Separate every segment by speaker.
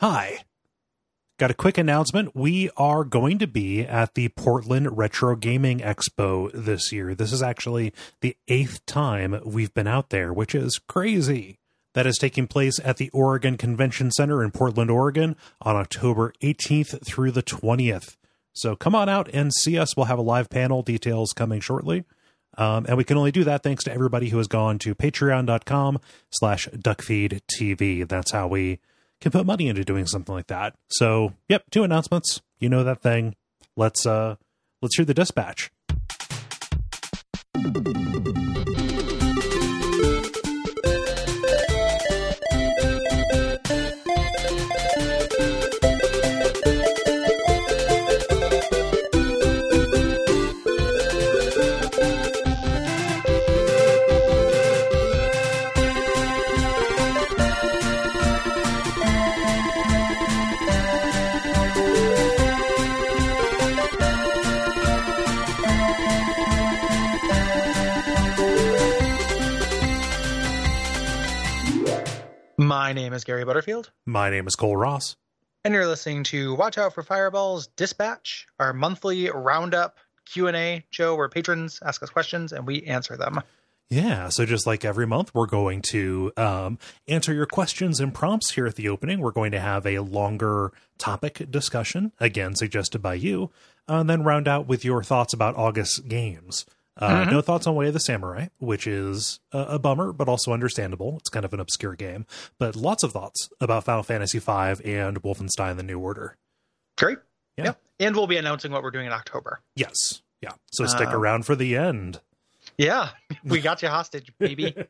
Speaker 1: Hi. Got a quick announcement. We are going to be at the Portland Retro Gaming Expo this year. This is actually the eighth time we've been out there, which is crazy. That is taking place at the Oregon Convention Center in Portland, Oregon on October 18th through the 20th. So come on out and see us. We'll have a live panel, details coming shortly. Um, and we can only do that thanks to everybody who has gone to patreon.com slash duckfeedtv. That's how we can put money into doing something like that. So, yep, two announcements. You know that thing. Let's uh let's hear the dispatch.
Speaker 2: My name is Gary Butterfield,
Speaker 1: My name is Cole Ross.
Speaker 2: and you're listening to Watch Out for Fireballs Dispatch, our monthly roundup Q&A show where patrons ask us questions and we answer them.
Speaker 1: Yeah, so just like every month, we're going to um, answer your questions and prompts here at the opening. We're going to have a longer topic discussion, again, suggested by you, and then round out with your thoughts about August games. Uh, No thoughts on Way of the Samurai, which is a, a bummer, but also understandable. It's kind of an obscure game, but lots of thoughts about Final Fantasy V and Wolfenstein The New Order.
Speaker 2: Great.
Speaker 1: Yeah.
Speaker 2: Yep. And we'll be announcing what we're doing in October.
Speaker 1: Yes. Yeah. So stick
Speaker 2: Um,
Speaker 1: around for the end.
Speaker 2: Yeah, we got you hostage, baby.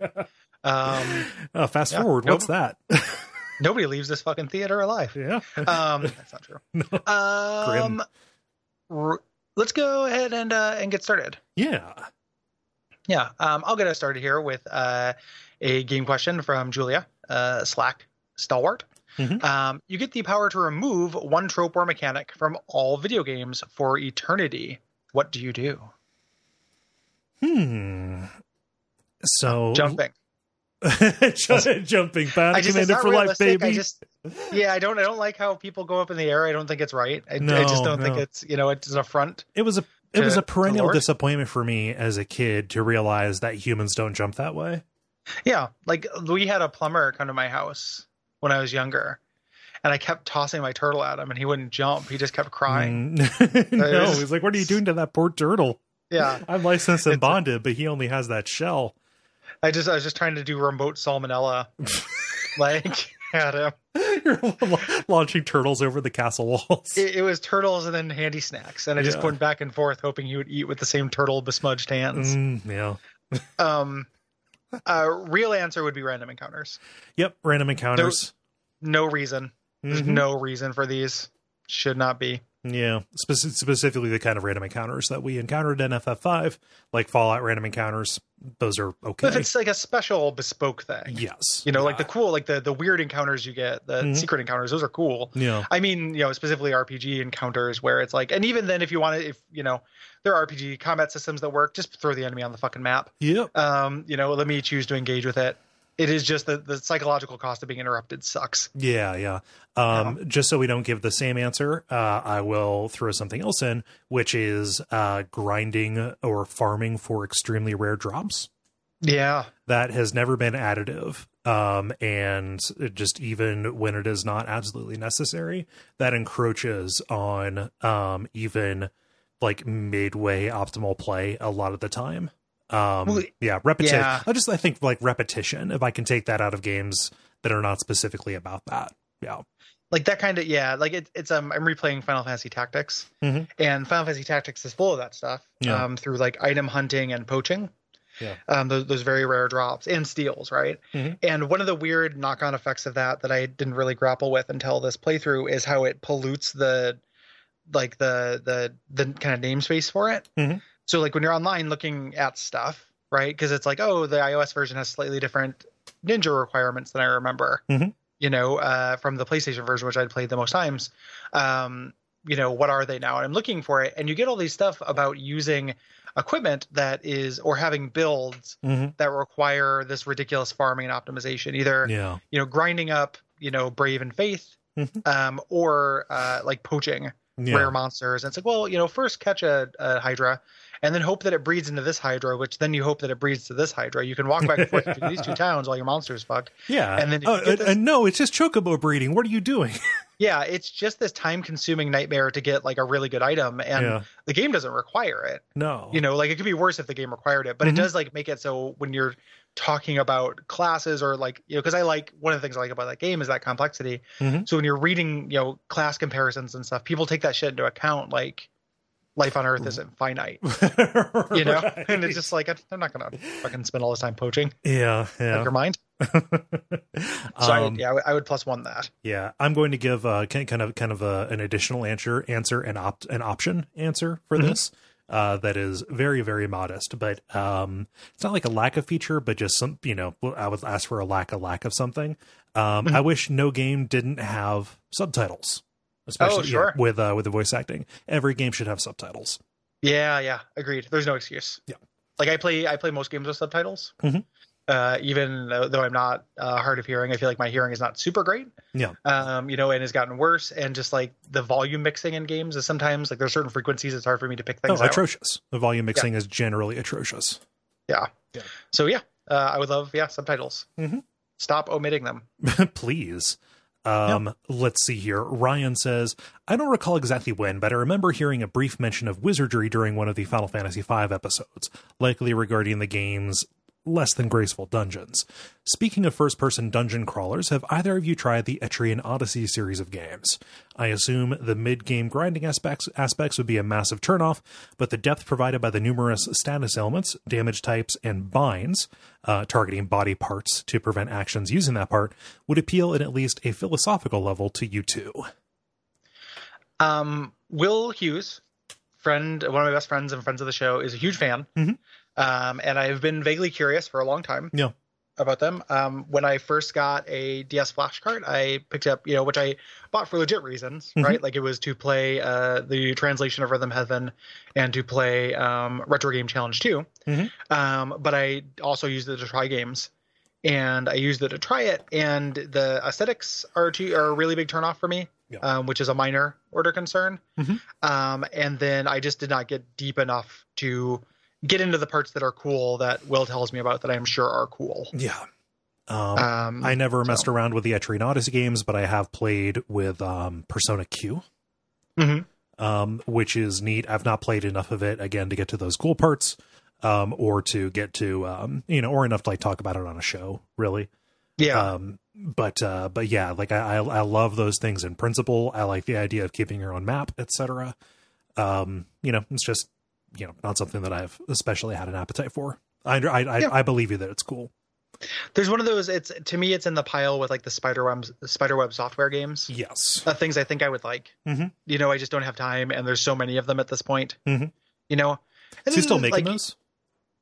Speaker 2: Um,
Speaker 1: Uh, fast
Speaker 2: yeah.
Speaker 1: forward.
Speaker 2: Nope.
Speaker 1: What's that?
Speaker 2: nobody leaves this fucking theater alive.
Speaker 1: yeah.
Speaker 2: Um, that's not true. Um, r- let's go ahead and uh, and get started.
Speaker 1: Yeah.
Speaker 2: Yeah, um, I'll get us started here with uh, a game question from Julia uh, Slack Stalwart.
Speaker 1: Mhm.
Speaker 2: Um, you get the power to remove one trope or mechanic from all video games for eternity. What do you do?
Speaker 1: Hmm. So
Speaker 2: Jumping.
Speaker 1: Ju- jumping back,
Speaker 2: I just
Speaker 1: Commander for life, baby.
Speaker 2: I just yeah, I don't I don't like how people go up in the air. I don't think it's right. I, I just don't think it's you know it's an affront.
Speaker 1: it was a it
Speaker 2: to-
Speaker 1: was a perennial disappointment for me as a kid to realize that humans don't jump that way.
Speaker 2: Yeah, like we had a plumber come to my house when I was younger, and I kept tossing my turtle at him, and he wouldn't jump. He just kept crying.
Speaker 1: Mm. no,
Speaker 2: was-
Speaker 1: he's like, "What are you doing to that poor turtle?"
Speaker 2: Yeah,
Speaker 1: I'm licensed and bonded, but he only has that shell.
Speaker 2: I just I was just trying to do remote salmonella, like at him.
Speaker 1: You're launching turtles over the castle walls.
Speaker 2: It, it was turtles and then handy snacks, and I just
Speaker 1: Yeah.
Speaker 2: went back and forth hoping he would eat with the same turtle besmudged hands.
Speaker 1: Mm, yeah.
Speaker 2: Um, uh, real answer would be random encounters.
Speaker 1: Yep. Random encounters.
Speaker 2: No reason. There's
Speaker 1: Mhm.
Speaker 2: no reason for these. Should not be.
Speaker 1: Yeah, Spec- specifically the kind of random encounters that we encountered in FF5, like Fallout random encounters. Those are okay.
Speaker 2: If it's like a special bespoke thing,
Speaker 1: yes,
Speaker 2: you know, like the cool, like the the weird encounters you get, the
Speaker 1: Mhm.
Speaker 2: secret encounters, those are cool.
Speaker 1: yeah,
Speaker 2: I mean, you know, specifically RPG encounters where it's like, and even then, if you want to, if you know, there are RPG combat systems that work, just throw the enemy on the fucking map.
Speaker 1: yep,
Speaker 2: Um, you know, let me choose to engage with it. It is just the the psychological cost of being interrupted sucks.
Speaker 1: yeah, yeah. Um, Just so we don't give the same answer, uh, I will throw something else in, which is uh, grinding or farming for extremely rare drops.
Speaker 2: Yeah,
Speaker 1: That has never been additive. Um, and it just even when it is not absolutely necessary, that encroaches on um, even like midway optimal play a lot of the time. Um,
Speaker 2: Well,
Speaker 1: yeah, repetition.
Speaker 2: yeah.
Speaker 1: I just I think like repetition. If I can take that out of games that are not specifically about that, yeah,
Speaker 2: like that kind of yeah, like it, it's um I'm replaying Final Fantasy Tactics,
Speaker 1: Mhm.
Speaker 2: and Final Fantasy Tactics is full of that stuff.
Speaker 1: Yeah.
Speaker 2: Um, through like item hunting and poaching.
Speaker 1: Yeah.
Speaker 2: Um, those, those very rare drops and steals, right?
Speaker 1: Mhm.
Speaker 2: And one of the weird knock-on effects of that that I didn't really grapple with until this playthrough is how it pollutes the like the the the kind of namespace for it.
Speaker 1: Mhm.
Speaker 2: So like when you're online looking at stuff, right? Because it's like, oh, the iOS version has slightly different ninja requirements than I remember.
Speaker 1: Mhm.
Speaker 2: You know, uh, from the PlayStation version, which I'd played the most times. Um, you know, what are they now? And I'm looking for it, and you get all these stuff about using equipment that is or having builds
Speaker 1: Mhm.
Speaker 2: that require this ridiculous farming and optimization. Either
Speaker 1: yeah,
Speaker 2: you know grinding up you know brave and faith mm-hmm. um, or uh, like poaching yeah. rare monsters. And it's like, well, you know, first catch a, a, Hydra, and then hope that it breeds into this Hydra, which then you hope that it breeds to this Hydra. You can walk back and forth between these two towns while your monster's fucked.
Speaker 1: Yeah,
Speaker 2: and
Speaker 1: then uh, this... no, it's just chocobo breeding. What are you doing?
Speaker 2: yeah, it's just this time-consuming nightmare to get like a really good item, and yeah. the game doesn't require it.
Speaker 1: No,
Speaker 2: you know, like it could be worse if the game required it, but mm-hmm. it does like make it so when you're talking about classes or like you know because i like one of the things i like about that game is that complexity mm-hmm. so when you're reading you know class comparisons and stuff people take that shit into account like life on earth isn't finite you know? Right. and it's just like i'm not gonna fucking spend all this time poaching.
Speaker 1: Yeah yeah.
Speaker 2: Your mind. So um, I, yeah I would plus one that.
Speaker 1: Yeah i'm going to give uh kind of kind of a, an additional answer answer an opt an option answer for mm-hmm. this uh, that is very very modest but um, it's not like a lack of feature but just some you know i would ask for a lack of lack of something. Um, mm-hmm. i wish no game didn't have subtitles especially oh, sure. yeah, with uh, with the voice acting every game should have subtitles
Speaker 2: yeah yeah agreed there's no excuse
Speaker 1: yeah
Speaker 2: like i play i play most games with subtitles
Speaker 1: mm-hmm
Speaker 2: uh, even though, though, I'm not uh, hard of hearing, I feel like my hearing is not super great.
Speaker 1: Yeah.
Speaker 2: Um, you know, and has gotten worse. And just like the volume mixing in games is sometimes like there's certain frequencies it's hard for me to pick things.
Speaker 1: Oh, out. atrocious! The volume mixing yeah. is generally atrocious.
Speaker 2: Yeah. Yeah. So yeah, uh, I would love yeah subtitles.
Speaker 1: Mm-hmm.
Speaker 2: Stop omitting them,
Speaker 1: please. Um, yeah. Let's see here. Ryan says, I don't recall exactly when, but I remember hearing a brief mention of wizardry during one of the Final Fantasy V episodes, likely regarding the game's less than graceful dungeons. Speaking of first person dungeon crawlers, have either of you tried the Etrian Odyssey series of games? I assume the mid game grinding aspects, aspects would be a massive turnoff, but the depth provided by the numerous status elements, damage types, and binds, uh, targeting body parts to prevent actions using that part, would appeal at at least a philosophical level to you too.
Speaker 2: Um, Will Hughes, friend, one of my best friends and friends of the show, is a huge fan.
Speaker 1: Mm-hmm.
Speaker 2: Um, and I've been vaguely curious for a long time.
Speaker 1: Yeah.
Speaker 2: About them. Um, when I first got a DS flash card, I picked up, you know, which I bought for legit reasons, mm-hmm. right? Like it was to play uh, the translation of Rhythm Heaven and to play um, Retro Game Challenge 2.
Speaker 1: Mm-hmm.
Speaker 2: Um, but I also used it to try games and I used it to try it, and the aesthetics are to, are a really big turnoff for me,
Speaker 1: yeah.
Speaker 2: um, which is a minor order concern.
Speaker 1: Mm-hmm.
Speaker 2: Um, and then I just did not get deep enough to get into the parts that are cool that Will tells me about that I'm sure are cool.
Speaker 1: Yeah. Um, um, I never so. messed around with the Etrian Odyssey games, but I have played with um, Persona
Speaker 2: Q, mm-hmm.
Speaker 1: um, which is neat. I've not played enough of it again to get to those cool parts, um, or to get to um, you know, or enough to like talk about it on a show. Really,
Speaker 2: yeah.
Speaker 1: Um, but uh, but yeah, like I, I, I love those things in principle. I like the idea of keeping your own map, etc. Um, you know, it's just you know not something that I've especially had an appetite for. I I I, yeah. I believe you that it's cool.
Speaker 2: There's one of those. It's to me, it's in the pile with like the spiderweb spiderweb software games.
Speaker 1: Yes,
Speaker 2: uh, things I think I would like.
Speaker 1: Mm-hmm.
Speaker 2: You know, I just don't have time, and there's so many of them at this point.
Speaker 1: Mm-hmm.
Speaker 2: You know,
Speaker 1: is he still making like, those?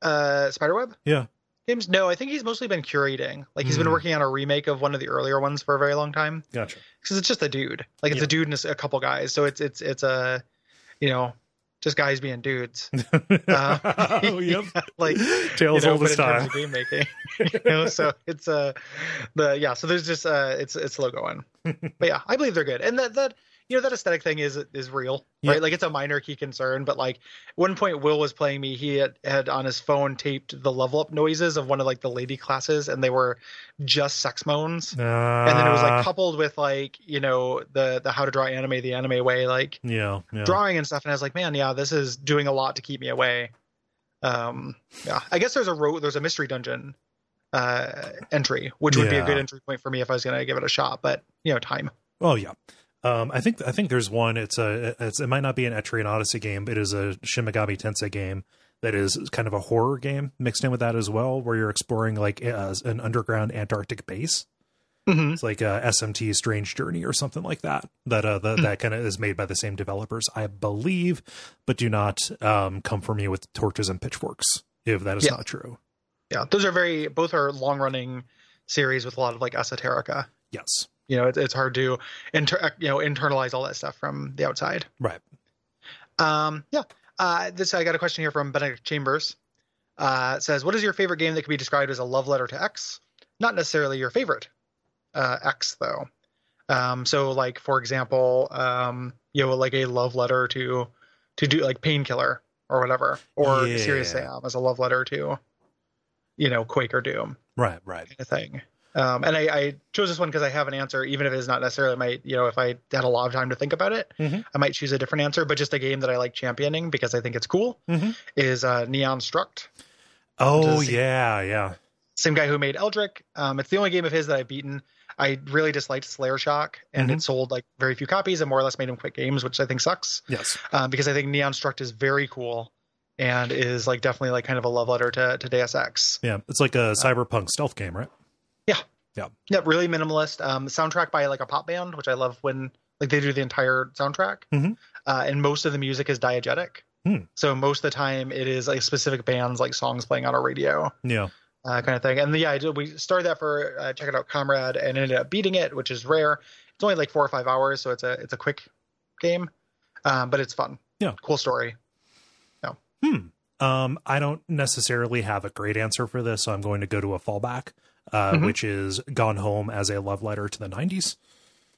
Speaker 2: Uh, spiderweb.
Speaker 1: Yeah.
Speaker 2: Games? No, I think he's mostly been curating. Like he's mm. been working on a remake of one of the earlier ones for a very long time.
Speaker 1: Gotcha.
Speaker 2: Because it's just a dude. Like it's yeah. a dude and a couple guys. So it's it's it's a, you know, just guys being dudes.
Speaker 1: Uh, oh, yep.
Speaker 2: like
Speaker 1: tales you know, all the time.
Speaker 2: Game making, you know, so it's uh the yeah. So there's just uh it's it's logo on, but yeah, I believe they're good, and that that you know that aesthetic thing is is real yep. right like it's a minor key concern but like one point will was playing me he had, had on his phone taped the level up noises of one of like the lady classes and they were just sex moans
Speaker 1: uh,
Speaker 2: and then it was like coupled with like you know the the how to draw anime the anime way like
Speaker 1: yeah, yeah.
Speaker 2: drawing and stuff and i was like man yeah this is doing a lot to keep me away um yeah i guess there's a road there's a mystery dungeon uh entry which would yeah. be a good entry point for me if i was gonna give it a shot but you know time
Speaker 1: oh yeah um, I think I think there's one. It's a it's, it might not be an Etrian Odyssey game, but it is a Shin Megami Tensei game that is kind of a horror game mixed in with that as well, where you're exploring like uh, an underground Antarctic base.
Speaker 2: Mm-hmm.
Speaker 1: It's like a SMT Strange Journey or something like that. That uh, the, mm-hmm. that kind of is made by the same developers, I believe, but do not um, come for me with torches and pitchforks if that is yeah. not true.
Speaker 2: Yeah, those are very both are long running series with a lot of like esoterica.
Speaker 1: Yes
Speaker 2: you know it, it's hard to inter, you know internalize all that stuff from the outside.
Speaker 1: Right.
Speaker 2: Um yeah. Uh this i got a question here from benedict chambers. Uh says what is your favorite game that can be described as a love letter to x? Not necessarily your favorite uh x though. Um, so like for example, um, you know, like a love letter to to do like painkiller or whatever, or
Speaker 1: Yeah.
Speaker 2: Serious Sam as a love letter to, you know, Quake or Doom.
Speaker 1: Right, right.
Speaker 2: kind of thing. Um, and I, I chose this one because I have an answer, even if it's not necessarily my, you know, if I had a lot of time to think about it,
Speaker 1: Mhm.
Speaker 2: I might choose a different answer. But just a game that I like championing because I think it's cool
Speaker 1: Mhm.
Speaker 2: is uh, Neon Struct.
Speaker 1: Oh yeah, yeah.
Speaker 2: Same guy who made Eldritch. Um, it's the only game of his that I've beaten. I really disliked Slayer Shock, and
Speaker 1: Mhm.
Speaker 2: it sold like very few copies and more or less made him quit games, which I think sucks.
Speaker 1: Yes.
Speaker 2: Um, because I think Neon Struct is very cool and is like definitely like kind of a love letter to to Deus Ex.
Speaker 1: Yeah. It's like a cyberpunk stealth game, right?
Speaker 2: Yeah, Yeah, really minimalist. Um, soundtrack by like a pop band, which I love when like they do the entire soundtrack.
Speaker 1: Mhm.
Speaker 2: Uh, and most of the music is diegetic.
Speaker 1: Hmm.
Speaker 2: So most of the time it is like specific bands, like songs playing on a radio,
Speaker 1: Yeah.
Speaker 2: uh, kind of thing. And yeah, I did, we started that for uh, checking out Comrade and ended up beating it, which is rare. It's only like four or five hours, so it's a it's a quick game, um, but it's fun.
Speaker 1: Yeah.
Speaker 2: cool story.
Speaker 1: Hmm. Um, I don't necessarily have a great answer for this, so I'm going to go to a fallback, uh,
Speaker 2: Mhm.
Speaker 1: which is Gone Home as a love letter to the '90s.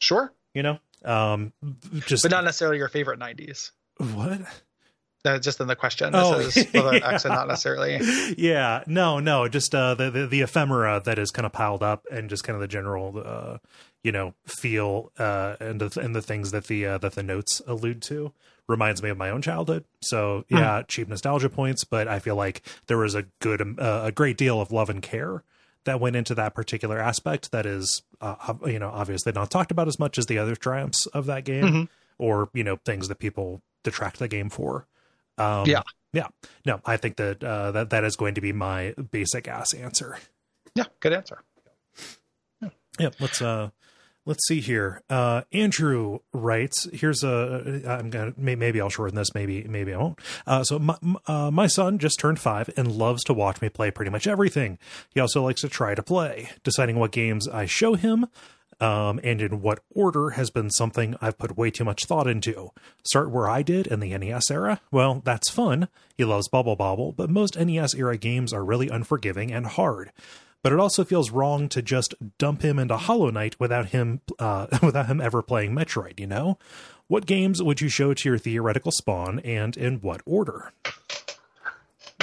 Speaker 2: Sure,
Speaker 1: You know, um, just
Speaker 2: but not necessarily your favorite '90s.
Speaker 1: what?
Speaker 2: Uh, just in the question,
Speaker 1: Oh,
Speaker 2: this is with
Speaker 1: yeah.
Speaker 2: X and not necessarily.
Speaker 1: yeah, no, no, just uh, the, the the ephemera that is kind of piled up, and just kind of the general, uh, you know, feel uh, and the and the things that the uh, that the notes allude to reminds me of my own childhood. So yeah, cheap nostalgia points, but I feel like there was a good, um, uh, a great deal of love and care that went into that particular aspect. That is, uh, you know, obviously not talked about as much as the other triumphs of that game,
Speaker 2: Mhm.
Speaker 1: or you know, things that people detract the game for. Um,
Speaker 2: Yeah.
Speaker 1: yeah. No, I think that uh, that that is going to be my basic ass answer.
Speaker 2: Yeah, good answer.
Speaker 1: Yeah, let's uh let's see here. Uh Andrew writes, here's a I'm going to maybe I'll shorten this, maybe maybe I won't. Uh so my uh, my son just turned 5 and loves to watch me play pretty much everything. He also likes to try to play. Deciding what games I show him um, and in what order has been something I've put way too much thought into. Start where I did in the NES era? Well, that's fun. He loves Bubble Bobble, but most NES era games are really unforgiving and hard. But it also feels wrong to just dump him into Hollow Knight without him uh, without him ever playing Metroid. You know, what games would you show to your theoretical spawn, and in what order?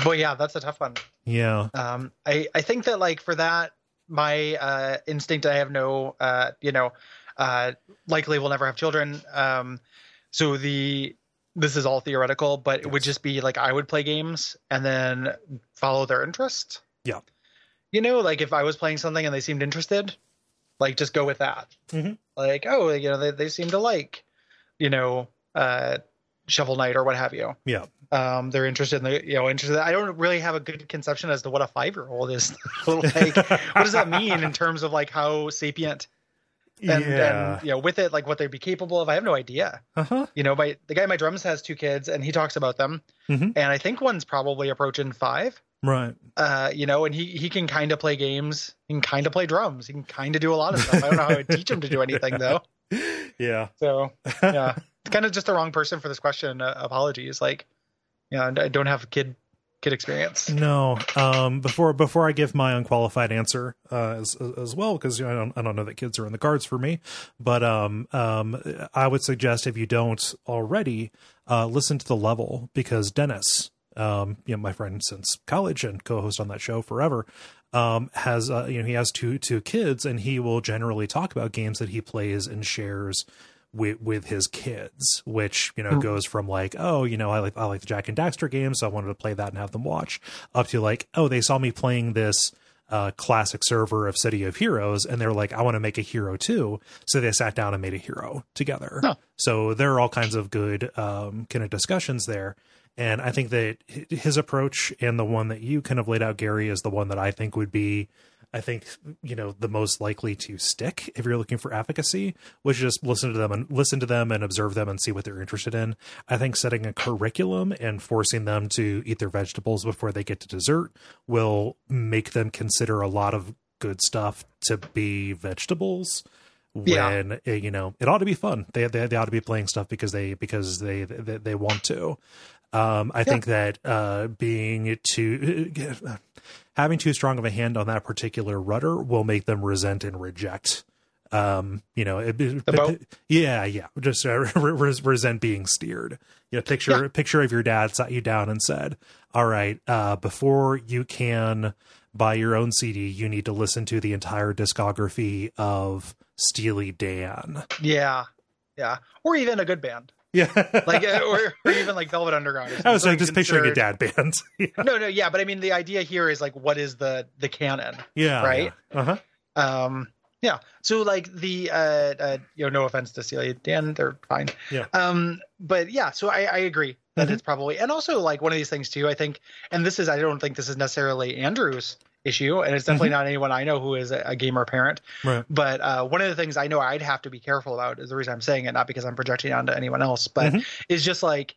Speaker 2: But yeah, that's a tough one.
Speaker 1: Yeah,
Speaker 2: Um, I I think that like for that, my uh, instinct, I have no, uh, you know, uh, likely will never have children. Um, so the this is all theoretical, but it would just be like I would play games and then follow their interest.
Speaker 1: Yeah.
Speaker 2: You know, like if I was playing something and they seemed interested, like just go with that.
Speaker 1: Mhm.
Speaker 2: Like, oh, you know, they they seem to like, you know, uh, Shovel Knight or what have you
Speaker 1: yeah,
Speaker 2: um, they're interested in the you know interested. I don't really have a good conception as to what a five year old is like. what does that mean in terms of like how sapient and,
Speaker 1: yeah.
Speaker 2: and you know with it like what they'd be capable of? I have no idea.
Speaker 1: Uh huh.
Speaker 2: You know, my the guy in my drums has two kids and he talks about them,
Speaker 1: Mhm.
Speaker 2: and I think one's probably approaching five.
Speaker 1: Right.
Speaker 2: Uh, you know, and he he can kind of play games. He can kind of play drums. He can kind of do a lot of stuff. I don't know how I would teach him to do anything though.
Speaker 1: Yeah.
Speaker 2: So yeah, it's kind of just the wrong person for this question. Uh, apologies. Like, yeah, I don't have kid kid experience.
Speaker 1: No. Um. Before before I give my unqualified answer, uh, as as well, because you know, I don't I don't know that kids are in the cards for me, but um um I would suggest if you don't already, uh, listen to the level because Dennis, um, you know, my friend since college and co-host on that show forever, um, has uh, you know he has two two kids and he will generally talk about games that he plays and shares with with his kids, which you know
Speaker 2: Mm.
Speaker 1: goes from like, oh, you know, I like I like the Jak and Daxter games, so I wanted to play that and have them watch, up to like, oh, they saw me playing this uh, classic server of City of Heroes, and they're like, I want to make a hero too, so they sat down and made a hero together.
Speaker 2: Huh.
Speaker 1: So there are all kinds of good um, kind of discussions there. And I think that his approach and the one that you kind of laid out, Gary, is the one that I think would be, I think, you know, the most likely to stick if you're looking for efficacy, which is just listen to them and listen to them and observe them and see what they're interested in. I think setting a curriculum and forcing them to eat their vegetables before they get to dessert will make them consider a lot of good stuff to be vegetables
Speaker 2: Yeah.
Speaker 1: when uh, you know it ought to be fun they, they they ought to be playing stuff because they because they they, they want to um i think that uh being too having too strong of a hand on that particular rudder will make them resent and reject. Um you know it,
Speaker 2: boat?
Speaker 1: yeah yeah. Just uh, resent being steered. You know picture yeah. picture of your dad sat you down and said all right uh before you can buy your own cd you need to listen to the entire discography of steely dan.
Speaker 2: Yeah. Yeah. Or even a good band
Speaker 1: yeah,
Speaker 2: like uh, or, or, even like Velvet Underground.
Speaker 1: I was like just picturing a dad band.
Speaker 2: yeah. No, no, yeah, but I mean the idea here is like what is the the canon?
Speaker 1: Yeah,
Speaker 2: right.
Speaker 1: Yeah. Uh huh.
Speaker 2: Um, yeah. So like the uh, uh you know, no offense to Steely Dan, they're fine.
Speaker 1: Yeah.
Speaker 2: Um, but yeah, so I, I agree that mm-hmm. it's probably and also like one of these things too, I think, and this is I don't think this is necessarily Andrew's issue, and it's definitely mm-hmm. not anyone I know who is a, a gamer parent.
Speaker 1: Right.
Speaker 2: But uh, one of the things I know I'd have to be careful about is the reason I'm saying it, not because I'm projecting onto anyone else, but mm-hmm. is just like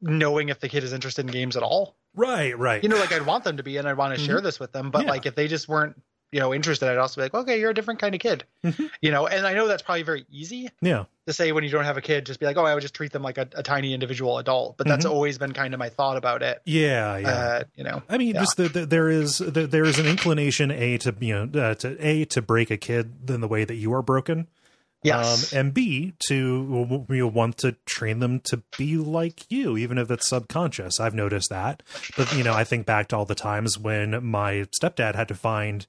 Speaker 2: knowing if the kid is interested in games at all.
Speaker 1: Right, right.
Speaker 2: You know, like I'd want them to be, and I'd want to mm-hmm. share this with them. But yeah. like if they just weren't you know interested i'd also be like okay you're a different kind of kid mm-hmm. you know and i know that's probably very easy
Speaker 1: yeah
Speaker 2: to say when you don't have a kid just be like oh i would just treat them like a, a tiny individual adult but that's mm-hmm. always been kind of my thought about it
Speaker 1: yeah yeah uh,
Speaker 2: you know
Speaker 1: i mean
Speaker 2: yeah.
Speaker 1: just the, the, there is the, there is an inclination a to you know uh, to a to break a kid in the way that you are broken
Speaker 2: Yes.
Speaker 1: Um, and B, to you want to train them to be like you, even if it's subconscious. I've noticed that. But, you know, I think back to all the times when my stepdad had to find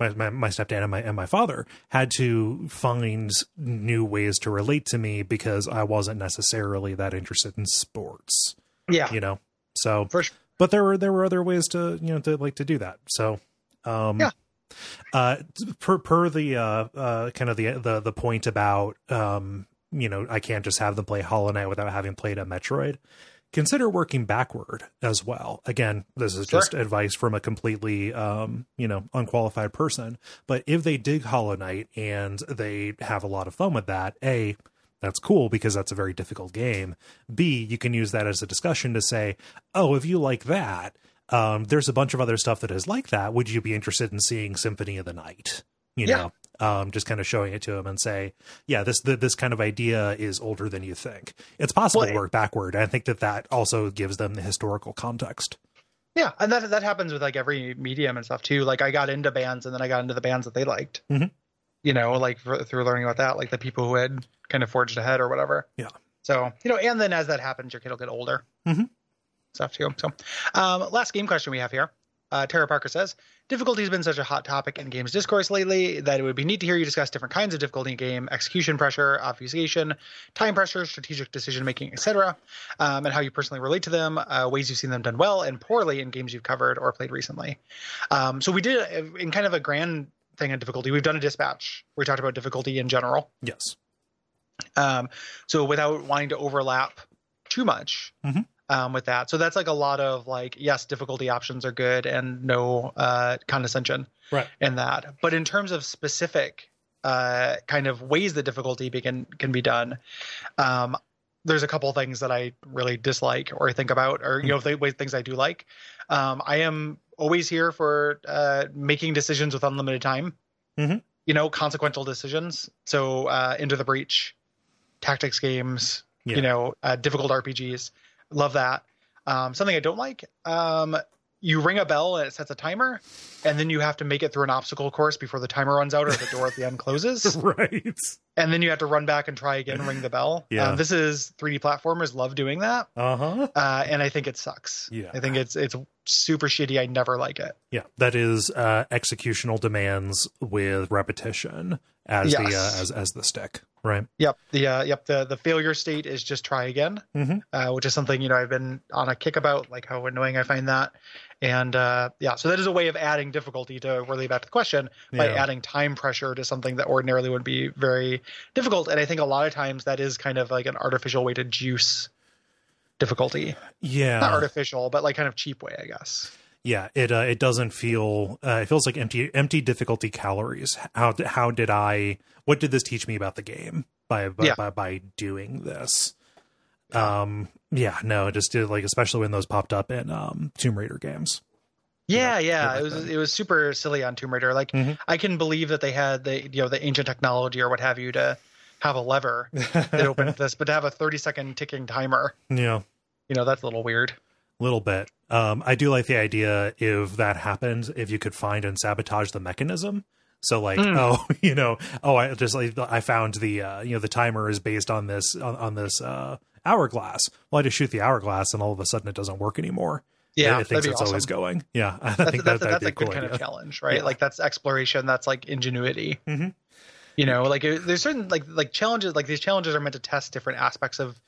Speaker 1: my, my, my stepdad and my and my father had to find new ways to relate to me because I wasn't necessarily that interested in sports.
Speaker 2: Yeah,
Speaker 1: you know. So,
Speaker 2: sure.
Speaker 1: but there were there were other ways to you know to like to do that. So, um,
Speaker 2: yeah.
Speaker 1: Uh, per per the uh, uh, kind of the the the point about um, you know I can't just have them play Hollow Knight without having played a Metroid consider working backward as well. Again, this is just advice from a completely, um, you know, unqualified person. But if they dig Hollow Knight and they have a lot of fun with that, A, that's cool because that's a very difficult game. B, you can use that as a discussion to say, oh, if you like that, um, there's a bunch of other stuff that is like that. Would you be interested in seeing Symphony of the Night? You
Speaker 2: yeah.
Speaker 1: know, um, just kind of showing it to him and say, yeah, this this kind of idea is older than you think. It's possible well, to work backward. I think that that also gives them the historical context.
Speaker 2: Yeah, and that that happens with like every medium and stuff too. Like I got into bands and then I got into the bands that they liked.
Speaker 1: Mm-hmm.
Speaker 2: You know, like for, through learning about that, like the people who had kind of forged ahead or whatever.
Speaker 1: Yeah.
Speaker 2: So you know, and then as that happens, your kid will get older.
Speaker 1: Mm-hmm.
Speaker 2: Stuff too. So, um, last game question we have here. Uh, Tara Parker says, Difficulty has been such a hot topic in games discourse lately that it would be neat to hear you discuss different kinds of difficulty in game, execution pressure, obfuscation, time pressure, strategic decision making, etc., um, and how you personally relate to them, uh, ways you've seen them done well and poorly in games you've covered or played recently. Um, so we did in kind of a grand thing on difficulty. We've done a dispatch. We talked about difficulty in general.
Speaker 1: Yes.
Speaker 2: Um, so without wanting to overlap too much,
Speaker 1: mm-hmm
Speaker 2: um, with that. So that's like a lot of like, yes, difficulty options are good and no uh, condescension
Speaker 1: right.
Speaker 2: in that. But in terms of specific uh, kind of ways that difficulty can can be done, um, there's a couple things that I really dislike or think about, or you know, the things I do like. Um, I am always here for uh, making decisions with unlimited time.
Speaker 1: Mm-hmm.
Speaker 2: You know, consequential decisions. So, uh, into the breach, tactics games. Yeah. You know, uh, difficult RPGs Love that. Um, something I don't like. Um, you ring a bell and it sets a timer, and then you have to make it through an obstacle course before the timer runs out or the door at the end closes.
Speaker 1: right.
Speaker 2: And then you have to run back and try again, ring the bell.
Speaker 1: Yeah.
Speaker 2: Um, this is 3D platformers love doing that.
Speaker 1: Uh-huh.
Speaker 2: Uh, and I think it sucks.
Speaker 1: Yeah.
Speaker 2: I think it's it's super shitty. I never like it.
Speaker 1: Yeah. That is uh, executional demands with repetition as yes. the uh, as as the stick. Right.
Speaker 2: Yep. The uh, yep the the failure state is just try again,
Speaker 1: mm-hmm.
Speaker 2: uh, which is something you know I've been on a kick about, like how annoying I find that, and uh, yeah, so that is a way of adding difficulty to really back to the question by yeah. adding time pressure to something that ordinarily would be very difficult, and I think a lot of times that is kind of like an artificial way to juice difficulty.
Speaker 1: Yeah.
Speaker 2: Not artificial, but like kind of cheap way, I guess
Speaker 1: yeah it uh, it doesn't feel uh, it feels like empty empty difficulty calories. How how did i what did this teach me about the game by by,
Speaker 2: yeah.
Speaker 1: by, by, doing this? Um yeah no just did like especially when those popped up in um tomb raider games.
Speaker 2: Yeah, you know, yeah, it was it was super silly on Tomb Raider. Like
Speaker 1: mm-hmm.
Speaker 2: I can believe that they had the you know the ancient technology or what have you to have a lever that opened this, but to have a thirty second ticking timer,
Speaker 1: yeah,
Speaker 2: you know that's a little weird
Speaker 1: little bit. Um, I do like the idea if that happens, if you could find and sabotage the mechanism So like, mm. oh, you know, oh, I just like I found the uh, you know the timer is based on this on, on this uh, hourglass. Well, I just shoot the hourglass, and all of a sudden it doesn't work anymore.
Speaker 2: Yeah,
Speaker 1: it, thinks it's awesome. always going. Yeah, I
Speaker 2: that's,
Speaker 1: think
Speaker 2: that's, that, that's a good cool kind idea. of challenge, right? Yeah. Like that's exploration. That's like ingenuity. Mm-hmm. You know, like there's certain like like challenges. Like these challenges are meant to test different aspects of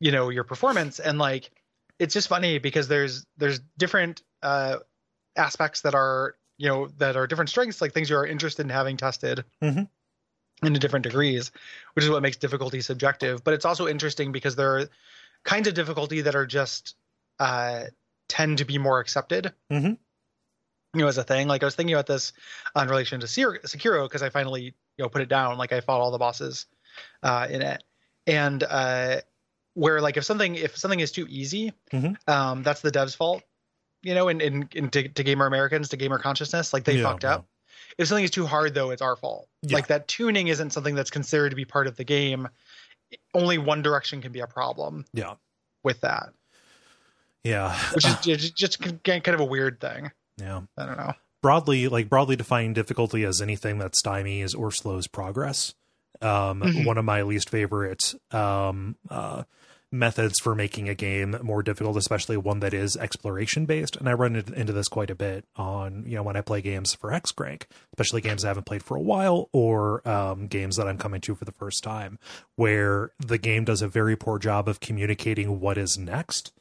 Speaker 2: you know your performance, and like it's just funny because there's there's different uh aspects that are you know that are different strengths, like things you are interested in having tested. Mm-hmm into different degrees, which is what makes difficulty subjective. But it's also interesting because there are kinds of difficulty that are just uh, tend to be more accepted. Mm-hmm. You know, as a thing. Like I was thinking about this in relation to Sekiro because I finally you know put it down. Like I fought all the bosses uh, in it, and uh, where like if something if something is too easy, mm-hmm. um, that's the dev's fault. You know, in in, in to, to gamer Americans, to gamer consciousness, like they yeah, fucked up. If something is too hard, though, it's our fault. Yeah. Like that tuning isn't something that's considered to be part of the game. Only one direction can be a problem.
Speaker 1: Yeah.
Speaker 2: With that.
Speaker 1: Yeah.
Speaker 2: Which is just kind of a weird thing.
Speaker 1: Yeah.
Speaker 2: I don't know.
Speaker 1: Broadly, like broadly defining difficulty as anything that stymies or slows progress. Um, mm-hmm. one of my least favorite um, uh, methods for making a game more difficult, especially one that is exploration based. And I run into this quite a bit on, you know, when I play games for Hexcrank, especially games I haven't played for a while or um, games that I'm coming to for the first time, where the game does a very poor job of communicating what is next.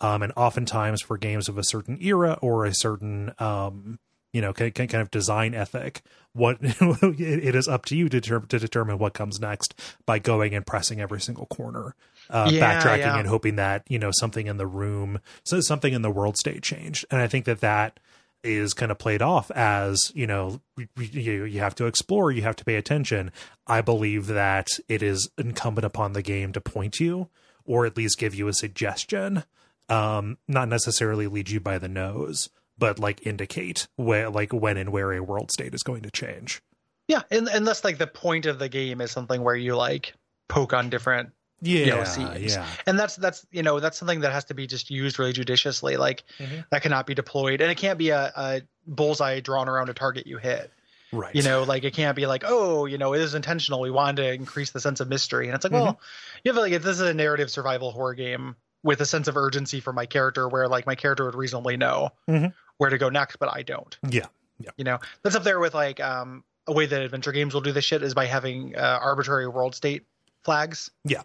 Speaker 1: Um, and oftentimes for games of a certain era or a certain, um, you know, kind of design ethic, what it is up to you to, to determine what comes next by going and pressing every single corner uh, yeah, backtracking yeah. and hoping that you know something in the room, so something in the world state changed. And I think that that is kind of played off as you know you you have to explore, you have to pay attention. I believe that it is incumbent upon the game to point you or at least give you a suggestion, um, not necessarily lead you by the nose, but like indicate where like when and where a world state is going to change.
Speaker 2: Yeah, and unless like the point of the game is something where you like poke on different
Speaker 1: yeah,
Speaker 2: you know. Yeah. And that's that's you know that's something that has to be just used really judiciously. Like mm-hmm. that cannot be deployed, and it can't be a, a bullseye drawn around a target you hit.
Speaker 1: Right.
Speaker 2: You know, like it can't be like, oh, you know, it is intentional. We wanted to increase the sense of mystery, and it's like, mm-hmm. well, you have like this is a narrative survival horror game with a sense of urgency for my character, where like my character would reasonably know mm-hmm. where to go next, but I don't.
Speaker 1: Yeah. Yeah.
Speaker 2: You know, that's up there with like um a way that adventure games will do this shit is by having uh, arbitrary world state flags.
Speaker 1: Yeah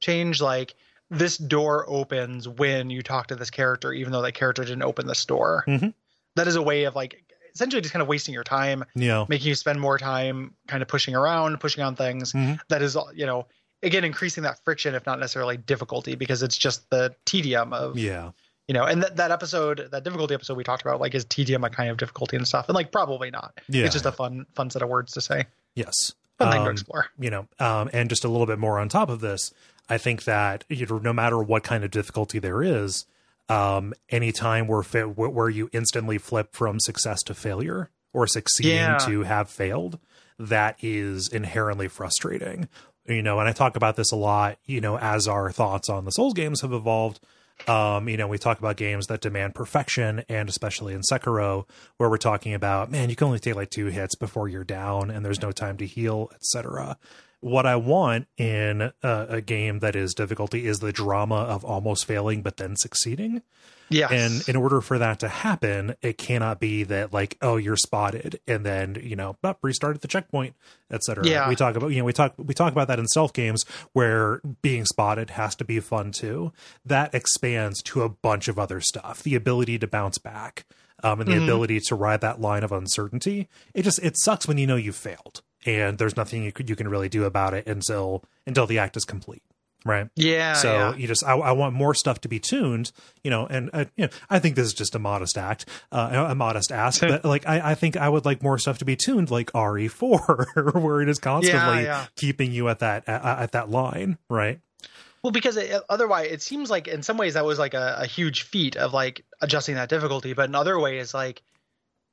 Speaker 2: change like this door opens when you talk to this character, even though that character didn't open this door. Mm-hmm. That is a way of like essentially just kind of wasting your time,
Speaker 1: yeah,
Speaker 2: making you spend more time kind of pushing around, pushing on things. Mm-hmm. That is, you know, again increasing that friction, if not necessarily difficulty, because it's just the tedium of
Speaker 1: yeah.
Speaker 2: You know, and that, that episode, that difficulty episode we talked about, like, is tedium a kind of difficulty and stuff? And like, probably not. Yeah. It's just a fun, fun set of words to say.
Speaker 1: Yes.
Speaker 2: Fun thing to um, explore.
Speaker 1: You know, um, and just a little bit more on top of this, I think that you know, no matter what kind of difficulty there is, um, anytime where where you instantly flip from success to failure or succeeding yeah. to have failed, that is inherently frustrating. You know, and I talk about this a lot. You know, as our thoughts on the Souls games have evolved. Um, you know, we talk about games that demand perfection, and especially in Sekiro, where we're talking about, man, you can only take like two hits before you're down, and there's no time to heal, etc what I want in a, a, game that is difficulty is the drama of almost failing but then succeeding.
Speaker 2: Yeah.
Speaker 1: And in order for that to happen, it cannot be that like, oh, you're spotted and then, you know, oh, restart at the checkpoint, etc.
Speaker 2: Yeah.
Speaker 1: We talk about, you know, we talk we talk about that in stealth games where being spotted has to be fun too. That expands to a bunch of other stuff. The ability to bounce back. Um, and the mm-hmm. ability to ride that line of uncertainty. It just it sucks when you know you failed and there's nothing you, could, you can really do about it until until the act is complete right
Speaker 2: yeah
Speaker 1: so
Speaker 2: yeah.
Speaker 1: you just I, I, want more stuff to be tuned you know and uh, you know i think this is just a modest act uh, a modest ask but like I, I think i would like more stuff to be tuned like re4 where it is constantly yeah, yeah. keeping you at that at, at that line right
Speaker 2: well, because it, otherwise, it seems like in some ways that was like a, a, huge feat of like adjusting that difficulty, but in other ways, like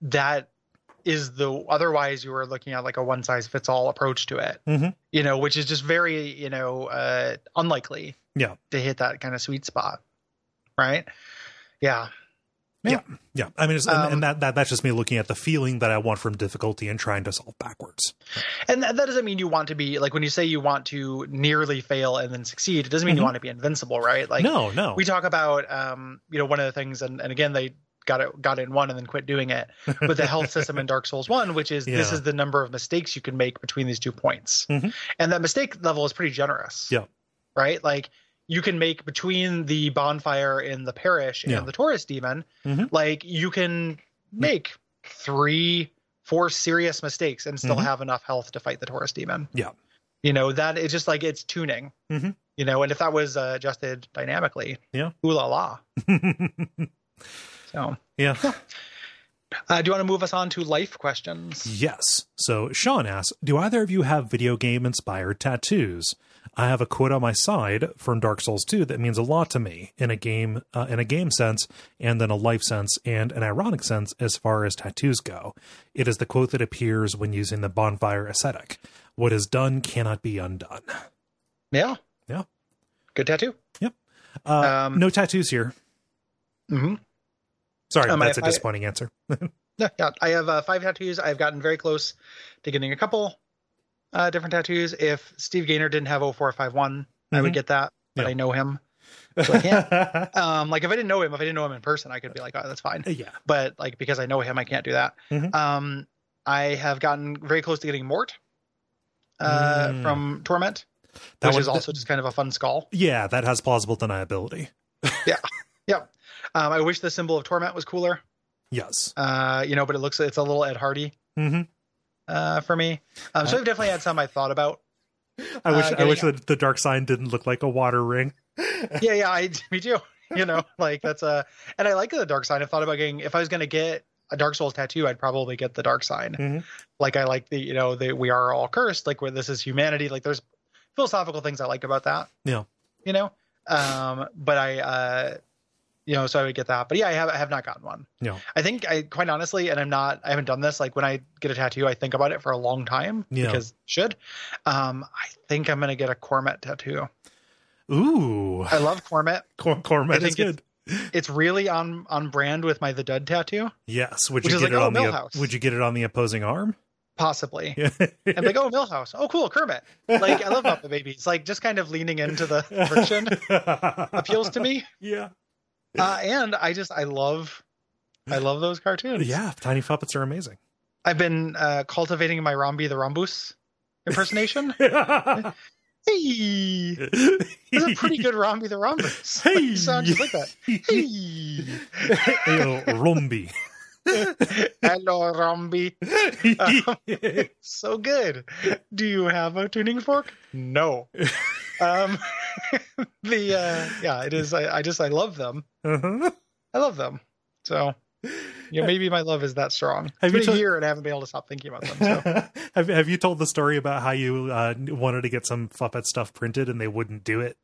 Speaker 2: that is the otherwise you were looking at like a one size fits all approach to it mm-hmm. you know which is just very you know uh unlikely
Speaker 1: yeah
Speaker 2: to hit that kind of sweet spot right yeah
Speaker 1: Yeah, yeah. I mean, um, and that, that that's just me looking at the feeling that I want from difficulty and trying to solve backwards.
Speaker 2: And that, that, doesn't mean you want to be like when you say you want to nearly fail and then succeed. It doesn't mean mm-hmm. you want to be invincible, right? Like
Speaker 1: no, no.
Speaker 2: We talk about um, you know, one of the things, and, and again, they got it got it in one and then quit doing it with the health system in Dark Souls One, which is yeah. this is the number of mistakes you can make between these two points, mm-hmm. and that mistake level is pretty generous.
Speaker 1: Yeah.
Speaker 2: Right. Like you can make between the bonfire in the parish and yeah. the Taurus demon, mm-hmm. like you can make three, four serious mistakes and still mm-hmm. have enough health to fight the Taurus demon.
Speaker 1: Yeah.
Speaker 2: You know, that it's just like it's tuning. Mm-hmm. You know, and if that was uh, adjusted dynamically,
Speaker 1: yeah.
Speaker 2: Ooh la la. so
Speaker 1: yeah.
Speaker 2: Uh, do you want to move us on to life questions?
Speaker 1: Yes. So Sean asks, do either of you have video game inspired tattoos? I have a quote on my side from Dark Souls 2 that means a lot to me in a game uh, in a game sense and then a life sense and an ironic sense as far as tattoos go. It is the quote that appears when using the bonfire ascetic. What is done cannot be undone.
Speaker 2: Yeah.
Speaker 1: Yeah.
Speaker 2: Good tattoo.
Speaker 1: Yep. Uh, um, no tattoos here.
Speaker 2: Mm-hmm.
Speaker 1: Sorry, um, that's I, a disappointing I, answer.
Speaker 2: yeah, yeah, I have uh, five tattoos. I've gotten very close to getting a couple uh, different tattoos. If Steve Gaynor didn't have 0451, mm-hmm. I would mm-hmm. get that, but yeah. I know him. So I can't. um, like if I didn't know him, if I didn't know him in person, I could be like, oh, that's fine.
Speaker 1: Yeah.
Speaker 2: But like because I know him, I can't do that. Mm-hmm. Um, I have gotten very close to getting Mort uh, mm. from Torment, that which was, is also just kind of a fun skull.
Speaker 1: Yeah, that has plausible deniability.
Speaker 2: yeah. Yeah. Um, I wish the symbol of Torment was cooler.
Speaker 1: Yes.
Speaker 2: Uh, you know, but it looks it's a little Ed Hardy.
Speaker 1: Mm-hmm
Speaker 2: uh, for me. Um, so I've definitely had some I thought about.
Speaker 1: I wish uh, I wish that the dark sign didn't look like a water ring.
Speaker 2: yeah, yeah, I me too. You know, like that's a and I like the dark sign. I've thought about getting if I was going to get a Dark Souls tattoo, I'd probably get the dark sign. Mm-hmm. Like I like the you know the we are all cursed. Like where this is humanity. Like there's philosophical things I like about that.
Speaker 1: Yeah.
Speaker 2: You know, um, but I uh, you know, so I would get that. But yeah, I have I have not gotten one.
Speaker 1: Yeah.
Speaker 2: I think I quite honestly, and I'm not I haven't done this. Like when I get a tattoo, I think about it for a long time yeah. because should. Um, I think I'm gonna get a Cormet tattoo.
Speaker 1: Ooh.
Speaker 2: I love Cormet.
Speaker 1: Cor- Cormet is good.
Speaker 2: It's, it's, really on on brand with my the Dud tattoo.
Speaker 1: Yes. Would you get like, it oh, on Millhouse. the Would you get it on the opposing arm?
Speaker 2: Possibly. I'm like, oh, Milhouse. Oh, cool, Kermit. Like, I love Muppet Babies. Like, just kind of leaning into the friction appeals to me.
Speaker 1: Yeah.
Speaker 2: Uh, and I just I love I love those cartoons.
Speaker 1: Yeah, tiny puppets are amazing.
Speaker 2: I've been uh, cultivating my Romby the Rhombus impersonation. hey, that's a pretty good Romby the Rhombus. Hey, like, sound just like that. Hey,
Speaker 1: hey Romby.
Speaker 2: Hello, Romby. Um, so good. Do you have a tuning fork? No. Um, the uh, yeah, it is. I, I just I love them.
Speaker 1: Uh-huh.
Speaker 2: I love them. So you know, maybe my love is that strong. Have it's been a year and I haven't been able to stop thinking about them. So.
Speaker 1: have Have you told the story about how you uh, wanted to get some Fuppet stuff printed and they wouldn't do it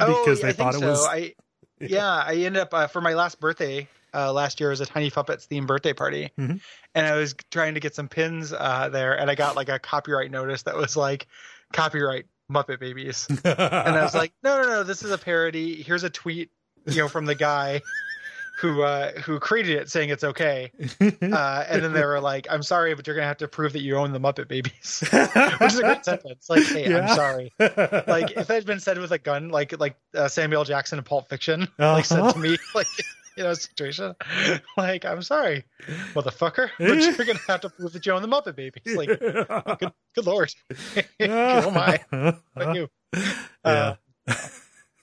Speaker 2: oh, because oh, they I thought it so. was? I, yeah, I ended up uh, for my last birthday uh, last year was a Tiny Puppets themed birthday party,
Speaker 1: mm-hmm.
Speaker 2: and I was trying to get some pins uh, there, and I got like a copyright notice that was like copyright Muppet Babies, and I was like, no, no, no, this is a parody. Here's a tweet, you know, from the guy who uh, who created it saying it's okay, uh, and then they were like, "I'm sorry, but you're gonna have to prove that you own the Muppet Babies," which is a great sentence. Like, hey, yeah. I'm sorry. Like if that had been said with a gun, like like uh, Samuel Jackson in Pulp Fiction, uh-huh. like said to me, like you know situation. Like, I'm sorry, motherfucker, but you're gonna have to prove that you own the Muppet Babies. Like, good, good lord, oh my, thank you.
Speaker 1: Yeah.
Speaker 2: Uh,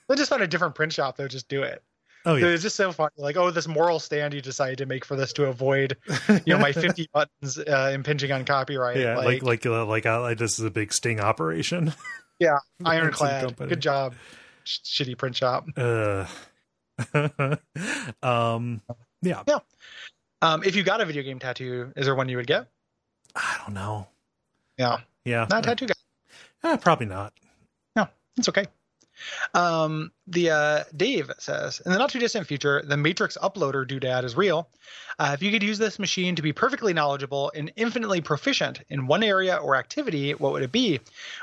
Speaker 2: they just found a different print shop. They'll just do it.
Speaker 1: Oh yeah,
Speaker 2: it's just so funny. Like, oh, this moral stand you decided to make for this to avoid, you know, my 50 buttons uh, impinging on copyright.
Speaker 1: Yeah, like like like, uh, like, uh, like this is a big sting operation.
Speaker 2: Yeah, ironclad. Good job, Sh- shitty print shop.
Speaker 1: Uh, um, yeah,
Speaker 2: yeah. Um, if you got a video game tattoo, is there one you would get?
Speaker 1: I don't know.
Speaker 2: Yeah,
Speaker 1: yeah,
Speaker 2: not a tattoo
Speaker 1: guy. Eh, probably not.
Speaker 2: No, it's okay. Um, the uh, Dave says, in the not too distant future, the Matrix uploader doodad is real. Uh, if you could use this machine to be perfectly knowledgeable and infinitely proficient in one area or activity, what would it be?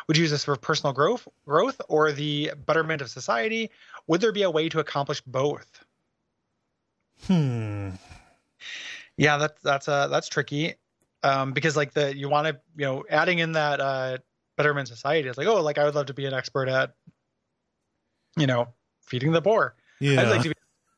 Speaker 2: Would you use this for personal growth, growth, or the betterment of society? Would there be a way to accomplish both?
Speaker 1: Hmm.
Speaker 2: Yeah, that's that's uh that's tricky. Um, because like the you want to you know adding in that uh betterment society is like oh like I would love to be an expert at you know feeding the poor.
Speaker 1: Yeah.
Speaker 2: I'd like to be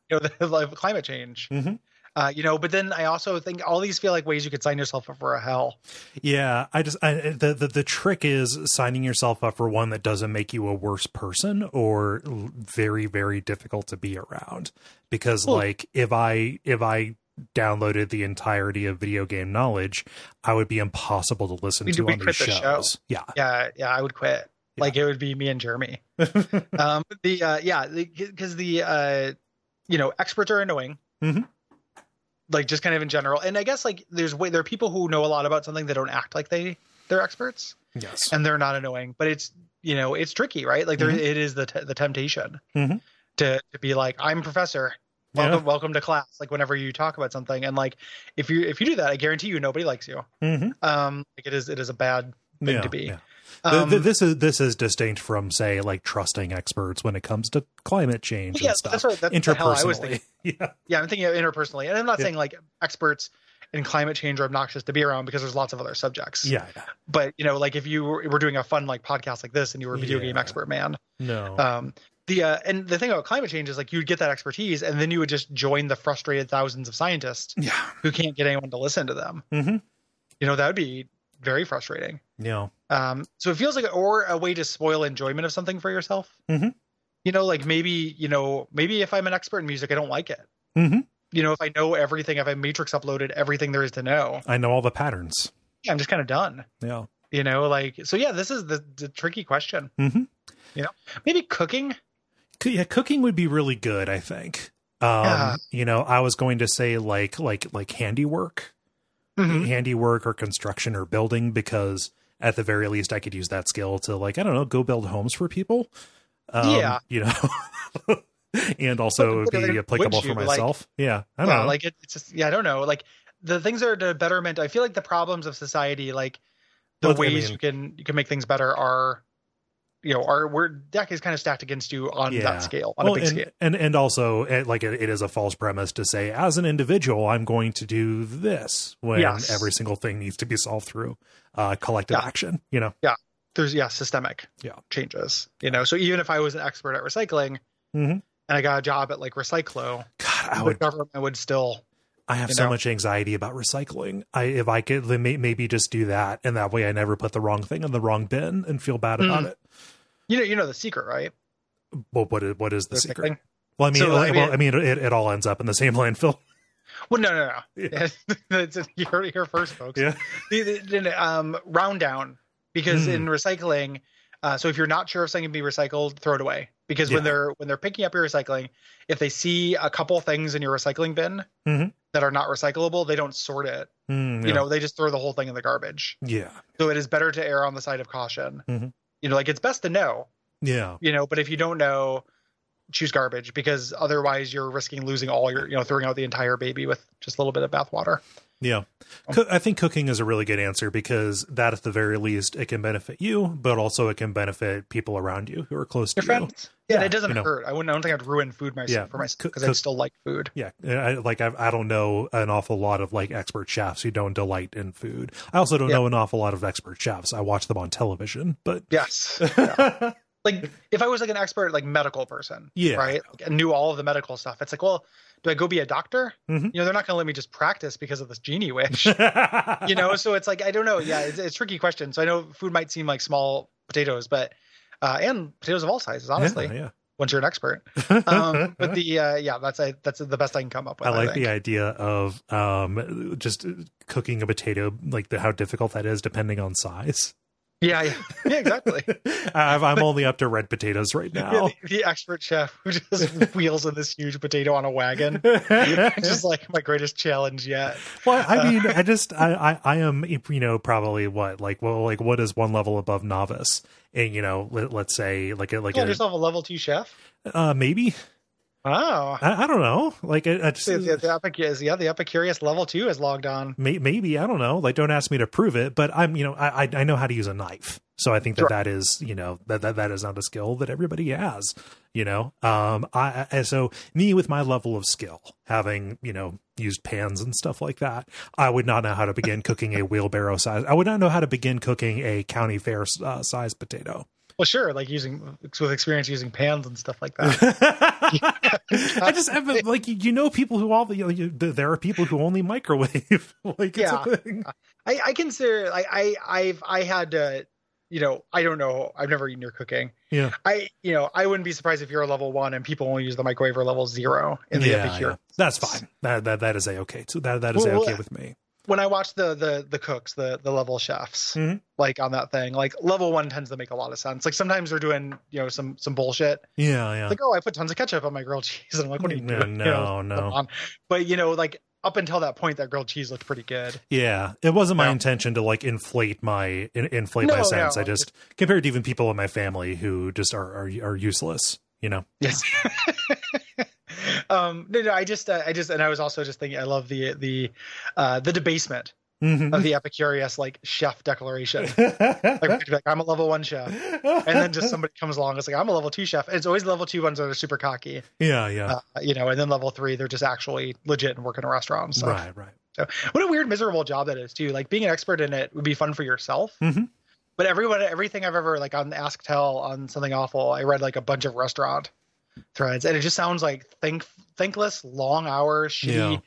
Speaker 2: you know the like climate change.
Speaker 1: hmm
Speaker 2: Uh, you know, but then I also think all these feel like ways you could sign yourself up for a hell.
Speaker 1: Yeah, I just I, the, the the trick is signing yourself up for one that doesn't make you a worse person or very very difficult to be around. Because
Speaker 2: Well-
Speaker 1: like if I if I downloaded the entirety of video game knowledge, I would be impossible to listen
Speaker 2: We-
Speaker 1: to
Speaker 2: we
Speaker 1: on these
Speaker 2: quit the show.
Speaker 1: shows. Yeah,
Speaker 2: Yeah, yeah, I would quit. Like it would be me and Jeremy. um, the uh, yeah, because the, uh, you know experts are annoying.
Speaker 1: Mhm.
Speaker 2: Like just kind of in general, and I guess like there's way there are people who know a lot about something that don't act like they they're experts,
Speaker 1: yes,
Speaker 2: and they're not annoying. But it's you know it's tricky, right? Like there
Speaker 1: Mhm.
Speaker 2: it is the t- the temptation
Speaker 1: Mhm.
Speaker 2: to to be like I'm professor.
Speaker 1: Yeah.
Speaker 2: Welcome, welcome to class. Like whenever you talk about something, and like if you if you do that, I guarantee you nobody likes you.
Speaker 1: Mhm.
Speaker 2: Um, like it is it is a bad thing
Speaker 1: Yeah,
Speaker 2: to be.
Speaker 1: yeah.
Speaker 2: Um,
Speaker 1: th- this is this is distinct from say like trusting experts when it comes to climate change
Speaker 2: yeah,
Speaker 1: and stuff.
Speaker 2: that's what that's the hell I was thinking.
Speaker 1: Interpersonally, yeah,
Speaker 2: Yeah, I'm thinking of interpersonally, and I'm not
Speaker 1: Yeah.
Speaker 2: saying like experts in climate change are obnoxious to be around because there's lots of other subjects.
Speaker 1: yeah, yeah.
Speaker 2: But you know, like if you were, were doing a fun like podcast like this and you were a video game expert, man.
Speaker 1: No,
Speaker 2: Um, the uh, and the thing about climate change is like you'd get that expertise, and then you would just join the frustrated thousands of scientists
Speaker 1: yeah,
Speaker 2: who can't get anyone to listen to them.
Speaker 1: hmm
Speaker 2: You know, that would be very frustrating.
Speaker 1: yeah,
Speaker 2: Um, so it feels like or a way to spoil enjoyment of something for yourself.
Speaker 1: Mhm.
Speaker 2: You know, like maybe you know maybe if I'm an expert in music, I don't like it.
Speaker 1: hmm
Speaker 2: you know, if I know everything, if I matrix uploaded everything there is to know,
Speaker 1: I know all the patterns.
Speaker 2: yeah, I'm just kind of done.
Speaker 1: Yeah.
Speaker 2: You know, like so. Yeah, this is the, the tricky question.
Speaker 1: hmm You know,
Speaker 2: Maybe cooking.
Speaker 1: Yeah, cooking would be really good. I think. Um,
Speaker 2: Yeah.
Speaker 1: you know, I was going to say like like like handiwork,
Speaker 2: Mhm.
Speaker 1: handiwork or construction or building because at the very least I could use that skill to like I don't know go build homes for people. Um,
Speaker 2: Yeah.
Speaker 1: you know, and also
Speaker 2: But- but
Speaker 1: be applicable for
Speaker 2: you, like-
Speaker 1: myself. yeah, I don't
Speaker 2: Yeah,
Speaker 1: know.
Speaker 2: like it, it's just yeah, I don't know. Like the things that are to betterment. I feel like the problems of society, like the
Speaker 1: Well, I
Speaker 2: ways
Speaker 1: mean-
Speaker 2: you can you can make things better, are you know, our we're deck is kind of stacked against you on
Speaker 1: Yeah.
Speaker 2: that scale, on
Speaker 1: well,
Speaker 2: a big
Speaker 1: and,
Speaker 2: scale.
Speaker 1: and and also it, like it, it is a false premise to say as an individual I'm going to do this when
Speaker 2: Yes.
Speaker 1: every single thing needs to be solved through uh, collective
Speaker 2: Yeah.
Speaker 1: action. You know, yeah
Speaker 2: There's yeah, systemic
Speaker 1: Yeah.
Speaker 2: changes. You know, so even if I was an expert at recycling
Speaker 1: Mhm.
Speaker 2: and I got a job at like Recyclo,
Speaker 1: God, I
Speaker 2: the
Speaker 1: would
Speaker 2: government would still
Speaker 1: I have
Speaker 2: you
Speaker 1: so
Speaker 2: know?
Speaker 1: much anxiety about recycling. I if I could then may, maybe just do that, and that way I never put the wrong thing in the wrong bin and feel bad about
Speaker 2: Mm.
Speaker 1: it.
Speaker 2: you know you know the secret, right?
Speaker 1: Well, what is what is the secret? Well, I mean,
Speaker 2: So,
Speaker 1: well,
Speaker 2: I mean-
Speaker 1: I mean, it, it all ends up in the same landfill.
Speaker 2: Well, no, no, no.
Speaker 1: Yeah.
Speaker 2: you heard it here first, folks.
Speaker 1: Yeah.
Speaker 2: Um, round down because
Speaker 1: Hmm.
Speaker 2: in recycling, uh, so if you're not sure if something can be recycled, throw it away. Because when they're when they're picking up your recycling, if they see a couple things in your recycling bin
Speaker 1: Mhm.
Speaker 2: that are not recyclable, they don't sort it.
Speaker 1: Mm,
Speaker 2: You know, they just throw the whole thing in the garbage.
Speaker 1: yeah,
Speaker 2: So it is better to err on the side of caution.
Speaker 1: Mhm.
Speaker 2: You know, like it's best to know.
Speaker 1: yeah,
Speaker 2: You know, but if you don't know, choose garbage because otherwise you're risking losing all your, you know, throwing out the entire baby with just a little bit of bathwater.
Speaker 1: yeah.
Speaker 2: Um,
Speaker 1: co- I think cooking is a really good answer because that, at the very least, it can benefit you, but also it can benefit people around you who are close
Speaker 2: Your
Speaker 1: to you.
Speaker 2: friends. Yeah, and it doesn't
Speaker 1: you know.
Speaker 2: hurt. I wouldn't. I don't think I'd ruin food myself
Speaker 1: Yeah,
Speaker 2: for myself
Speaker 1: cook-
Speaker 2: because I still like food.
Speaker 1: Yeah, I, like I, I don't know an awful lot of like expert chefs who don't delight in food. I also don't
Speaker 2: Yeah.
Speaker 1: know an awful lot of expert chefs. I watch them on television, but
Speaker 2: Yes. Yeah. like if I was like an expert, like medical person,
Speaker 1: Yeah.
Speaker 2: right, like, and knew all of the medical stuff, it's like, well, do I go be a doctor?
Speaker 1: Mhm.
Speaker 2: You know, they're not going to let me just practice because of this genie wish. you know, so it's like I don't know. Yeah, it's, it's a tricky question. So I know food might seem like small potatoes, but uh, and potatoes of all sizes, honestly.
Speaker 1: yeah,
Speaker 2: Once you're an expert, um, but the uh, yeah, that's I, that's the best I can come up with.
Speaker 1: I like
Speaker 2: think.
Speaker 1: the idea of um just cooking a potato, like the, how difficult that is depending on size.
Speaker 2: Yeah, yeah, yeah, exactly.
Speaker 1: I'm only up to red potatoes right
Speaker 2: Yeah,
Speaker 1: now.
Speaker 2: the, the expert chef who just wheels in this huge potato on a wagon. It's just like my greatest challenge yet.
Speaker 1: well, I mean, I just, I, I, I am, you know, probably what, like, well, like, what is one level above novice? And you know, let, let's say, like, a, like,
Speaker 2: Call
Speaker 1: a,
Speaker 2: yourself a level two chef.
Speaker 1: uh, maybe,
Speaker 2: Oh,
Speaker 1: I, I don't know, like, I, I just,
Speaker 2: the, the, the Epic is yeah, the Epicurious level two is logged on.
Speaker 1: may, maybe, I don't know, like, don't ask me to prove it, but I'm, you know, I, I, I know how to use a knife. So I think that
Speaker 2: Sure.
Speaker 1: that is, you know, that, that that is not a skill that everybody has, you know. Um I, I so me with my level of skill, having, you know, used pans and stuff like that, I would not know how to begin cooking a wheelbarrow size. I would not know how to begin cooking a county fair uh, size potato.
Speaker 2: Well, sure, like using with experience using pans and stuff like that.
Speaker 1: I just have like you know people who all the you know, there are people who only microwave like it's
Speaker 2: Yeah.
Speaker 1: a thing.
Speaker 2: I, I consider like I I've I had to, you know, I don't know. I've never eaten your cooking.
Speaker 1: Yeah.
Speaker 2: I you know I wouldn't be surprised if you're a level one and people only use the microwave or level zero in the
Speaker 1: yeah,
Speaker 2: Epicure.
Speaker 1: yeah. That's fine. That that that is a okay. So that that is
Speaker 2: Well,
Speaker 1: a okay
Speaker 2: well,
Speaker 1: with me.
Speaker 2: When I watch the the the cooks, the the level chefs,
Speaker 1: Mhm.
Speaker 2: like on that thing, like level one tends to make a lot of sense. Like sometimes they're doing you know some some bullshit.
Speaker 1: Yeah, yeah.
Speaker 2: Like oh, I put tons of ketchup on my grilled cheese, and I'm like, what are you
Speaker 1: No,
Speaker 2: doing? You
Speaker 1: no,
Speaker 2: know,
Speaker 1: no.
Speaker 2: But you know, like up until that point, that grilled cheese looked pretty good.
Speaker 1: Yeah, it wasn't my
Speaker 2: No.
Speaker 1: intention to like inflate my in, inflate my sense.
Speaker 2: no.
Speaker 1: I just compared to even people in my family who just are are, are useless. You know.
Speaker 2: Yes. um no, no i just uh, i just and i was also just thinking i love the the uh the debasement
Speaker 1: Mhm.
Speaker 2: of the epicurious like chef declaration like, like i'm a level one chef and then just somebody comes along it's like i'm a level two chef and it's always level two ones that are super cocky
Speaker 1: yeah, yeah.
Speaker 2: uh, you know and then level three they're just actually legit and work in a restaurant stuff.
Speaker 1: right, right.
Speaker 2: so what a weird miserable job that is too like being an expert in it would be fun for yourself
Speaker 1: Mhm.
Speaker 2: but everyone everything i've ever like on ask tell on something awful i read like a bunch of restaurant threads and it just sounds like think thankless long hours shitty
Speaker 1: Yeah.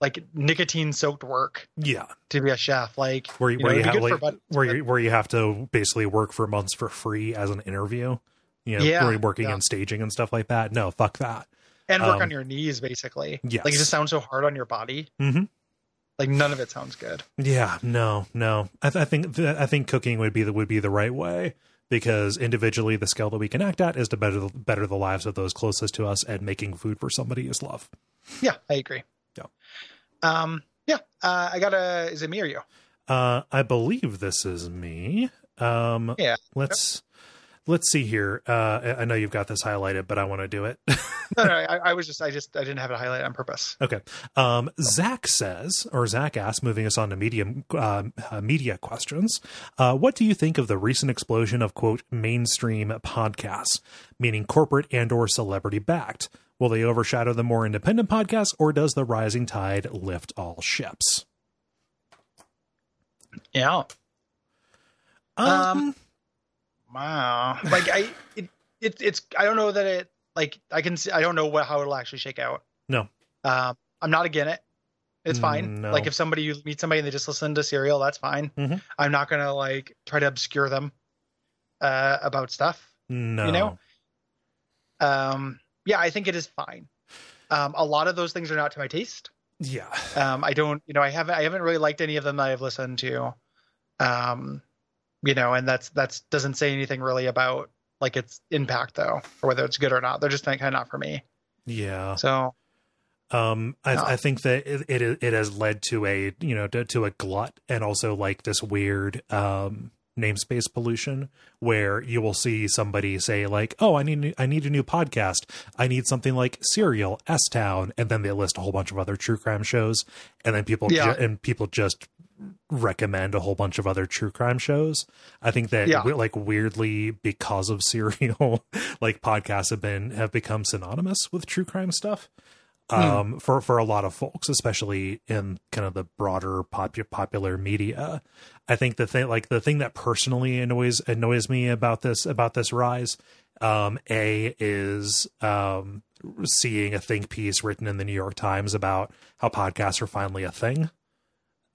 Speaker 2: like nicotine soaked work
Speaker 1: Yeah,
Speaker 2: to be a chef like
Speaker 1: where you,
Speaker 2: you
Speaker 1: where
Speaker 2: know,
Speaker 1: you have like where you where you have to basically work for months for free as an interview. You know,
Speaker 2: Yeah,
Speaker 1: working
Speaker 2: yeah.
Speaker 1: in staging and stuff like that. No, fuck that.
Speaker 2: and work
Speaker 1: um,
Speaker 2: on your knees basically
Speaker 1: Yeah,
Speaker 2: like it just sounds so hard on your body
Speaker 1: Mhm.
Speaker 2: like none of it sounds good
Speaker 1: Yeah, no, no. I, th- I think th- I think cooking would be the would be the right way because individually the scale that we can act at is to better the, better the lives of those closest to us, and making food for somebody is love.
Speaker 2: yeah i agree
Speaker 1: Yeah.
Speaker 2: um yeah uh, i got a is it me or you
Speaker 1: Uh, I believe this is me. Um,
Speaker 2: Yeah.
Speaker 1: Let's let's see here. Uh, I- know you've got this highlighted, but I want to do it.
Speaker 2: no, no, I, I was just i just i didn't have it highlighted on purpose
Speaker 1: Okay. Um, Zach says, or Zach asks, moving us on to medium uh, uh, media questions. Uh, what do you think of the recent explosion of quote mainstream podcasts, meaning corporate and or celebrity backed? Will they overshadow the more independent podcasts, or does the rising tide lift all ships?
Speaker 2: yeah Um, Wow. Like I, it, it, it's I don't know that it like I can see I don't know what how it'll actually shake out.
Speaker 1: No.
Speaker 2: Um, I'm not against it. It's fine.
Speaker 1: No.
Speaker 2: Like if somebody you meet somebody and they just listen to Serial, that's fine.
Speaker 1: Mhm.
Speaker 2: I'm not gonna like try to obscure them uh, about stuff.
Speaker 1: no,
Speaker 2: you know? Um, yeah, I think it is fine. Um, a lot of those things are not to my taste.
Speaker 1: yeah,
Speaker 2: Um, I don't, you know, I haven't, I haven't really liked any of them that I've listened to. Um, you know, and that's that's doesn't say anything really about like its impact though, or whether it's good or not. They're just kind of not for me.
Speaker 1: yeah.
Speaker 2: So
Speaker 1: Um, I,
Speaker 2: No.
Speaker 1: I think that it, it it has led to a you know to, to a glut and also like this weird um namespace pollution where you will see somebody say like oh I need I need a new podcast I need something like Serial S Town and then they list a whole bunch of other true crime shows and then people
Speaker 2: Yeah.
Speaker 1: ju- and people just recommend a whole bunch of other true crime shows. I think that
Speaker 2: Yeah.
Speaker 1: like weirdly because of Serial like podcasts have been have become synonymous with true crime stuff um for for a lot of folks especially in kind of the broader popu- popular media i think the thing like the thing that personally annoys annoys me about this about this rise um a is um seeing a think piece written in the new york times about how podcasts are finally a thing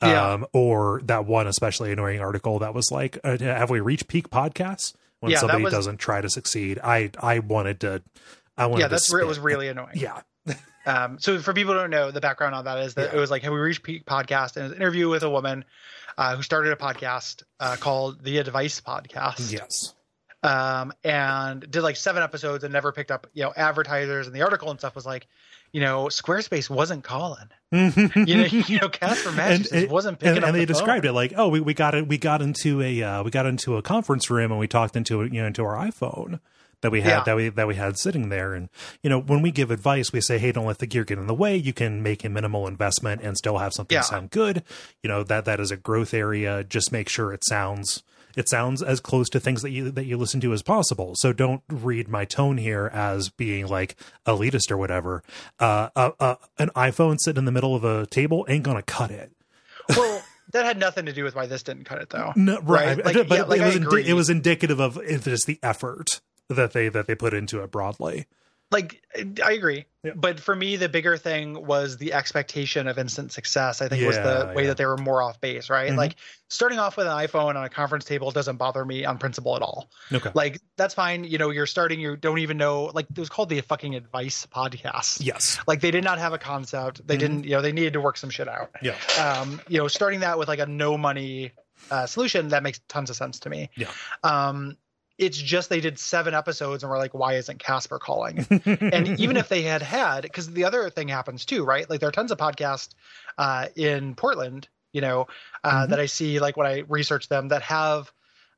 Speaker 2: Yeah.
Speaker 1: um or that one especially annoying article that was like uh, have we reached peak podcasts when
Speaker 2: Yeah,
Speaker 1: somebody
Speaker 2: was-
Speaker 1: doesn't try to succeed i i wanted to i wanted
Speaker 2: yeah, that's where it was really annoying.
Speaker 1: yeah
Speaker 2: Um, so for people who don't know, the background on that is that
Speaker 1: Yeah.
Speaker 2: it was like, have we reached peak podcast? And an interview with a woman uh, who started a podcast uh, called the Advice Podcast.
Speaker 1: yes
Speaker 2: um, and did like seven episodes and never picked up, you know, advertisers. And the article and stuff was like, you know, Squarespace wasn't calling. You know, you know, Casper Mattress
Speaker 1: it-
Speaker 2: wasn't picking
Speaker 1: and,
Speaker 2: up.
Speaker 1: and
Speaker 2: the
Speaker 1: they
Speaker 2: phone.
Speaker 1: described it like, oh, we, we got it. We got into a uh, we got into a conference room and we talked into you know into our iPhone that we had
Speaker 2: Yeah.
Speaker 1: that we that we had sitting there. And you know, when we give advice, we say, hey, don't let the gear get in the way. You can make a minimal investment and still have something
Speaker 2: Yeah.
Speaker 1: sound good. You know that that is a growth area. Just make sure it sounds it sounds as close to things that you that you listen to as possible. So don't read my tone here as being like elitist or whatever. Uh, uh, uh an iPhone sitting in the middle of a table ain't gonna cut it.
Speaker 2: Well. that had nothing to do with why this didn't cut it though.
Speaker 1: No, right. right? Like, but yeah, like it was indi- it was indicative of just the effort that they that they put into it broadly
Speaker 2: like I agree. Yeah. But for me, the bigger thing was the expectation of instant success. I think yeah, was the way yeah. that they were more off base, right? Mm-hmm. Like starting off with an iPhone on a conference table doesn't bother me on principle at all. Okay. Like that's fine. You know, you're starting, you don't even know, like it was called the fucking advice podcast.
Speaker 1: Yes.
Speaker 2: Like they did not have a concept. They mm-hmm. didn't, you know, they needed to work some shit out.
Speaker 1: Yeah.
Speaker 2: Um, you know, starting that with like a no money uh, solution, that makes tons of sense to me.
Speaker 1: Yeah.
Speaker 2: Um, it's just they did seven episodes and we're like, why isn't Casper calling? and even if they had had, because the other thing happens too, right? Like there are tons of podcasts uh, in Portland, you know, uh, mm-hmm. that I see like when I research them that have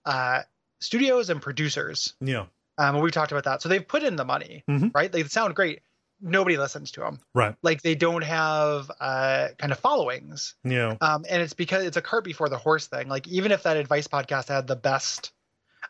Speaker 2: uh, studios and producers.
Speaker 1: Yeah.
Speaker 2: Um, and we've talked about that. So they've put in the money, mm-hmm. right? They sound great. Nobody listens to them,
Speaker 1: right?
Speaker 2: Like they don't have uh, kind of followings,
Speaker 1: yeah.
Speaker 2: Um, and it's because it's a cart before the horse thing. Like even if that advice podcast had the best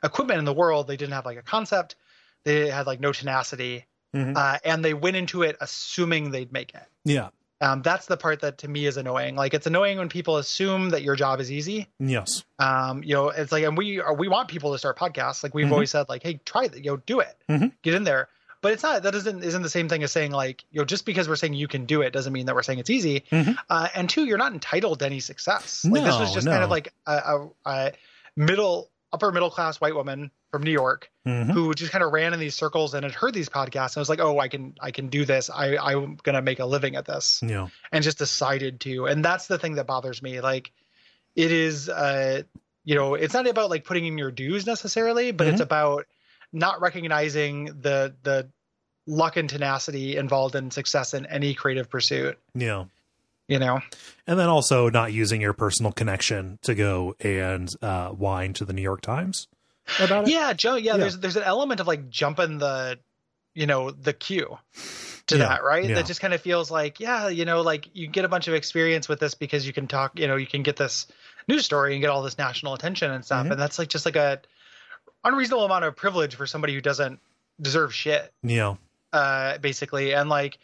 Speaker 2: equipment in the world. They didn't have like a concept. They had like no tenacity, mm-hmm. uh, and they went into it assuming they'd make it.
Speaker 1: Yeah.
Speaker 2: Um, that's the part that to me is annoying. Like it's annoying when people assume that your job is easy.
Speaker 1: Yes.
Speaker 2: Um, you know, it's like, and we are, we want people to start podcasts. Like we've mm-hmm. always said, like, hey, try it, you know, do it,
Speaker 1: mm-hmm.
Speaker 2: get in there. But it's not. That isn't isn't the same thing as saying like, you know, just because we're saying you can do it doesn't mean that we're saying it's easy.
Speaker 1: Mm-hmm.
Speaker 2: Uh, and two, you're not entitled to any success. Like no, this was just no. kind of like a, a, a middle upper middle class white woman from New York
Speaker 1: mm-hmm.
Speaker 2: who just kind of ran in these circles and had heard these podcasts and was like, "Oh, I can I can do this. I I'm gonna make a living at this."
Speaker 1: Yeah,
Speaker 2: and just decided to. And that's the thing that bothers me. Like, it is, uh, you know, it's not about like putting in your dues necessarily, but mm-hmm. it's about not recognizing the the luck and tenacity involved in success in any creative pursuit.
Speaker 1: Yeah
Speaker 2: you know?
Speaker 1: And then also not using your personal connection to go and uh, whine to the new york times about it.
Speaker 2: Yeah joe yeah, yeah, there's there's an element of like jumping the you know the queue to yeah, that right? Yeah. that just kind of feels like yeah you know like you get a bunch of experience with this because you can talk you know you can get this news story and get all this national attention and stuff. Mm-hmm. and that's like just like a unreasonable amount of privilege for somebody who doesn't deserve shit.
Speaker 1: Yeah.
Speaker 2: Uh basically. And like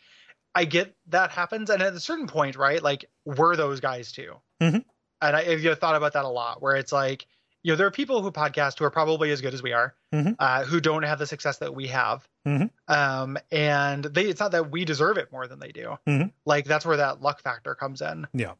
Speaker 2: I get that happens, and at a certain point, right? Like we're those guys too.
Speaker 1: Mm-hmm.
Speaker 2: And I, have thought about that a lot, where it's like, you know, there are people who podcast who are probably as good as we are,
Speaker 1: mm-hmm.
Speaker 2: uh, who don't have the success that we have,
Speaker 1: mm-hmm.
Speaker 2: um, and they it's not that we deserve it more than they do.
Speaker 1: Mm-hmm.
Speaker 2: Like that's where that luck factor comes in.
Speaker 1: Yeah.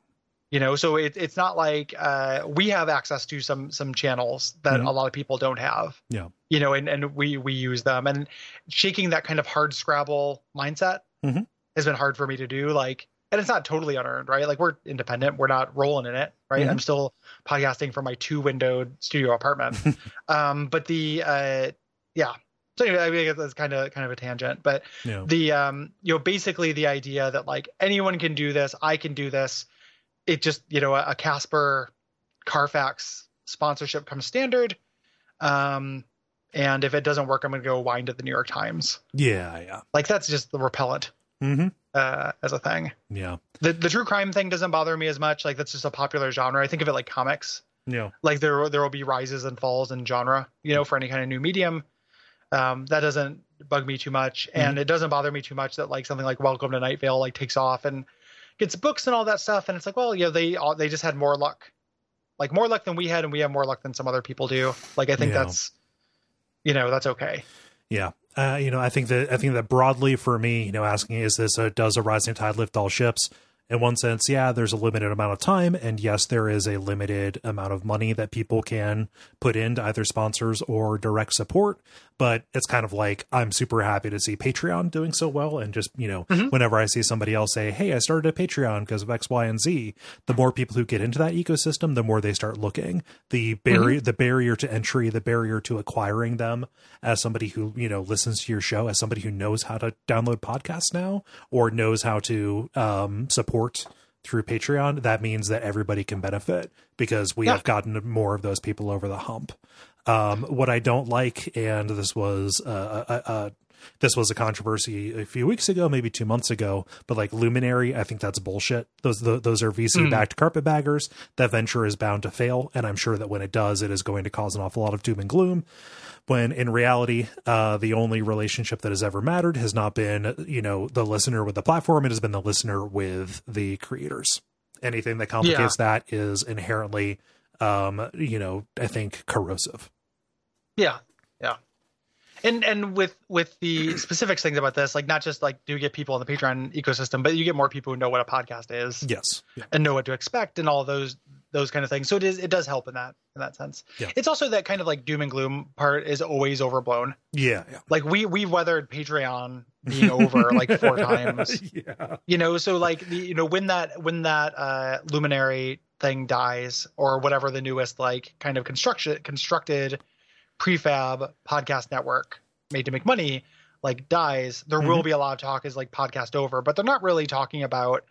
Speaker 2: You know, so it, it's not like uh, we have access to some some channels that mm-hmm. a lot of people don't have.
Speaker 1: Yeah.
Speaker 2: You know, and, and we we use them and shaking that kind of hard scrabble mindset
Speaker 1: mm-hmm
Speaker 2: has been hard for me to do. Like, and it's not totally unearned, right? Like we're independent, we're not rolling in it, right? Mm-hmm. I'm still podcasting from my two windowed studio apartment. um, but the uh, yeah. So anyway, I mean that's kind of kind of a tangent, but
Speaker 1: yeah.
Speaker 2: the um, you know, basically the idea that like anyone can do this, I can do this. It just you know a, a Casper Carfax sponsorship comes standard. Um, and if it doesn't work, I'm going to go wind at the New York Times.
Speaker 1: Yeah, yeah.
Speaker 2: Like that's just the repellent
Speaker 1: mm-hmm.
Speaker 2: uh, as a thing.
Speaker 1: Yeah.
Speaker 2: The the true crime thing doesn't bother me as much. Like that's just a popular genre. I think of it like comics.
Speaker 1: Yeah.
Speaker 2: Like there there will be rises and falls in genre, you know, for any kind of new medium. Um, that doesn't bug me too much, mm-hmm. and it doesn't bother me too much that like something like Welcome to Night Vale like takes off and gets books and all that stuff, and it's like, well, you know, they all, they just had more luck, like more luck than we had, and we have more luck than some other people do. Like I think yeah. that's, you know, that's okay.
Speaker 1: Yeah, uh, you know, I think that I think that broadly for me, you know, asking is this a, does a rising tide lift all ships? In one sense, yeah, there's a limited amount of time, and yes, there is a limited amount of money that people can put into either sponsors or direct support. But it's kind of like I'm super happy to see Patreon doing so well, and just you know, mm-hmm. whenever I see somebody else say, "Hey, I started a Patreon because of X, Y, and Z," the more people who get into that ecosystem, the more they start looking. The barrier, mm-hmm. the barrier to entry, the barrier to acquiring them as somebody who you know listens to your show, as somebody who knows how to download podcasts now or knows how to um, support support through Patreon, that means that everybody can benefit because we yeah. have gotten more of those people over the hump. Um, what I don't like, and this was a, this was a controversy a few weeks ago, maybe two months ago. But like Luminary, I think that's bullshit. Those those are VC backed mm. carpetbaggers. That venture is bound to fail, and I'm sure that when it does, it is going to cause an awful lot of doom and gloom. When in reality, uh, the only relationship that has ever mattered has not been, you know, the listener with the platform. It has been the listener with the creators. Anything that complicates yeah. that is inherently, um, you know, I think corrosive.
Speaker 2: Yeah, yeah and and with with the specifics things about this like not just like do you get people in the patreon ecosystem but you get more people who know what a podcast is
Speaker 1: yes
Speaker 2: yeah. and know what to expect and all those those kind of things so it is it does help in that in that sense yeah. it's also that kind of like doom and gloom part is always overblown
Speaker 1: yeah, yeah.
Speaker 2: like we we've weathered patreon being over like four times yeah you know so like the you know when that when that uh luminary thing dies or whatever the newest like kind of construction constructed prefab podcast network made to make money like dies, there mm-hmm. will be a lot of talk is like podcast over, but they're not really talking about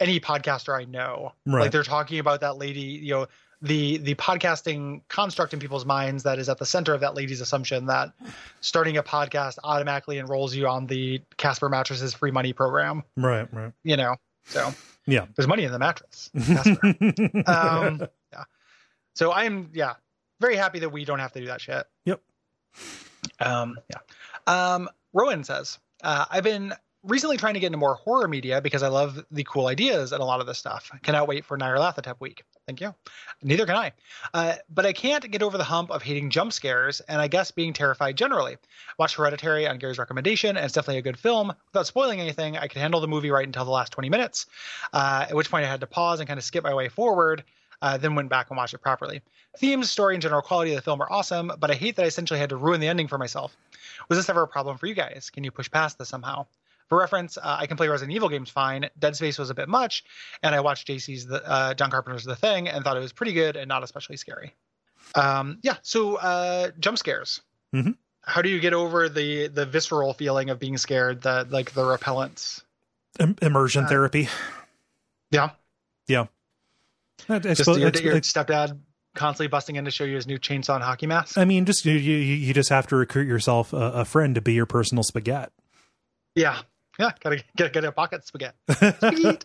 Speaker 2: any podcaster I know. Right. Like they're talking about that lady, you know, the the podcasting construct in people's minds that is at the center of that lady's assumption that starting a podcast automatically enrolls you on the Casper mattresses free money program.
Speaker 1: Right, right.
Speaker 2: You know, so
Speaker 1: yeah,
Speaker 2: there's money in the mattress. um, yeah. So I'm yeah, very happy that we don't have to do that shit.
Speaker 1: Yep.
Speaker 2: Um, yeah. Um, Rowan says, uh, I've been recently trying to get into more horror media because I love the cool ideas and a lot of this stuff. Cannot wait for Nyarlathotep week. Thank you. Neither can I. Uh, but I can't get over the hump of hating jump scares and I guess being terrified generally. Watched Hereditary on Gary's recommendation, and it's definitely a good film. Without spoiling anything, I could handle the movie right until the last 20 minutes, uh, at which point I had to pause and kind of skip my way forward uh, then went back and watched it properly. Themes, story, and general quality of the film are awesome, but I hate that I essentially had to ruin the ending for myself. Was this ever a problem for you guys? Can you push past this somehow? For reference, uh, I can play Resident Evil games fine. Dead Space was a bit much, and I watched JC's the, uh, John Carpenter's The Thing and thought it was pretty good and not especially scary. Um, yeah, so uh, jump scares.
Speaker 1: Mm-hmm.
Speaker 2: How do you get over the the visceral feeling of being scared? The like the repellents.
Speaker 1: immersion uh, therapy.
Speaker 2: Yeah.
Speaker 1: Yeah.
Speaker 2: Just your, your stepdad constantly busting in to show you his new chainsaw and hockey mask.
Speaker 1: I mean, just you you, you just have to recruit yourself a, a friend to be your personal spaghetti.
Speaker 2: Yeah, yeah, gotta get get a pocket spaghetti.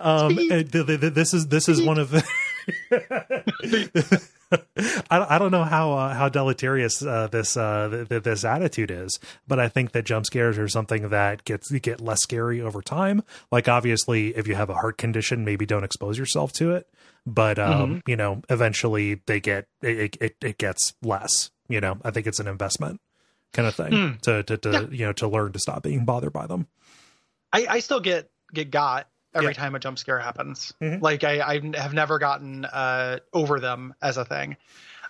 Speaker 1: um, this is this is one of the. I, I don't know how uh, how deleterious uh, this uh, th- this attitude is, but I think that jump scares are something that gets get less scary over time. Like obviously, if you have a heart condition, maybe don't expose yourself to it. But um, mm-hmm. you know, eventually they get it, it, it gets less. You know, I think it's an investment kind of thing mm. to to, to yeah. you know to learn to stop being bothered by them.
Speaker 2: I, I still get get got every yeah. time a jump scare happens. Mm-hmm. Like I, I have never gotten uh, over them as a thing.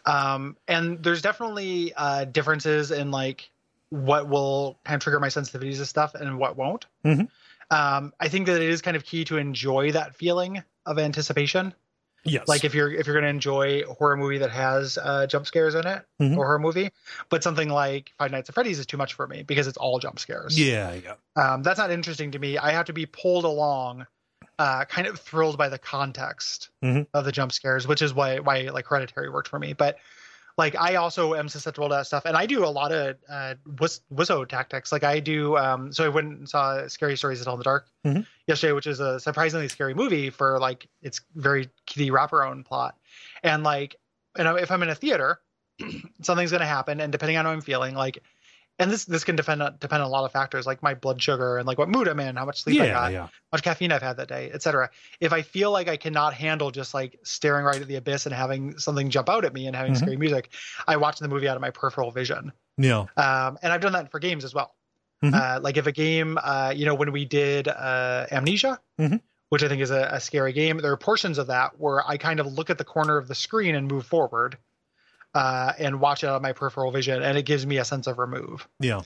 Speaker 2: Um, and there's definitely uh, differences in like what will kind of trigger my sensitivities to stuff and what won't.
Speaker 1: Mm-hmm.
Speaker 2: Um, I think that it is kind of key to enjoy that feeling of anticipation.
Speaker 1: Yes.
Speaker 2: Like if you're if you're going to enjoy a horror movie that has uh, jump scares in it, mm-hmm. or horror movie, but something like Five Nights at Freddy's is too much for me because it's all jump scares.
Speaker 1: Yeah, yeah.
Speaker 2: Um, that's not interesting to me. I have to be pulled along uh, kind of thrilled by the context
Speaker 1: mm-hmm.
Speaker 2: of the jump scares, which is why why like Hereditary worked for me. But like I also am susceptible to that stuff, and I do a lot of uh, wizzo tactics. Like I do. Um, so I went and saw Scary Stories to Tell in the Dark
Speaker 1: mm-hmm.
Speaker 2: yesterday, which is a surprisingly scary movie for like its very kitty wraparound plot. And like, and if I'm in a theater, something's going to happen, and depending on how I'm feeling, like and this this can depend on depend on a lot of factors like my blood sugar and like what mood I'm in, how much sleep
Speaker 1: yeah,
Speaker 2: I got,
Speaker 1: yeah.
Speaker 2: how much caffeine I've had that day, etc. If I feel like I cannot handle just like staring right at the abyss and having something jump out at me and having mm-hmm. scary music, I watch the movie out of my peripheral vision.
Speaker 1: Yeah.
Speaker 2: Um, and I've done that for games as well.
Speaker 1: Mm-hmm.
Speaker 2: Uh, like if a game, uh, you know, when we did uh, Amnesia,
Speaker 1: mm-hmm.
Speaker 2: which I think is a, a scary game, there are portions of that where I kind of look at the corner of the screen and move forward. Uh, and watch it out of my peripheral vision, and it gives me a sense of remove.
Speaker 1: Yeah.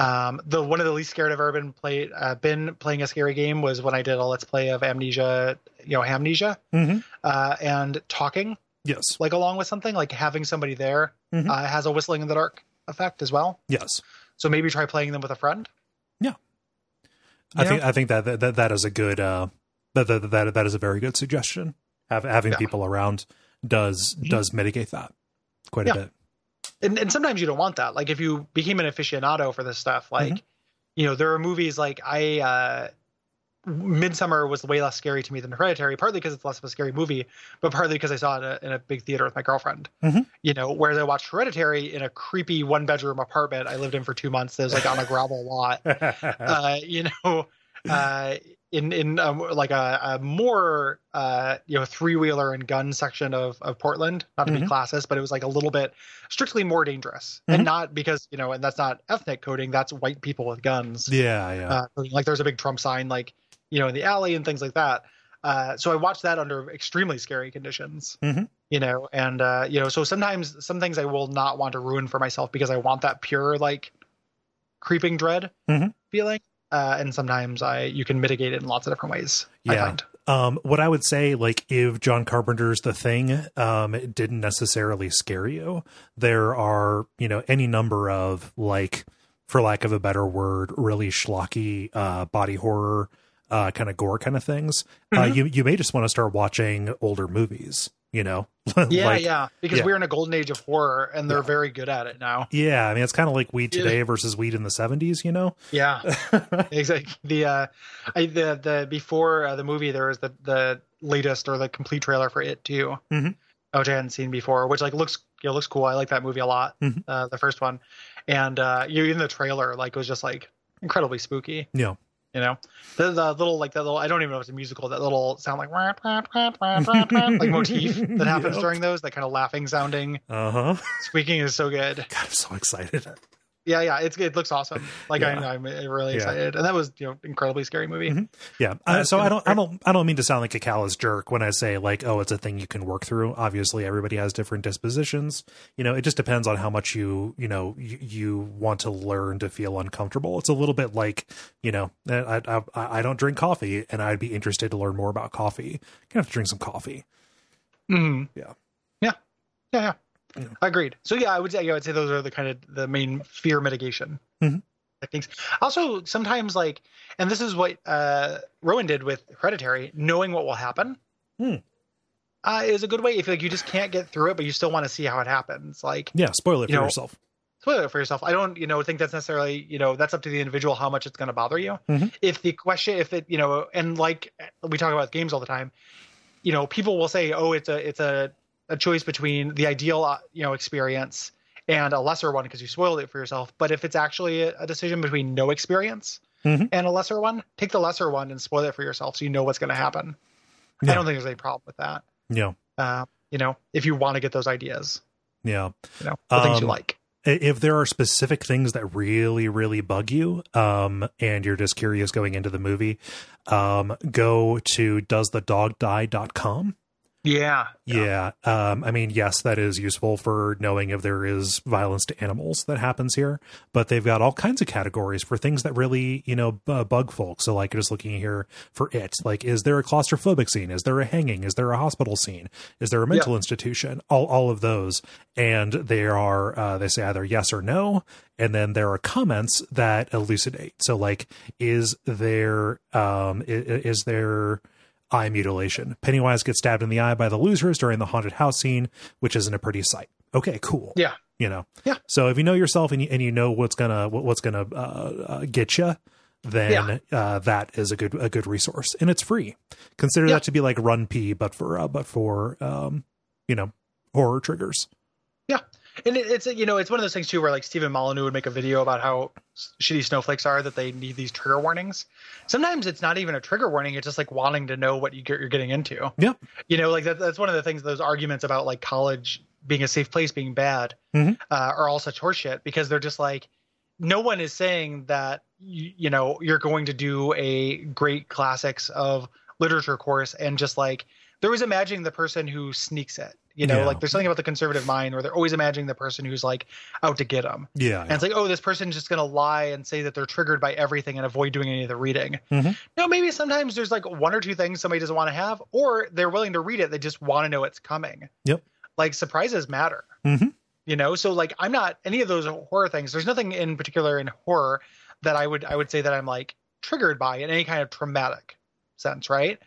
Speaker 2: Um, the one of the least scared I've ever been played uh, been playing a scary game was when I did a let's play of Amnesia, you know, Amnesia,
Speaker 1: mm-hmm.
Speaker 2: uh, and talking.
Speaker 1: Yes,
Speaker 2: like along with something like having somebody there
Speaker 1: mm-hmm.
Speaker 2: uh, has a whistling in the dark effect as well.
Speaker 1: Yes,
Speaker 2: so maybe try playing them with a friend.
Speaker 1: Yeah, I think I think that that that is a good uh, that that that, that is a very good suggestion. Have, having yeah. people around does mm-hmm. does mitigate that quite
Speaker 2: yeah.
Speaker 1: a bit.
Speaker 2: and, and sometimes you don't want that. Like if you became an aficionado for this stuff, like mm-hmm. you know, there are movies like I uh Midsommar was way less scary to me than Hereditary, partly because it's less of a scary movie, but partly because I saw it in a, in a big theater with my girlfriend. Mm-hmm. You know, whereas I watched Hereditary in a creepy one bedroom apartment I lived in for two months that was like on a gravel lot. Uh, you know, uh, in in um, like a, a more uh, you know three wheeler and gun section of of Portland. Not to mm-hmm. be classist, but it was like a little bit strictly more dangerous, mm-hmm. and not because you know, and that's not ethnic coding. That's white people with guns.
Speaker 1: Yeah, yeah.
Speaker 2: Uh, like there's a big Trump sign, like you know, in the alley and things like that. Uh, so I watched that under extremely scary conditions, mm-hmm. you know, and uh, you know, so sometimes some things I will not want to ruin for myself because I want that pure like creeping dread mm-hmm. feeling uh, and sometimes I you can mitigate it in lots of different ways.
Speaker 1: Yeah. Um, what I would say, like if John Carpenter's The Thing um, it didn't necessarily scare you, there are you know any number of like, for lack of a better word, really schlocky uh, body horror uh, kind of gore kind of things. Uh, mm-hmm. You you may just want to start watching older movies you know?
Speaker 2: Yeah like, yeah because yeah. we're in a golden age of horror and they're yeah. very good at it now.
Speaker 1: Yeah i mean it's kind of like weed today versus weed in the 70s you know?
Speaker 2: Yeah. Exactly the uh I, the the before uh, the movie there was the the latest or the complete trailer for it too mm-hmm. which i hadn't seen before which like looks you know, looks cool. I like that movie a lot mm-hmm. uh the first one. And uh you in the trailer like it was just like incredibly spooky.
Speaker 1: Yeah
Speaker 2: you know, the, the little like that little I don't even know if it's a musical. That little sound like like motif that happens yep. during those. That kind of laughing sounding.
Speaker 1: Uh huh.
Speaker 2: Squeaking is so good.
Speaker 1: God, I'm so excited
Speaker 2: yeah, yeah, it's it looks awesome. Like yeah. I, am really excited, yeah. and that was you know incredibly scary movie. Mm-hmm.
Speaker 1: Yeah, uh, so I don't, I don't, I don't mean to sound like a callous jerk when I say like, oh, it's a thing you can work through. Obviously, everybody has different dispositions. You know, it just depends on how much you, you know, you, you want to learn to feel uncomfortable. It's a little bit like, you know, I, I, I don't drink coffee, and I'd be interested to learn more about coffee. You have to drink some coffee.
Speaker 2: Mm-hmm.
Speaker 1: Yeah.
Speaker 2: Yeah. Yeah. Yeah. Yeah. Agreed. So yeah, I would say I would say those are the kind of the main fear mitigation mm-hmm. techniques. Also, sometimes like, and this is what uh, Rowan did with Hereditary, knowing what will happen. Hmm. Uh, is a good way if like you just can't get through it, but you still want to see how it happens. Like,
Speaker 1: yeah, spoil it for know, yourself.
Speaker 2: Spoil it for yourself. I don't, you know, think that's necessarily, you know, that's up to the individual how much it's going to bother you. Mm-hmm. If the question, if it, you know, and like we talk about games all the time, you know, people will say, oh, it's a, it's a a choice between the ideal uh, you know experience and a lesser one because you spoiled it for yourself. But if it's actually a, decision between no experience mm-hmm. and a lesser one, take the lesser one and spoil it for yourself so you know what's going to happen. Yeah. I don't think there's any problem with that.
Speaker 1: Yeah.
Speaker 2: Uh, you know, if you want to get those ideas.
Speaker 1: Yeah.
Speaker 2: You know, the um, things you um, like.
Speaker 1: If there are specific things that really, really bug you, um, and you're just curious going into the movie, um, go to doesthedogdie.com
Speaker 2: yeah.
Speaker 1: Yeah. Um, I mean, yes, that is useful for knowing if there is violence to animals that happens here, but they've got all kinds of categories for things that really, you know, bug folk. So, like, just looking here for it, like, is there a claustrophobic scene? Is there a hanging? Is there a hospital scene? Is there a mental yeah. institution? All, all of those. And they are, uh, they say either yes or no. And then there are comments that elucidate. So, like, is there, um, is, is there, eye mutilation. Pennywise gets stabbed in the eye by the losers during the haunted house scene, which isn't a pretty sight. Okay, cool.
Speaker 2: Yeah,
Speaker 1: you know.
Speaker 2: Yeah.
Speaker 1: So if you know yourself and you, and you know what's gonna what's gonna uh, uh, get you, then yeah. uh, that is a good a good resource, and it's free. Consider yeah. that to be like Run P, but for uh, but for um, you know horror triggers.
Speaker 2: And it, it's you know it's one of those things too where like Stephen Molyneux would make a video about how shitty snowflakes are that they need these trigger warnings. Sometimes it's not even a trigger warning; it's just like wanting to know what you get, you're getting into.
Speaker 1: Yep.
Speaker 2: you know, like that, that's one of the things. Those arguments about like college being a safe place being bad mm-hmm. uh, are all such horseshit because they're just like no one is saying that you, you know you're going to do a great classics of literature course and just like there was imagining the person who sneaks it you know, yeah. like there's something about the conservative mind where they're always imagining the person who's like out to get them.
Speaker 1: Yeah.
Speaker 2: And it's like, oh, this person's just going to lie and say that they're triggered by everything and avoid doing any of the reading. Mm-hmm. No, maybe sometimes there's like one or two things somebody doesn't want to have, or they're willing to read it. They just want to know it's coming.
Speaker 1: Yep.
Speaker 2: Like surprises matter. Mm-hmm. You know, so like I'm not any of those horror things. There's nothing in particular in horror that I would I would say that I'm like triggered by in any kind of traumatic sense, right?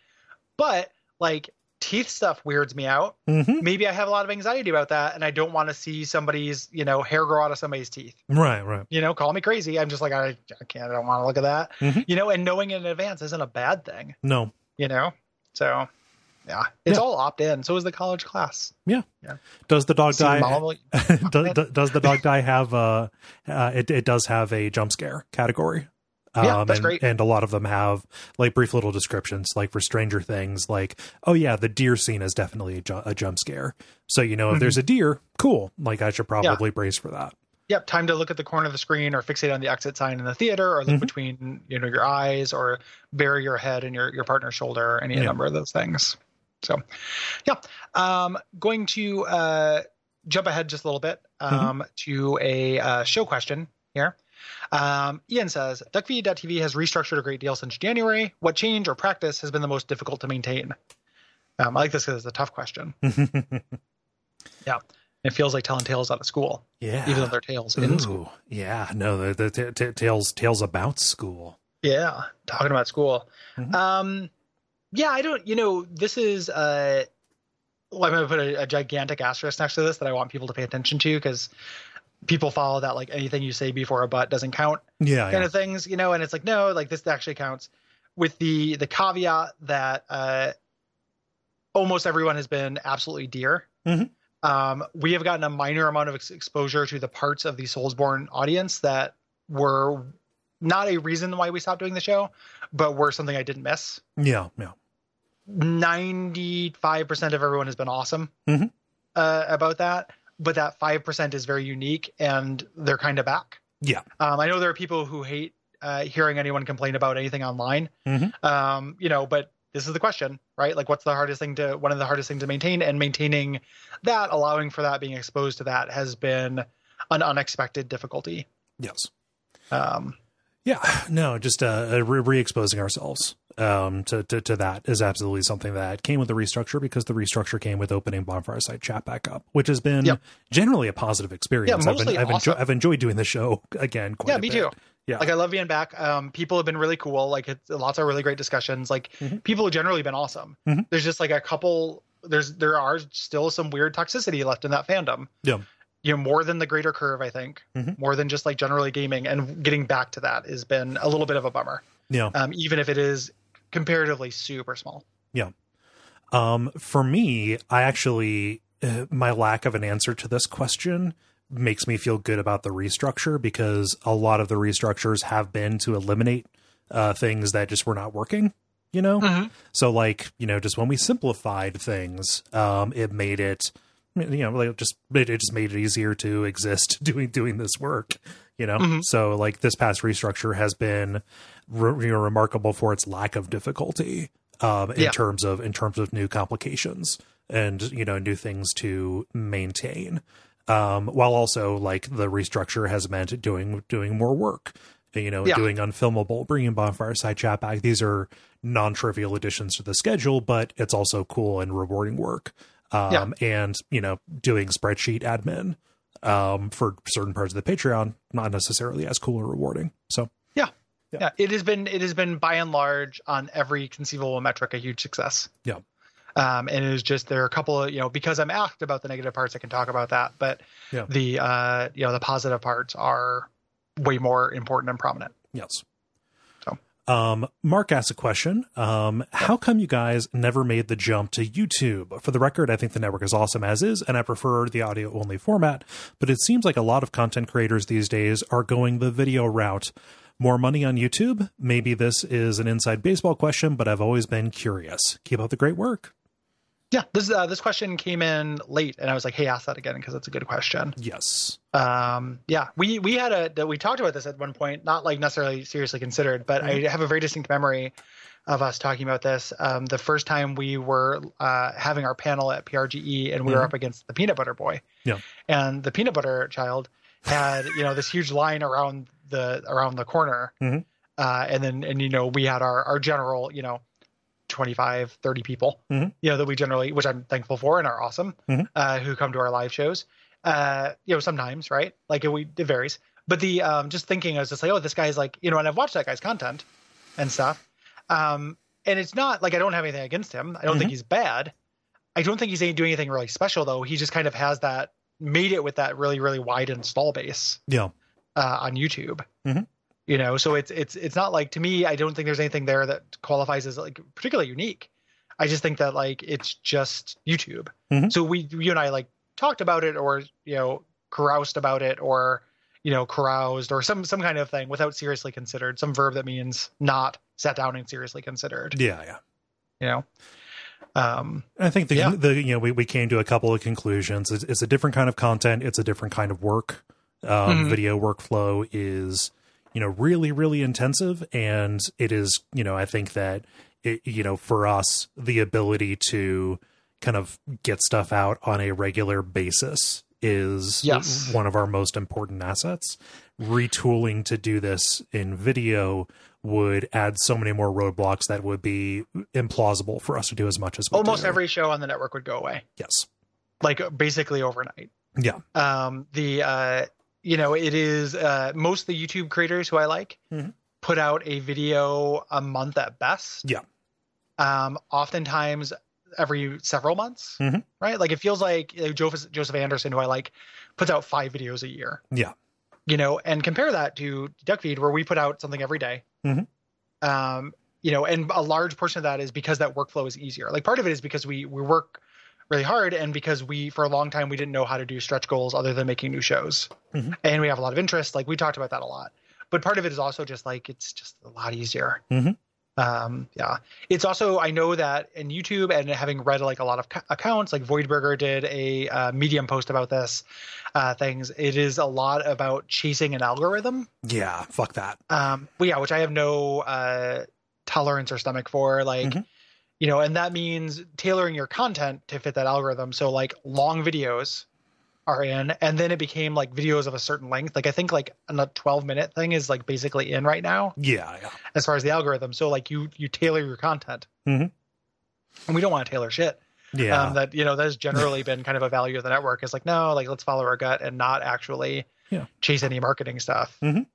Speaker 2: But like teeth stuff weirds me out.
Speaker 1: Mm-hmm.
Speaker 2: Maybe I have a lot of anxiety about that, and I don't want to see somebody's, you know, hair grow out of somebody's teeth.
Speaker 1: Right, right.
Speaker 2: You know, call me crazy. I'm just like, I, I can't. I don't want to look at that.
Speaker 1: Mhm.
Speaker 2: You know, and knowing in advance isn't a bad thing.
Speaker 1: No.
Speaker 2: You know, so yeah, it's
Speaker 1: Yeah.
Speaker 2: all opt in. So is the college class. Yeah. Yeah.
Speaker 1: Does the dog die? Does, does- the dog die have uh, uh it, it does have a jump scare category
Speaker 2: Yeah, that's
Speaker 1: and,
Speaker 2: great.
Speaker 1: and a lot of them have like brief little descriptions like for stranger things like oh yeah the deer scene is definitely a, ju- a jump scare so you know if
Speaker 2: Mhm.
Speaker 1: there's a deer cool like i should probably brace for that
Speaker 2: Yep, time to look at the corner of the screen or fixate on the exit sign in the theater or look
Speaker 1: Mhm.
Speaker 2: between, you know, your eyes or bury your head in your, your partner's shoulder, any
Speaker 1: Yeah.
Speaker 2: number of those things. So, yeah. Um, going to uh, jump ahead just a little bit um, to a uh, show question here. Um, Ian says, DuckFeed.tv has restructured a great deal since January. What change or practice has been the most difficult to maintain? Um, I like this because it's a tough question. Yeah. It feels like telling tales out of school,
Speaker 1: yeah
Speaker 2: even though they're tales in school.
Speaker 1: Ooh, yeah no the, the t- t- tales tales about school
Speaker 2: Yeah, talking about school.
Speaker 1: Mhm.
Speaker 2: Um, yeah, I don't. You know, this is. Uh, well, I'm going to put a, a gigantic asterisk next to this that I want people to pay attention to because people follow that like anything you say before a but doesn't count
Speaker 1: yeah,
Speaker 2: kind
Speaker 1: yeah.
Speaker 2: of things, you know. And it's like no, like this actually counts. With the the caveat that uh, almost everyone has been absolutely dear.
Speaker 1: Mhm.
Speaker 2: Um, we have gotten a minor amount of ex- exposure to the parts of the Soulsborne audience that were not a reason why we stopped doing the show, but were something I didn't miss.
Speaker 1: yeah yeah
Speaker 2: 95% of everyone has been awesome
Speaker 1: Mhm.
Speaker 2: uh, about that, but that 5% is very unique and they're kind of back.
Speaker 1: Yeah.
Speaker 2: Um, I know there are people who hate uh, hearing anyone complain about anything online,
Speaker 1: Mhm.
Speaker 2: um, you know, but this is the question, right? Like, what's the hardest thing to, one of the hardest things to maintain and maintaining that, allowing for that, being exposed to that has been an unexpected difficulty.
Speaker 1: yes
Speaker 2: Um,
Speaker 1: Yeah, no, just uh, re-exposing ourselves um, to, to to that is absolutely something that came with the restructure because the restructure came with opening Bonfireside Chat back up, which has been
Speaker 2: Yep.
Speaker 1: generally a positive experience.
Speaker 2: Yeah,
Speaker 1: I've, been,
Speaker 2: mostly
Speaker 1: I've, enjo-
Speaker 2: awesome.
Speaker 1: I've enjoyed doing the show again. Quite
Speaker 2: yeah,
Speaker 1: a
Speaker 2: me
Speaker 1: bit.
Speaker 2: too.
Speaker 1: Yeah,
Speaker 2: Like I love being back. Um, people have been really cool. Like it's lots of really great discussions. Like
Speaker 1: Mhm.
Speaker 2: people have generally been awesome.
Speaker 1: Mhm.
Speaker 2: There's just like a couple. There's there are still some weird toxicity left in that fandom.
Speaker 1: Yeah.
Speaker 2: You know, more than the greater curve, I think.
Speaker 1: Mhm.
Speaker 2: More than just like generally gaming, and getting back to that has been a little bit of a bummer.
Speaker 1: yeah.
Speaker 2: Um, even if it is comparatively super small. Yeah.
Speaker 1: Um, for me, I actually uh, my lack of an answer to this question makes me feel good about the restructure because a lot of the restructures have been to eliminate uh, things that just were not working. You know, So like, you know, just when we simplified things, um, it made it, you know, like just it, it just made it easier to exist doing doing this work. You know,
Speaker 2: Mhm.
Speaker 1: so like this past restructure has been re- you know, remarkable for its lack of difficulty um, in
Speaker 2: Yeah.
Speaker 1: terms of in terms of new complications and you know new things to maintain. Um, while also like the restructure has meant doing doing more work you know,
Speaker 2: Yeah.
Speaker 1: doing unfilmable, bringing Bonfireside Chat back. These are non-trivial additions to the schedule, but it's also cool and rewarding work. Um, and you know, doing spreadsheet admin um, for certain parts of the Patreon, not necessarily as cool or rewarding. So Yeah.
Speaker 2: Yeah, it has been it has been by and large on every conceivable metric a huge success.
Speaker 1: Yeah.
Speaker 2: Um, and it is just there are a couple of you know because I'm asked about the negative parts I can talk about that, but
Speaker 1: Yeah.
Speaker 2: the uh you know the positive parts are way more important and prominent.
Speaker 1: yes. Um, Mark asks a question. Um, how come you guys never made the jump to YouTube? For the record, I think the network is awesome as is, and I prefer the audio only format, but it seems like a lot of content creators these days are going the video route. More money on YouTube? Maybe this is an inside baseball question, but I've always been curious. Keep up the great work.
Speaker 2: Yeah, this uh, this question came in late, and I was like, hey, ask that again because it's a good question.
Speaker 1: Yes.
Speaker 2: Um, yeah, we we had a we talked about this at one point, not like necessarily seriously considered, but I have a very distinct memory of us talking about this. Um, the first time we were uh, having our panel at PRGE, and we were
Speaker 1: Mhm.
Speaker 2: up against the Peanut Butter Boy.
Speaker 1: Yeah.
Speaker 2: and the Peanut Butter Child had you know this huge line around the around the corner,
Speaker 1: Mhm.
Speaker 2: uh, and then and you know we had our our general you know 25 30 people
Speaker 1: Mhm.
Speaker 2: you know that we generally which i'm thankful for and are awesome
Speaker 1: Mhm.
Speaker 2: uh, who come to our live shows uh you know sometimes right like it, we, it varies but the um just thinking i was just like oh this guy's like you know and i've watched that guy's content and stuff um and it's not like i don't have anything against him i don't
Speaker 1: Mhm.
Speaker 2: think he's bad I don't think he's doing anything really special though. He just kind of has that made it with that really really wide install base.
Speaker 1: Yeah.
Speaker 2: Uh, on YouTube.
Speaker 1: Mhm.
Speaker 2: You know, so it's it's it's not like to me. I don't think there's anything there that qualifies as like particularly unique. I just think that like it's just YouTube.
Speaker 1: Mhm.
Speaker 2: So we you and I like talked about it or you know caroused about it or you know caroused or some some kind of thing without seriously considered some verb that means not sat down and seriously considered
Speaker 1: Yeah. Yeah.
Speaker 2: you know um
Speaker 1: I think the
Speaker 2: Yeah.
Speaker 1: the you know we, we came to a couple of conclusions. It's, it's a different kind of content. It's a different kind of work. Um,
Speaker 2: Mhm.
Speaker 1: Video workflow is you know really really intensive, and it is you know I think that it, you know for us the ability to kind of get stuff out on a regular basis is
Speaker 2: Yes.
Speaker 1: one of our most important assets. Retooling to do this in video would add so many more roadblocks that would be implausible for us to do as much as
Speaker 2: almost
Speaker 1: do.
Speaker 2: every show on the network would go away
Speaker 1: yes
Speaker 2: like basically overnight
Speaker 1: yeah
Speaker 2: um the uh you know it is uh most of the youtube creators who i like
Speaker 1: Mhm.
Speaker 2: put out a video a month at best
Speaker 1: Yeah.
Speaker 2: um oftentimes every several months
Speaker 1: Mhm.
Speaker 2: right like it feels like uh, joseph joseph anderson who i like puts out five videos a year
Speaker 1: Yeah.
Speaker 2: you know and compare that to duckfeed where we put out something every day.
Speaker 1: Mhm.
Speaker 2: um you know and a large portion of that is because that workflow is easier like part of it is because we we work really hard and because we for a long time we didn't know how to do stretch goals other than making new shows.
Speaker 1: Mhm.
Speaker 2: and we have a lot of interest. Like we talked about that a lot. But part of it is also just like it's just a lot easier.
Speaker 1: Mhm.
Speaker 2: um yeah. It's also i know that in youtube and having read like a lot of accounts like voidburger did a uh, medium post about this uh things it is a lot about chasing an algorithm.
Speaker 1: Yeah fuck that.
Speaker 2: Um well yeah which i have no uh tolerance or stomach for. Like
Speaker 1: Mhm.
Speaker 2: You know and that means tailoring your content to fit that algorithm. So like long videos are in and then it became like videos of a certain length. Like i think like a 12 minute thing is like basically in right now.
Speaker 1: Yeah yeah.
Speaker 2: As far as the algorithm. So like you you tailor your content.
Speaker 1: Mhm.
Speaker 2: and we don't want to tailor shit.
Speaker 1: Yeah.
Speaker 2: Um that you know that has generally been kind of a value of the network is like no like let's follow our gut and not actually
Speaker 1: Yeah.
Speaker 2: chase any marketing stuff.
Speaker 1: Mhm.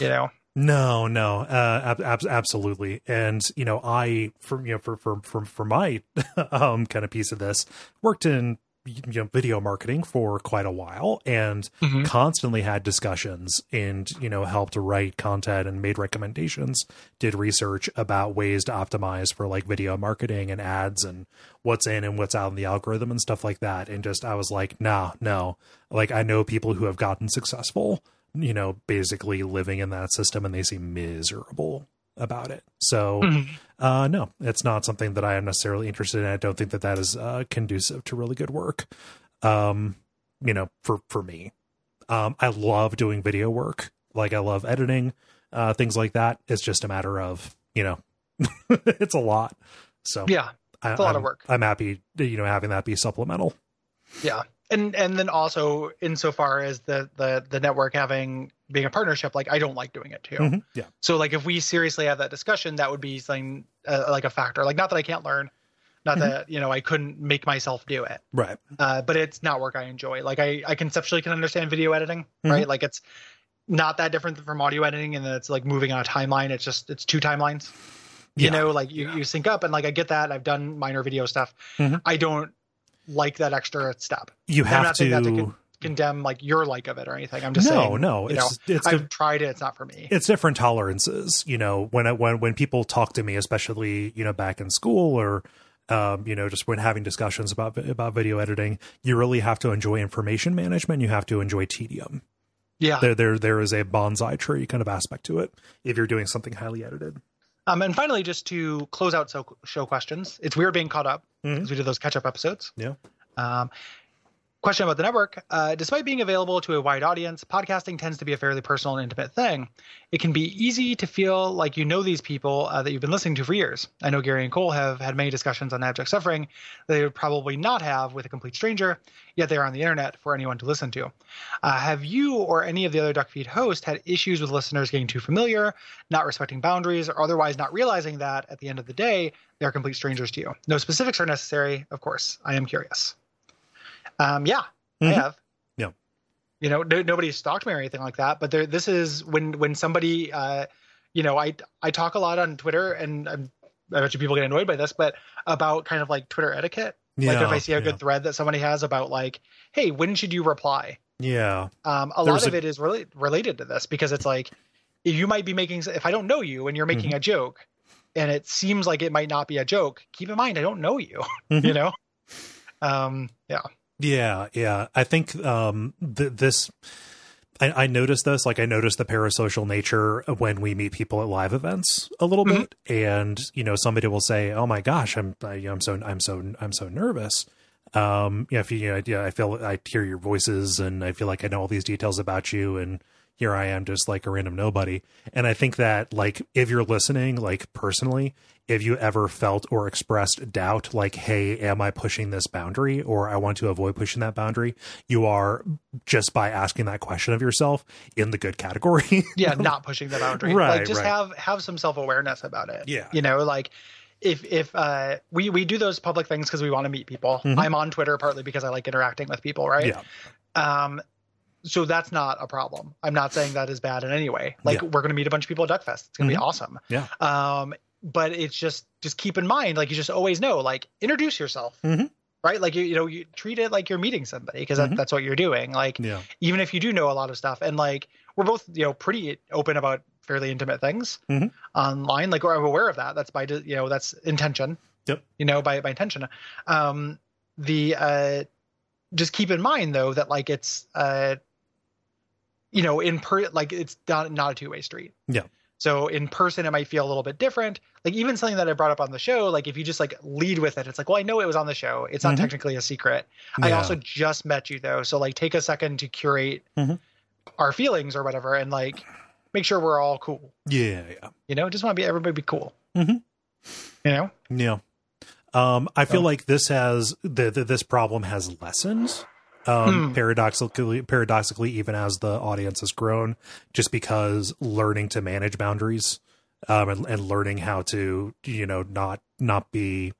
Speaker 2: you know
Speaker 1: no no. Uh ab- ab- absolutely. And you know i for you know for for for, for my um kind of piece of this worked in you know video marketing for quite a while and
Speaker 2: Mhm.
Speaker 1: constantly had discussions and you know helped write content and made recommendations did research about ways to optimize for like video marketing and ads and what's in and what's out in the algorithm and stuff like that. And just i was like nah no. Like i know people who have gotten successful you know basically living in that system and they seem miserable about it. So
Speaker 2: Mhm.
Speaker 1: uh no it's not something that i am necessarily interested in. I don't think that that is uh conducive to really good work. Um you know for for me. Um i love doing video work. Like i love editing uh things like that. It's just a matter of you know it's a lot. So
Speaker 2: yeah it's a lot
Speaker 1: I'm,
Speaker 2: of work.
Speaker 1: i'm happy you know having that be supplemental.
Speaker 2: Yeah, and and then also insofar as the the the network having being a partnership, like I don't like doing it too.
Speaker 1: Mhm. yeah
Speaker 2: So like if we seriously have that discussion, that would be something uh, like a factor. Like not that I can't learn, not
Speaker 1: Mhm.
Speaker 2: that you know I couldn't make myself do it,
Speaker 1: right
Speaker 2: uh, but it's not work I enjoy. Like I I conceptually can understand video editing,
Speaker 1: Mhm.
Speaker 2: right? Like it's not that different from audio editing, and it's like moving on a timeline. It's just it's two timelines. You
Speaker 1: Yeah.
Speaker 2: know, like you, you sync up, and like I get that. I've done minor video stuff.
Speaker 1: Mhm.
Speaker 2: I don't like that extra step
Speaker 1: you
Speaker 2: I'm
Speaker 1: have
Speaker 2: not saying that to
Speaker 1: to
Speaker 2: con- condemn like your like of it or anything. I'm just
Speaker 1: no
Speaker 2: saying,
Speaker 1: no
Speaker 2: you know,
Speaker 1: it's it's
Speaker 2: I've tried it. It's not for me.
Speaker 1: it's different tolerances you know when I, when when people talk to me especially you know back in school or um, you know just when having discussions about about video editing you really have to enjoy information management you have to enjoy tedium
Speaker 2: yeah.
Speaker 1: there there there is a bonsai tree kind of aspect to it if you're doing something highly edited
Speaker 2: Um, and finally, just to close out so show questions. It's weird being caught up because we did those catch up episodes.
Speaker 1: yeah
Speaker 2: Um, question about the network. Uh, despite being available to a wide audience, podcasting tends to be a fairly personal and intimate thing. It can be easy to feel like you know these people uh, that you've been listening to for years. I know Gary and Cole have had many discussions on abject suffering that they would probably not have with a complete stranger, yet they are on the internet for anyone to listen to. Uh, have you or any of the other Duckfeed hosts had issues with listeners getting too familiar, not respecting boundaries, or otherwise not realizing that at the end of the day, they're complete strangers to you? No specifics are necessary, of course. I am curious. Um, yeah,
Speaker 1: Mhm.
Speaker 2: I have.
Speaker 1: Yeah.
Speaker 2: You know, no, nobody stalked me or anything like that. But there, this is when when somebody, uh, you know, I I talk a lot on Twitter, and I'm, I bet you people get annoyed by this, but about kind of like Twitter etiquette. like if I see a
Speaker 1: yeah.
Speaker 2: good thread that somebody has about like, hey, when should you reply?
Speaker 1: Yeah.
Speaker 2: Um, a
Speaker 1: There's
Speaker 2: lot of
Speaker 1: a-
Speaker 2: it is really related to this because it's like you might be making if I don't know you and you're making
Speaker 1: Mm-hmm.
Speaker 2: a joke and it seems like it might not be a joke, keep in mind I don't know you.
Speaker 1: Mhm.
Speaker 2: you know? Um, yeah.
Speaker 1: Yeah, yeah. I think um th- this I, I noticed this, like I noticed the parasocial nature when we meet people at live events a little
Speaker 2: Mhm.
Speaker 1: bit, and you know somebody will say, "Oh my gosh, I'm I, I'm so I'm so I'm so nervous." Um, yeah, if you, you know, yeah, I feel I hear your voices, and I feel like I know all these details about you, and here I am, just like a random nobody. And I think that like if you're listening, like personally, if you ever felt or expressed doubt, like, "Hey, am I pushing this boundary, or I want to avoid pushing that boundary?" You are just by asking that question of yourself in the good category.
Speaker 2: Yeah, not pushing the boundary.
Speaker 1: Right,
Speaker 2: Like just
Speaker 1: right.
Speaker 2: have have some self awareness about it.
Speaker 1: Yeah.
Speaker 2: You know, like if if uh we we do those public things because we want to meet people.
Speaker 1: Mhm.
Speaker 2: I'm on Twitter partly because I like interacting with people, right?
Speaker 1: Yeah.
Speaker 2: Um so that's not a problem. I'm not saying that is bad in any way. Like
Speaker 1: Yeah.
Speaker 2: we're gonna meet a bunch of people at Duckfest. It's gonna
Speaker 1: Mhm.
Speaker 2: be awesome.
Speaker 1: Yeah.
Speaker 2: Um but it's just just keep in mind, like you just always know, like introduce yourself.
Speaker 1: Mhm.
Speaker 2: Right? Like you you know, you treat it like you're meeting somebody because
Speaker 1: Mhm.
Speaker 2: that, that's what you're doing. Like
Speaker 1: yeah,
Speaker 2: even if you do know a lot of stuff and like we're both you know pretty open about fairly intimate things
Speaker 1: Mhm.
Speaker 2: online like i'm aware of that that's by you know that's intention
Speaker 1: Yep.
Speaker 2: you know by by intention um the uh just keep in mind though that like it's uh you know in per like it's not not a two-way street
Speaker 1: Yeah.
Speaker 2: so in person it might feel a little bit different like even something that i brought up on the show like if you just like lead with it it's like well i know it was on the show it's not
Speaker 1: Mhm.
Speaker 2: technically a secret I also just met you though, so like take a second to curate
Speaker 1: Mhm.
Speaker 2: our feelings or whatever, and like make sure we're all cool.
Speaker 1: yeah, yeah.
Speaker 2: You know, just want to be everybody be cool.
Speaker 1: Mhm.
Speaker 2: You know,
Speaker 1: Yeah. Um, I feel like this has the, the this problem has lessened. Um,
Speaker 2: Hmm.
Speaker 1: paradoxically, paradoxically, even as the audience has grown, just because learning to manage boundaries, um, and, and learning how to, you know, not not be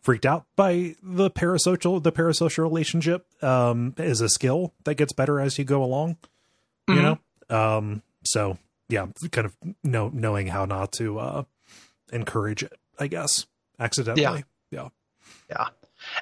Speaker 1: freaked out by the parasocial the parasocial relationship, um, is a skill that gets better as you go along. You
Speaker 2: Mhm.
Speaker 1: know, um, so yeah, kind of know knowing how not to uh encourage it, I guess, accidentally. yeah Yeah. Yeah.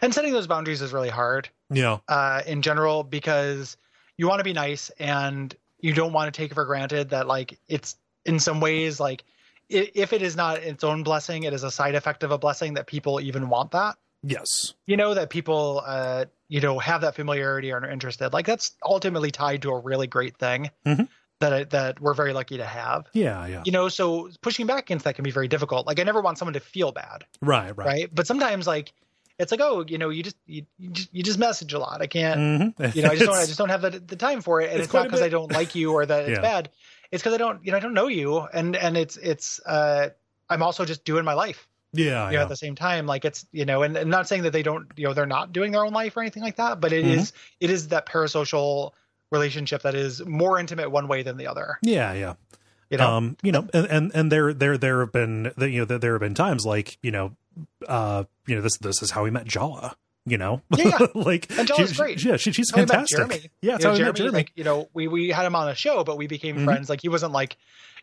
Speaker 2: and setting those boundaries is really hard
Speaker 1: Yeah.
Speaker 2: uh, in general because you want to be nice and you don't want to take it for granted that like it's in some ways like if it is not its own blessing, it is a side effect of a blessing that people even want that.
Speaker 1: Yes.
Speaker 2: you know that people uh you know have that familiarity or are interested like that's ultimately tied to a really great thing
Speaker 1: Mhm.
Speaker 2: that that we're very lucky to have
Speaker 1: Yeah. Yeah.
Speaker 2: you know so pushing back against that can be very difficult like i never want someone to feel bad
Speaker 1: Right. Right.
Speaker 2: right, but sometimes like it's like oh you know you just you, you just you just message a lot i can't
Speaker 1: Mhm.
Speaker 2: you know i just don't i just don't have the, the time for it and
Speaker 1: it's
Speaker 2: it's, not because i don't like you or that it's
Speaker 1: Yeah.
Speaker 2: bad it's because i don't you know i don't know you and and it's it's uh i'm also just doing my life
Speaker 1: yeah.
Speaker 2: you know,
Speaker 1: Yeah.
Speaker 2: at the same time like it's you know and, and not saying that they don't you know they're not doing their own life or anything like that but it
Speaker 1: Mhm.
Speaker 2: is it is that parasocial relationship that is more intimate one way than the other
Speaker 1: Yeah. Yeah.
Speaker 2: you know
Speaker 1: um you know and and, and there there there have been you know there have been times like you know uh you know this this is how we met jala you know
Speaker 2: Yeah, yeah.
Speaker 1: like
Speaker 2: And Jala's
Speaker 1: she-
Speaker 2: great.
Speaker 1: yeah she, she's
Speaker 2: How
Speaker 1: fantastic yeah
Speaker 2: You
Speaker 1: that's
Speaker 2: know,
Speaker 1: how
Speaker 2: Jeremy,
Speaker 1: Jeremy
Speaker 2: like you know we we had him on a show but we became
Speaker 1: Mhm.
Speaker 2: friends like he wasn't like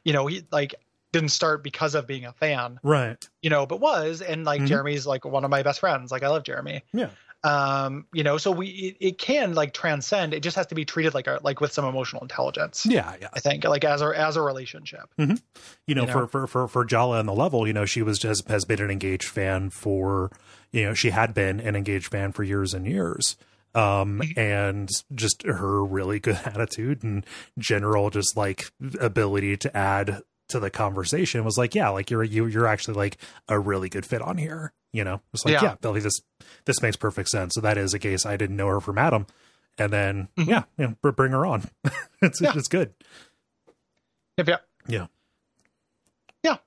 Speaker 2: you know he like didn't start because of being a fan
Speaker 1: right
Speaker 2: you know but was and like
Speaker 1: Mhm.
Speaker 2: jeremy's like one of my best friends like i love jeremy
Speaker 1: Yeah.
Speaker 2: Um you know so we it, it can like transcend it just has to be treated like a like with some emotional intelligence
Speaker 1: yeah yeah
Speaker 2: i think like as a as a relationship
Speaker 1: you know,
Speaker 2: You know?
Speaker 1: for, for for for Jala and the level, you know, she was just has been an engaged fan for you know, she had been an engaged fan for years and years. Um and just her really good attitude and general just like ability to add to the conversation was like, yeah, like you're you you're actually like a really good fit on here. You know, it's like,
Speaker 2: Yeah.
Speaker 1: yeah, Billy, this this makes perfect sense. So that is a case I didn't know her from Adam. And then
Speaker 2: Mhm.
Speaker 1: yeah, you know, bring her on. it's
Speaker 2: Yeah.
Speaker 1: it's good.
Speaker 2: Yep, yeah.
Speaker 1: Yeah.
Speaker 2: Yeah.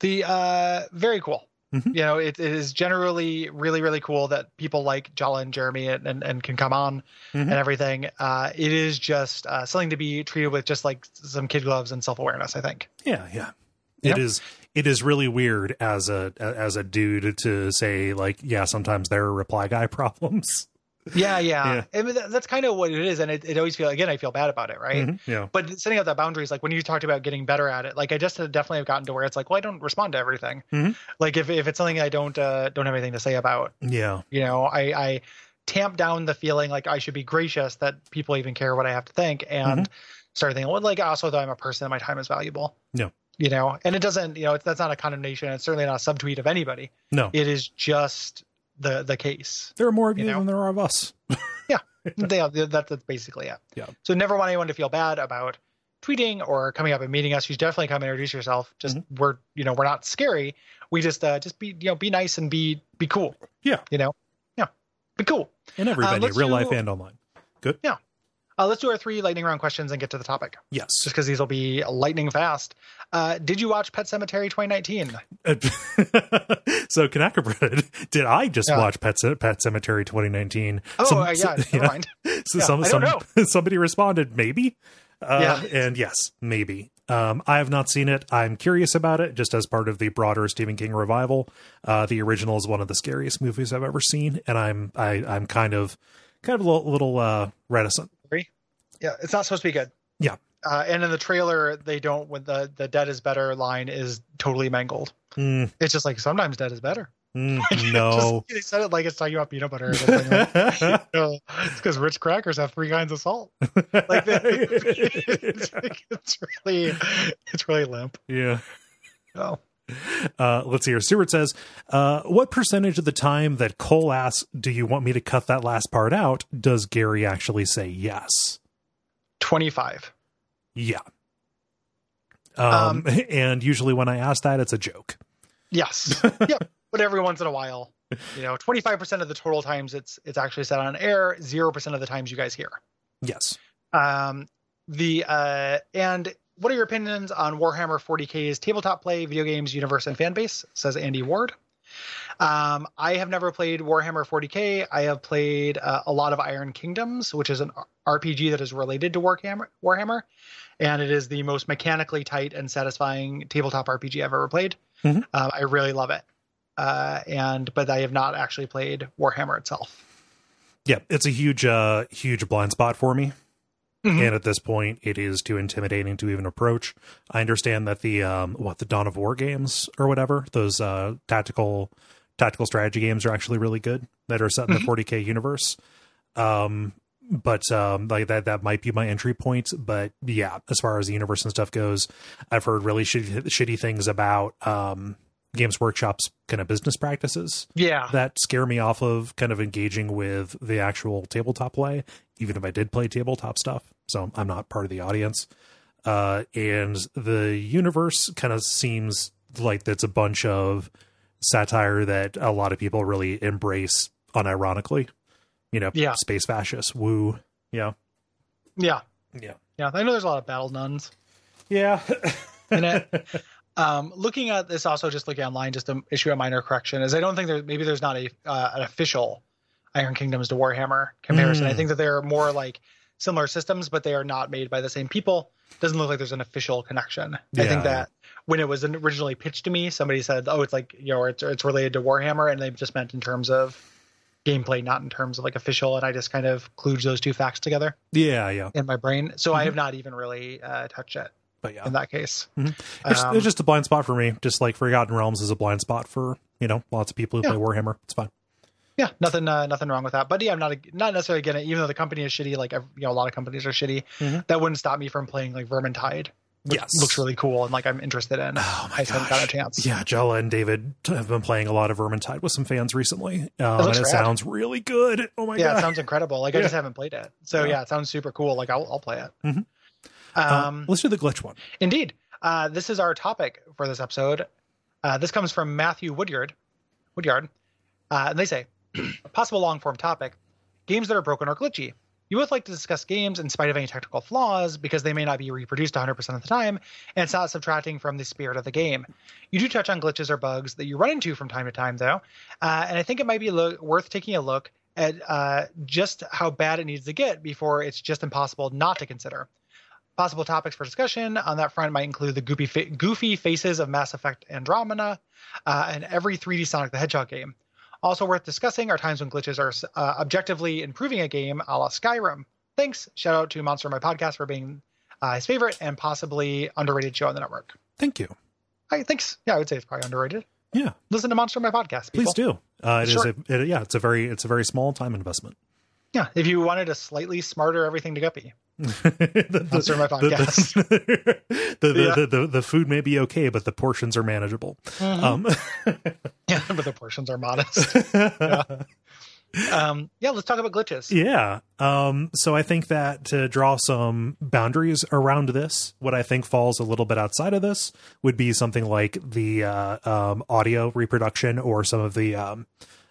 Speaker 2: The uh very cool.
Speaker 1: Mhm.
Speaker 2: You know, it, it is generally really, really cool that people like Jala and Jeremy and, and, and can come on
Speaker 1: Mhm.
Speaker 2: and everything. Uh it is just uh something to be treated with just like some kid gloves and self awareness, I think.
Speaker 1: Yeah, yeah.
Speaker 2: Yeah.
Speaker 1: It is it is really weird as a as a dude to say like, yeah, sometimes there are reply guy problems.
Speaker 2: Yeah, yeah. yeah. I mean, that's kind of what it is, and it, it always feel again. I feel bad about it, right?
Speaker 1: Mm-hmm. Yeah.
Speaker 2: But setting up that boundaries, like when you talked about getting better at it, like I just definitely have gotten to where it's like, well, I don't respond to everything.
Speaker 1: Mm-hmm.
Speaker 2: Like if if it's something I don't uh, don't have anything to say about,
Speaker 1: yeah,
Speaker 2: you know, I I tamp down the feeling like I should be gracious that people even care what I have to think, and mm-hmm. start thinking, well, like also though I'm a person, and my time is valuable.
Speaker 1: Yeah
Speaker 2: you know and it doesn't you know that's not a condemnation it's certainly not a subtweet of anybody.
Speaker 1: No.
Speaker 2: It is just the the case
Speaker 1: there are more of you, you know? than there are of us.
Speaker 2: Yeah. They, that, that's basically it.
Speaker 1: Yeah.
Speaker 2: So never want anyone to feel bad about tweeting or coming up and meeting us. You should definitely come and introduce yourself. Just mm-hmm. we're you know we're not scary. We just uh just be you know be nice and be be cool.
Speaker 1: Yeah.
Speaker 2: You know? Yeah. Be cool.
Speaker 1: And everybody uh, real do, life and online. Good?
Speaker 2: Yeah. Uh, let's do our three lightning round questions and get to the topic.
Speaker 1: Yes.
Speaker 2: Just because these will be lightning fast. Uh, did you watch Pet Sematary 2019?
Speaker 1: so, Kanaka did I just yeah. watch Pet, Pet Sematary 2019?
Speaker 2: Oh, some, uh, yeah, so, mind.
Speaker 1: So yeah, some, some, somebody responded, maybe? Uh, yeah. And yes, maybe. Um, I have not seen it. I'm curious about it, just as part of the broader Stephen King revival. Uh, the original is one of the scariest movies I've ever seen, and I'm I, I'm kind of kind of a little, little uh, reticent
Speaker 2: yeah, it's not supposed to be good.
Speaker 1: Yeah.
Speaker 2: Uh, and in the trailer, they don't. When the the dead is better line is totally mangled.
Speaker 1: Mm.
Speaker 2: It's just like sometimes dead is better.
Speaker 1: Mm, no,
Speaker 2: just, they said it like it's talking about peanut butter. Like, you know, it's because Ritz crackers have three kinds of salt. Like it's, it's really, it's really limp.
Speaker 1: Yeah.
Speaker 2: Oh.
Speaker 1: Uh, let's see here. Stewart says, uh, "What percentage of the time that Cole asks, do you want me to cut that last part out? Does Gary actually say yes?"
Speaker 2: 25.
Speaker 1: Yeah. Um, um, and usually when I ask that, it's a joke.
Speaker 2: Yes. yep. But every once in a while, you know, 25% of the total times it's it's actually set on air, 0% of the times you guys hear.
Speaker 1: Yes.
Speaker 2: Um, the uh, and what are your opinions on Warhammer 40K's tabletop play, video games, universe, and fan base? Says Andy Ward. Um, I have never played Warhammer 40k. I have played uh, a lot of Iron Kingdoms, which is an RPG that is related to Warhammer. Warhammer, and it is the most mechanically tight and satisfying tabletop RPG I've ever played.
Speaker 1: Mm-hmm.
Speaker 2: Uh, I really love it. Uh, and but I have not actually played Warhammer itself.
Speaker 1: Yeah, it's a huge, uh, huge blind spot for me. Mm-hmm. And at this point, it is too intimidating to even approach. I understand that the um, what the Dawn of War games or whatever those uh, tactical tactical strategy games are actually really good that are set in mm-hmm. the 40k universe. Um, but um, like that that might be my entry point. But yeah, as far as the universe and stuff goes, I've heard really shitty, shitty things about um, Games Workshop's kind of business practices.
Speaker 2: Yeah.
Speaker 1: That scare me off of kind of engaging with the actual tabletop play, even if I did play tabletop stuff. So I'm not part of the audience. Uh, and the universe kind of seems like that's a bunch of satire that a lot of people really embrace unironically. You know,
Speaker 2: yeah.
Speaker 1: space fascists, woo. Yeah.
Speaker 2: Yeah.
Speaker 1: Yeah.
Speaker 2: Yeah. I know there's a lot of battle nuns.
Speaker 1: Yeah.
Speaker 2: and it, um, looking at this, also just looking online, just to issue a minor correction, is I don't think there maybe there's not a uh, an official Iron Kingdoms to Warhammer comparison. Mm. I think that they're more like similar systems, but they are not made by the same people. Doesn't look like there's an official connection. Yeah. I think that when it was originally pitched to me, somebody said, "Oh, it's like you know, it's it's related to Warhammer," and they just meant in terms of gameplay, not in terms of like official. And I just kind of kludged those two facts together.
Speaker 1: Yeah, yeah.
Speaker 2: In my brain, so mm-hmm. I have not even really uh, touched it
Speaker 1: but yeah,
Speaker 2: in that case,
Speaker 1: mm-hmm. it's, um, it's, just a blind spot for me. Just like Forgotten Realms is a blind spot for you know lots of people who yeah. play Warhammer. It's fine.
Speaker 2: Yeah, nothing, uh, nothing wrong with that. But yeah, I'm not, a, not necessarily again. Even though the company is shitty, like you know, a lot of companies are shitty.
Speaker 1: Mm-hmm.
Speaker 2: That wouldn't stop me from playing like Vermintide.
Speaker 1: yes,
Speaker 2: looks really cool, and like I'm interested in.
Speaker 1: Oh my
Speaker 2: I
Speaker 1: haven't
Speaker 2: got a chance.
Speaker 1: Yeah, Jella and David have been playing a lot of Vermintide with some fans recently, um, it and it rad. sounds really good. Oh my
Speaker 2: yeah,
Speaker 1: god, yeah,
Speaker 2: it sounds incredible. Like yeah. I just haven't played it, so yeah. yeah. it sounds super cool. Like I'll, I'll play it.
Speaker 1: Mm-hmm. Um, uh, let's do the glitch one.
Speaker 2: Indeed. Uh, this is our topic for this episode. Uh, this comes from Matthew Woodyard. Woodyard. Uh, and they say, possible long form topic games that are broken or glitchy. You both like to discuss games in spite of any technical flaws because they may not be reproduced 100% of the time, and it's not subtracting from the spirit of the game. You do touch on glitches or bugs that you run into from time to time, though, uh, and I think it might be lo- worth taking a look at uh, just how bad it needs to get before it's just impossible not to consider. Possible topics for discussion on that front might include the goofy, fa- goofy faces of Mass Effect Andromeda uh, and every 3D Sonic the Hedgehog game. Also worth discussing are times when glitches are uh, objectively improving a game, a la Skyrim. Thanks. Shout out to Monster My Podcast for being uh, his favorite and possibly underrated show on the network.
Speaker 1: Thank you.
Speaker 2: I thanks. Yeah, I would say it's probably underrated.
Speaker 1: Yeah,
Speaker 2: listen to Monster My Podcast.
Speaker 1: People. Please do. Uh, it sure. is a, it, yeah, it's a very it's a very small time investment.
Speaker 2: Yeah, if you wanted a slightly smarter everything to guppy. the, Monster My
Speaker 1: Podcast. The, the, the, yeah. the, the, the, food may be okay, but the portions are manageable. Mm-hmm. Um.
Speaker 2: yeah, but the portions are modest. Yeah um, yeah, let's talk about glitches.
Speaker 1: Yeah. Um, so I think that to draw some boundaries around this, what I think falls a little bit outside of this would be something like the uh, um, audio reproduction or some of the um,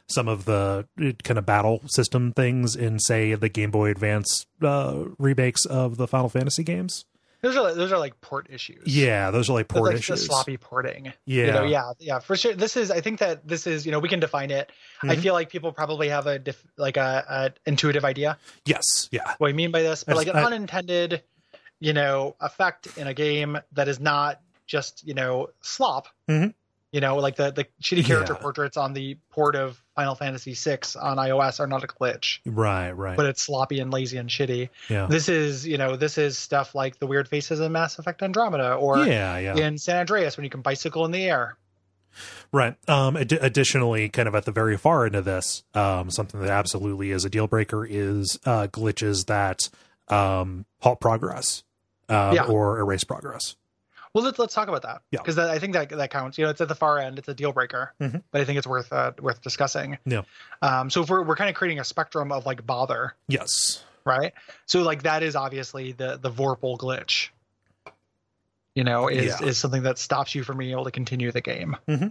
Speaker 1: some of the uh, kind of battle system things in, say, the Game Boy Advance uh, remakes of the Final Fantasy games.
Speaker 2: Those are those are like port issues.
Speaker 1: Yeah, those are like port
Speaker 2: like
Speaker 1: issues.
Speaker 2: sloppy porting.
Speaker 1: Yeah,
Speaker 2: you know, yeah, yeah, for sure. This is. I think that this is. You know, we can define it. Mm-hmm. I feel like people probably have a like a, a, intuitive idea.
Speaker 1: Yes. Yeah.
Speaker 2: What I mean by this, but like an I, unintended, you know, effect in a game that is not just you know slop.
Speaker 1: Mm-hmm
Speaker 2: you know, like the the shitty character yeah. portraits on the port of Final Fantasy VI on iOS are not a glitch.
Speaker 1: Right, right.
Speaker 2: But it's sloppy and lazy and shitty.
Speaker 1: Yeah.
Speaker 2: This is, you know, this is stuff like the weird faces in Mass Effect Andromeda or
Speaker 1: yeah, yeah.
Speaker 2: in San Andreas when you can bicycle in the air.
Speaker 1: Right. Um, ad- additionally, kind of at the very far end of this, um, something that absolutely is a deal breaker is uh, glitches that um, halt progress um, yeah. or erase progress.
Speaker 2: Well, let's let's talk about that.
Speaker 1: Yeah,
Speaker 2: because I think that that counts. You know, it's at the far end. It's a deal breaker,
Speaker 1: mm-hmm.
Speaker 2: but I think it's worth uh, worth discussing.
Speaker 1: Yeah.
Speaker 2: Um. So if we're we're kind of creating a spectrum of like bother.
Speaker 1: Yes.
Speaker 2: Right. So like that is obviously the the Vorpal glitch. You know, is yeah. is something that stops you from being able to continue the game.
Speaker 1: Mm-hmm.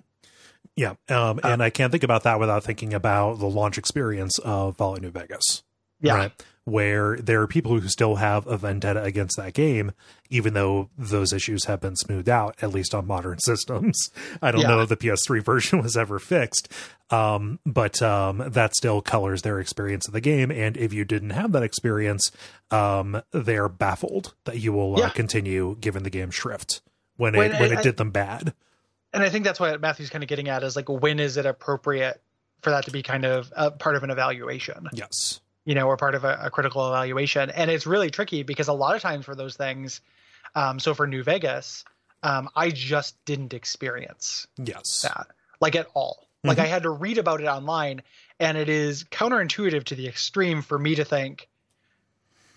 Speaker 1: Yeah. Um. And uh, I can't think about that without thinking about the launch experience of Fallout New Vegas.
Speaker 2: Yeah. Right?
Speaker 1: Where there are people who still have a vendetta against that game, even though those issues have been smoothed out, at least on modern systems. I don't yeah. know if the PS3 version was ever fixed, um, but um, that still colors their experience of the game. And if you didn't have that experience, um, they're baffled that you will uh, yeah. uh, continue given the game shrift when, when it when I, it did them bad.
Speaker 2: And I think that's what Matthew's kind of getting at is like when is it appropriate for that to be kind of a part of an evaluation?
Speaker 1: Yes
Speaker 2: you know, or part of a, a, critical evaluation. And it's really tricky because a lot of times for those things, um, so for New Vegas, um, I just didn't experience
Speaker 1: yes
Speaker 2: that like at all. Mm-hmm. Like I had to read about it online, and it is counterintuitive to the extreme for me to think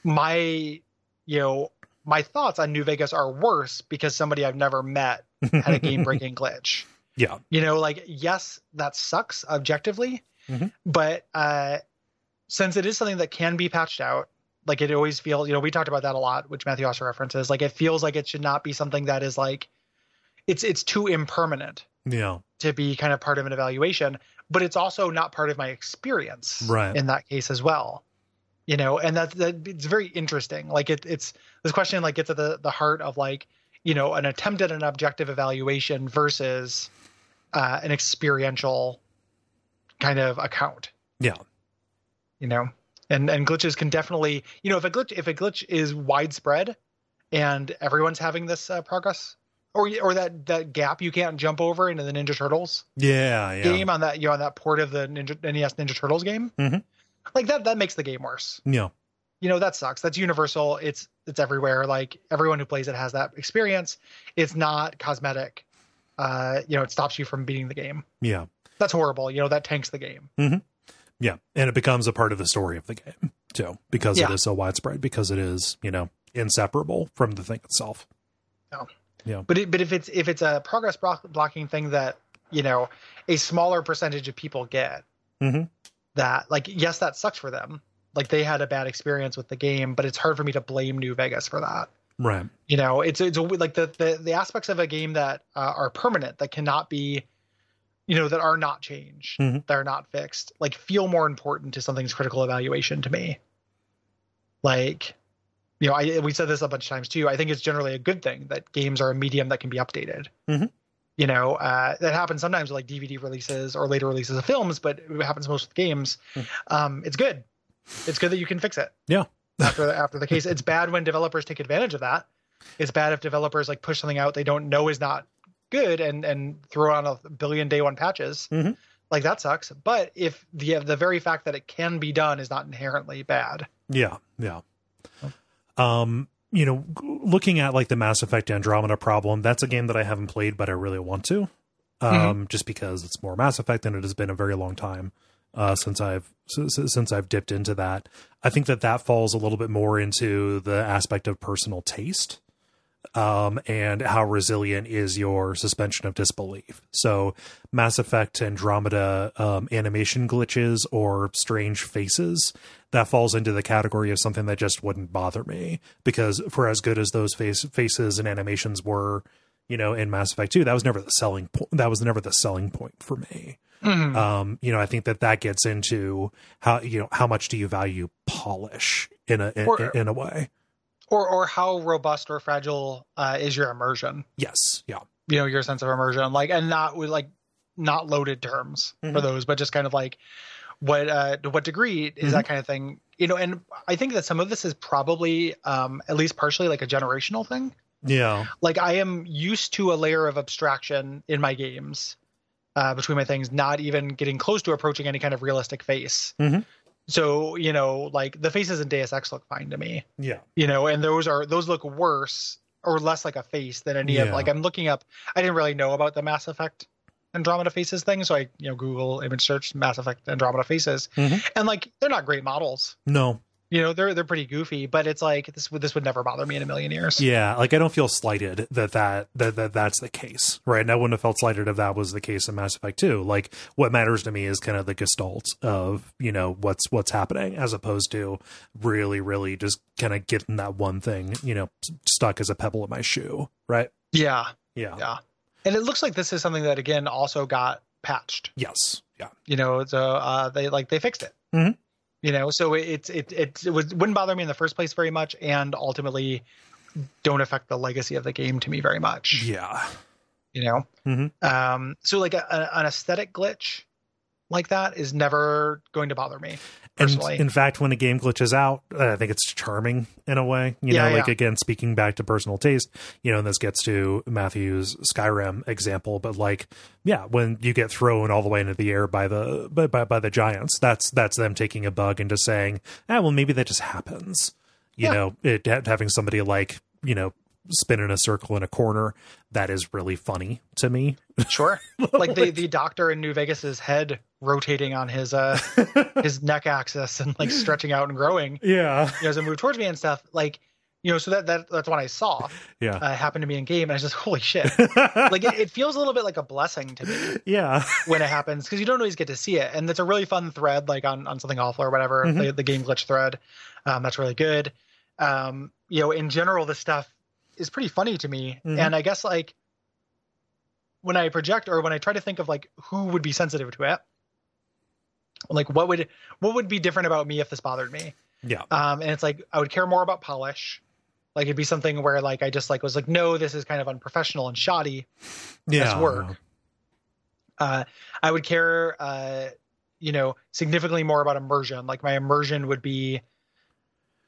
Speaker 2: my, you know, my thoughts on New Vegas are worse because somebody I've never met had a game breaking glitch.
Speaker 1: Yeah.
Speaker 2: You know, like, yes, that sucks objectively,
Speaker 1: mm-hmm.
Speaker 2: but uh, since it is something that can be patched out, like it always feels, you know, we talked about that a lot, which Matthew also references. Like it feels like it should not be something that is like it's it's too impermanent.
Speaker 1: Yeah.
Speaker 2: To be kind of part of an evaluation, but it's also not part of my experience.
Speaker 1: Right.
Speaker 2: In that case as well. You know, and that's that it's very interesting. Like it it's this question like gets at the the heart of like, you know, an attempt at an objective evaluation versus uh, an experiential kind of account.
Speaker 1: Yeah
Speaker 2: you know and and glitches can definitely you know if a glitch if a glitch is widespread and everyone's having this uh, progress or or that that gap you can't jump over into the Ninja Turtles
Speaker 1: yeah, yeah.
Speaker 2: game on that you know on that port of the Ninja, NES Ninja Turtles game
Speaker 1: mm-hmm.
Speaker 2: like that that makes the game worse.
Speaker 1: Yeah.
Speaker 2: You know that sucks. That's universal. It's it's everywhere. Like everyone who plays it has that experience. It's not cosmetic. Uh you know it stops you from beating the game.
Speaker 1: Yeah.
Speaker 2: That's horrible. You know that tanks the game.
Speaker 1: Mm-hmm. Yeah, and it becomes a part of the story of the game too, because yeah. it is so widespread, because it is you know inseparable from the thing itself.
Speaker 2: No.
Speaker 1: Yeah.
Speaker 2: But it, but if it's if it's a progress blocking thing that you know a smaller percentage of people get,
Speaker 1: mm-hmm.
Speaker 2: that like yes that sucks for them, like they had a bad experience with the game, but it's hard for me to blame New Vegas for that.
Speaker 1: Right.
Speaker 2: You know, it's it's like the, the the aspects of a game that uh, are permanent that cannot be you know that are not changed
Speaker 1: mm-hmm.
Speaker 2: that are not fixed like feel more important to something's critical evaluation to me. Like you know I, we said this a bunch of times too i think it's generally a good thing that games are a medium that can be updated.
Speaker 1: Mm-hmm.
Speaker 2: you know uh, that happens sometimes with like dvd releases or later releases of films but it happens most with games. Mm-hmm. um, it's good. It's good that you can fix it.
Speaker 1: Yeah.
Speaker 2: After the, after the case it's bad when developers take advantage of that. It's bad if developers like push something out they don't know is not good and and throw on a billion day one patches
Speaker 1: mm-hmm.
Speaker 2: like that sucks. But if the the very fact that it can be done is not inherently bad.
Speaker 1: Yeah, yeah. Um, you know, looking at like the Mass Effect Andromeda problem, that's a game that I haven't played, but I really want to. Um, mm-hmm. just because it's more Mass Effect and it has been a very long time uh, since I've since I've dipped into that. I think that that falls a little bit more into the aspect of personal taste um, and how resilient is your suspension of disbelief. So, Mass Effect Andromeda um, animation glitches or strange faces that falls into the category of something that just wouldn't bother me because for as good as those face faces and animations were, you know, in Mass Effect 2, that was never the selling point. That was never the selling point for me. Mm-hmm. Um, you know, I think that that gets into how you know how much do you value polish in a in, or, in a way
Speaker 2: or or how robust or fragile uh, is your immersion?
Speaker 1: Yes, yeah.
Speaker 2: You know your sense of immersion, like, and not with like not loaded terms mm-hmm. for those, but just kind of like what uh to what degree is mm-hmm. that kind of thing you know and i think that some of this is probably um at least partially like a generational thing
Speaker 1: yeah
Speaker 2: like i am used to a layer of abstraction in my games uh between my things not even getting close to approaching any kind of realistic face mm-hmm. So, you know, like the faces in Deus Ex look fine to me.
Speaker 1: Yeah.
Speaker 2: You know, and those are those look worse or less like a face than any yeah. of like I'm looking up I didn't really know about the Mass Effect Andromeda faces thing, so I, you know, Google image search Mass Effect Andromeda faces. Mm-hmm. And like they're not great models.
Speaker 1: No
Speaker 2: you know they're they're pretty goofy but it's like this would this would never bother me in a million years.
Speaker 1: Yeah like i don't feel slighted that that that, that that's the case right? And i wouldn't have felt slighted if that was the case in mass effect 2 like what matters to me is kind of the gestalt of you know what's what's happening as opposed to really really just kind of getting that one thing you know stuck as a pebble in my shoe right?
Speaker 2: Yeah.
Speaker 1: Yeah.
Speaker 2: Yeah. And it looks like this is something that again also got patched.
Speaker 1: Yes. Yeah.
Speaker 2: You know so uh they like they fixed it.
Speaker 1: Mm-hmm
Speaker 2: you know so it it it, it was, wouldn't bother me in the first place very much and ultimately don't affect the legacy of the game to me very much.
Speaker 1: Yeah.
Speaker 2: You know? Mm-hmm. um so like a, a, an aesthetic glitch like that is never going to bother me
Speaker 1: Personally. And in fact, when a game glitches out, I think it's charming in a way. You yeah, know, like yeah. again, speaking back to personal taste, you know, and this gets to Matthew's Skyrim example, but like, yeah, when you get thrown all the way into the air by the by by, by the giants, that's that's them taking a bug and just saying, ah, well, maybe that just happens. You yeah. know, it having somebody like you know spin in a circle in a corner that is really funny to me.
Speaker 2: Sure. Like the the doctor in new vegas's head rotating on his uh his neck axis and like stretching out and growing.
Speaker 1: Yeah.
Speaker 2: You know, as it moved towards me and stuff like you know so that, that that's what i saw
Speaker 1: yeah.
Speaker 2: uh, happened to me in game and i was just holy shit. Like it, it, feels a little bit like a blessing to me
Speaker 1: yeah.
Speaker 2: when it happens because you don't always get to see it and it's a really fun thread like on on something awful or whatever mm-hmm. the, the game glitch thread. Um that's really good. Um you know in general the stuff is pretty funny to me. Mm-hmm. And I guess like when I project or when I try to think of like who would be sensitive to it, like what would what would be different about me if this bothered me?
Speaker 1: Yeah.
Speaker 2: Um, and it's like I would care more about polish. Like it'd be something where like I just like was like, no, this is kind of unprofessional and shoddy.
Speaker 1: Yeah.
Speaker 2: work. Uh, I would care, uh, you know, significantly more about immersion. Like my immersion would be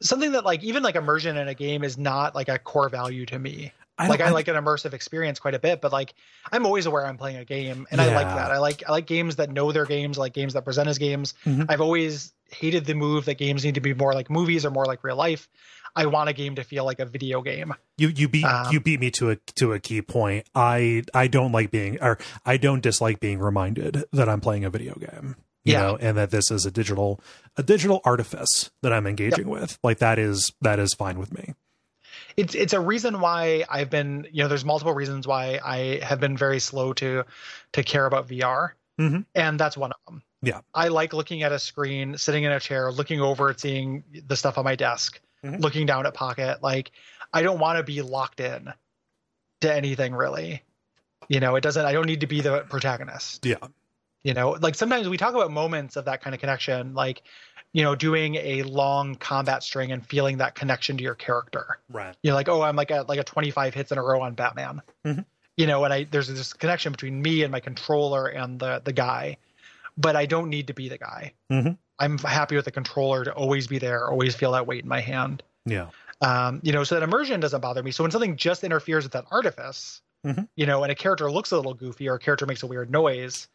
Speaker 2: something that like even like immersion in a game is not like a core value to me. I like I, I like an immersive experience quite a bit, but like I'm always aware I'm playing a game, and yeah. I like that. I like I like games that know their games, I like games that present as games. Mm-hmm. I've always hated the move that games need to be more like movies or more like real life. I want a game to feel like a video game.
Speaker 1: You you beat um, you beat me to a to a key point. I I don't like being or I don't dislike being reminded that I'm playing a video game you yeah. know, and that this is a digital a digital artifice that I'm engaging yep. with. Like that is that is fine with me.
Speaker 2: It's it's a reason why I've been you know there's multiple reasons why I have been very slow to to care about VR, mm-hmm. and that's one of them.
Speaker 1: Yeah,
Speaker 2: I like looking at a screen, sitting in a chair, looking over it, seeing the stuff on my desk, mm-hmm. looking down at Pocket. Like I don't want to be locked in to anything really. You know, it doesn't. I don't need to be the protagonist.
Speaker 1: Yeah
Speaker 2: you know like sometimes we talk about moments of that kind of connection like you know doing a long combat string and feeling that connection to your character.
Speaker 1: Right.
Speaker 2: You're like oh i'm like a like a 25 hits in a row on batman. Mm-hmm. you know and i there's this connection between me and my controller and the the guy but i don't need to be the guy. Mm-hmm. i'm happy with the controller to always be there always feel that weight in my hand.
Speaker 1: Yeah.
Speaker 2: Um you know so that immersion doesn't bother me. So when something just interferes with that artifice mm-hmm. you know and a character looks a little goofy or a character makes a weird noise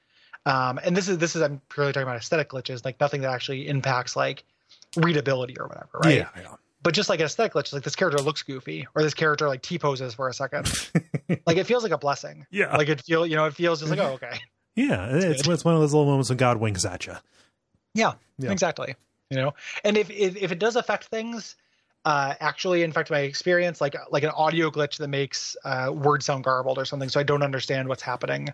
Speaker 2: Um, and this is this is I'm purely talking about aesthetic glitches, like nothing that actually impacts like readability or whatever, right?
Speaker 1: Yeah, yeah.
Speaker 2: But just like aesthetic glitches, like this character looks goofy, or this character like T poses for a second. like it feels like a blessing.
Speaker 1: Yeah.
Speaker 2: Like it feel you know, it feels just like, oh okay.
Speaker 1: Yeah, it's, it's one of those little moments when God winks at you.
Speaker 2: Yeah,
Speaker 1: Yeah.
Speaker 2: exactly. You know, and if, if if it does affect things, uh, actually affect my experience, like like an audio glitch that makes uh, words sound garbled or something, so I don't understand what's happening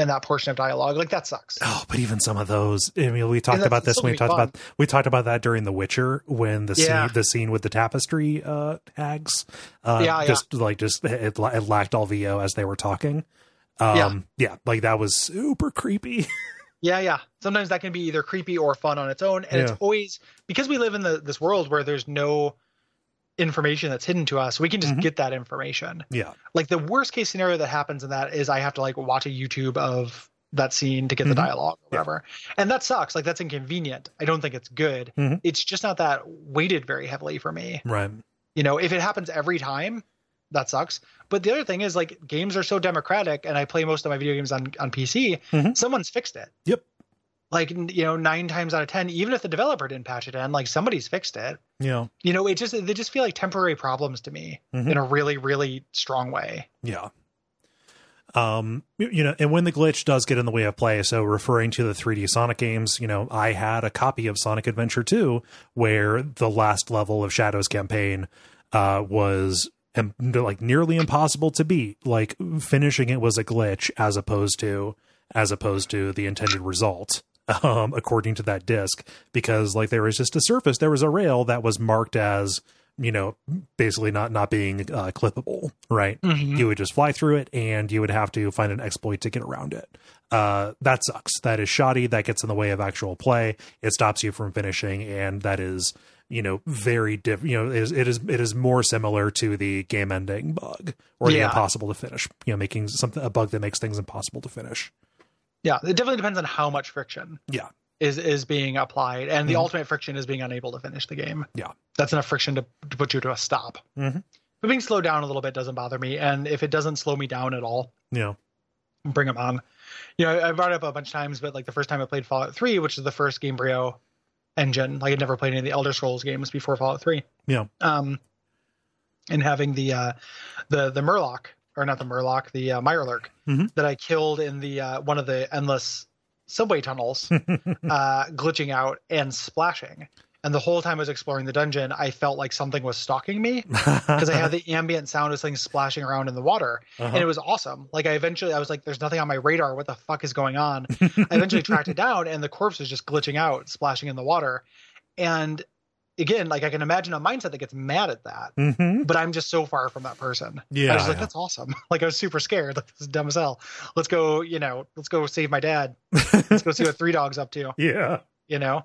Speaker 2: in that portion of dialogue, like that sucks.
Speaker 1: Oh, but even some of those. I mean, we talked about this. when We talked
Speaker 2: be
Speaker 1: about we talked about that during The Witcher when the
Speaker 2: Yeah.
Speaker 1: scene the scene with the tapestry uh, tags. Uh,
Speaker 2: Yeah, yeah.
Speaker 1: just like just it, it lacked all VO as they were talking. Um, yeah, like that was super creepy.
Speaker 2: Yeah, yeah. Sometimes that can be either creepy or fun on its own, and
Speaker 1: Yeah.
Speaker 2: it's always because we live in the this world where there's no information that's hidden to us. We can just
Speaker 1: Mhm.
Speaker 2: get that information.
Speaker 1: yeah,
Speaker 2: Like the worst case scenario that happens in that is I have to like watch a YouTube of that scene to get the
Speaker 1: Mhm.
Speaker 2: dialogue or whatever, and that sucks. Like that's inconvenient. I don't think it's good.
Speaker 1: Mhm.
Speaker 2: It's just not that weighted very heavily for me.
Speaker 1: right.
Speaker 2: You know, if it happens every time, that sucks. But the other thing is like games are so democratic, and I play most of my video games on on PC.
Speaker 1: Mhm.
Speaker 2: Someone's fixed it.
Speaker 1: Yep.
Speaker 2: Like you know, nine times out of ten, even if the developer didn't patch it in, like somebody's fixed it.
Speaker 1: Yeah,
Speaker 2: You know, it just they just feel like temporary problems to me
Speaker 1: Mhm.
Speaker 2: in a really really strong way.
Speaker 1: yeah. Um, you you know, and when the glitch does get in the way of play, so referring to the 3D Sonic games, you know, I had a copy of Sonic Adventure 2 where the last level of Shadows campaign uh was um, like nearly impossible to beat. Like finishing it was a glitch as opposed to as opposed to the intended result. Um, according to that disc, because like there was just a surface, there was a rail that was marked as you know basically not not being uh, clippable, right?
Speaker 2: Mhm.
Speaker 1: you would just fly through it and you would have to find an exploit to get around it. Uh, that sucks. That is shoddy. That gets in the way of actual play. It stops you from finishing, and that is, you know, very diff. You know, is it is it is more similar to the game ending bug or the impossible to finish. You know, making something a bug that makes things impossible to finish.
Speaker 2: Yeah, it definitely depends on how much friction
Speaker 1: Yeah,
Speaker 2: is is being applied, and the
Speaker 1: Mhm.
Speaker 2: ultimate friction is being unable to finish the game.
Speaker 1: Yeah.
Speaker 2: that's enough friction to, to put you to a stop.
Speaker 1: Mhm.
Speaker 2: But being slowed down a little bit doesn't bother me, and if it doesn't slow me down at all,
Speaker 1: yeah,
Speaker 2: bring them on. You know, I brought it up a bunch of times, but like the first time I played Fallout 3, which is the first Gamebryo engine, like I'd never played any of the Elder Scrolls games before Fallout 3.
Speaker 1: Yeah.
Speaker 2: Um, and having the uh, the the Murloc or not the Murloc, the uh, Mirelurk
Speaker 1: Mhm.
Speaker 2: that I killed in the uh, one of the endless subway tunnels, uh, glitching out and splashing. And the whole time I was exploring the dungeon, I felt like something was stalking me because I had the ambient sound of things splashing around in the water
Speaker 1: Uh-huh.
Speaker 2: and it was awesome. Like I eventually, I was like, "There's nothing on my radar. What the fuck is going on?" I eventually tracked it down, and the corpse was just glitching out, splashing in the water. And again, like I can imagine a mindset that gets mad at that,
Speaker 1: Mhm.
Speaker 2: but I'm just so far from that person.
Speaker 1: Yeah,
Speaker 2: I was like,
Speaker 1: yeah.
Speaker 2: "That's awesome!" Like I was super scared. Like this is dumb as hell. Let's go, you know, let's go save my dad. Let's go see what Three Dogs up to.
Speaker 1: yeah.
Speaker 2: You know,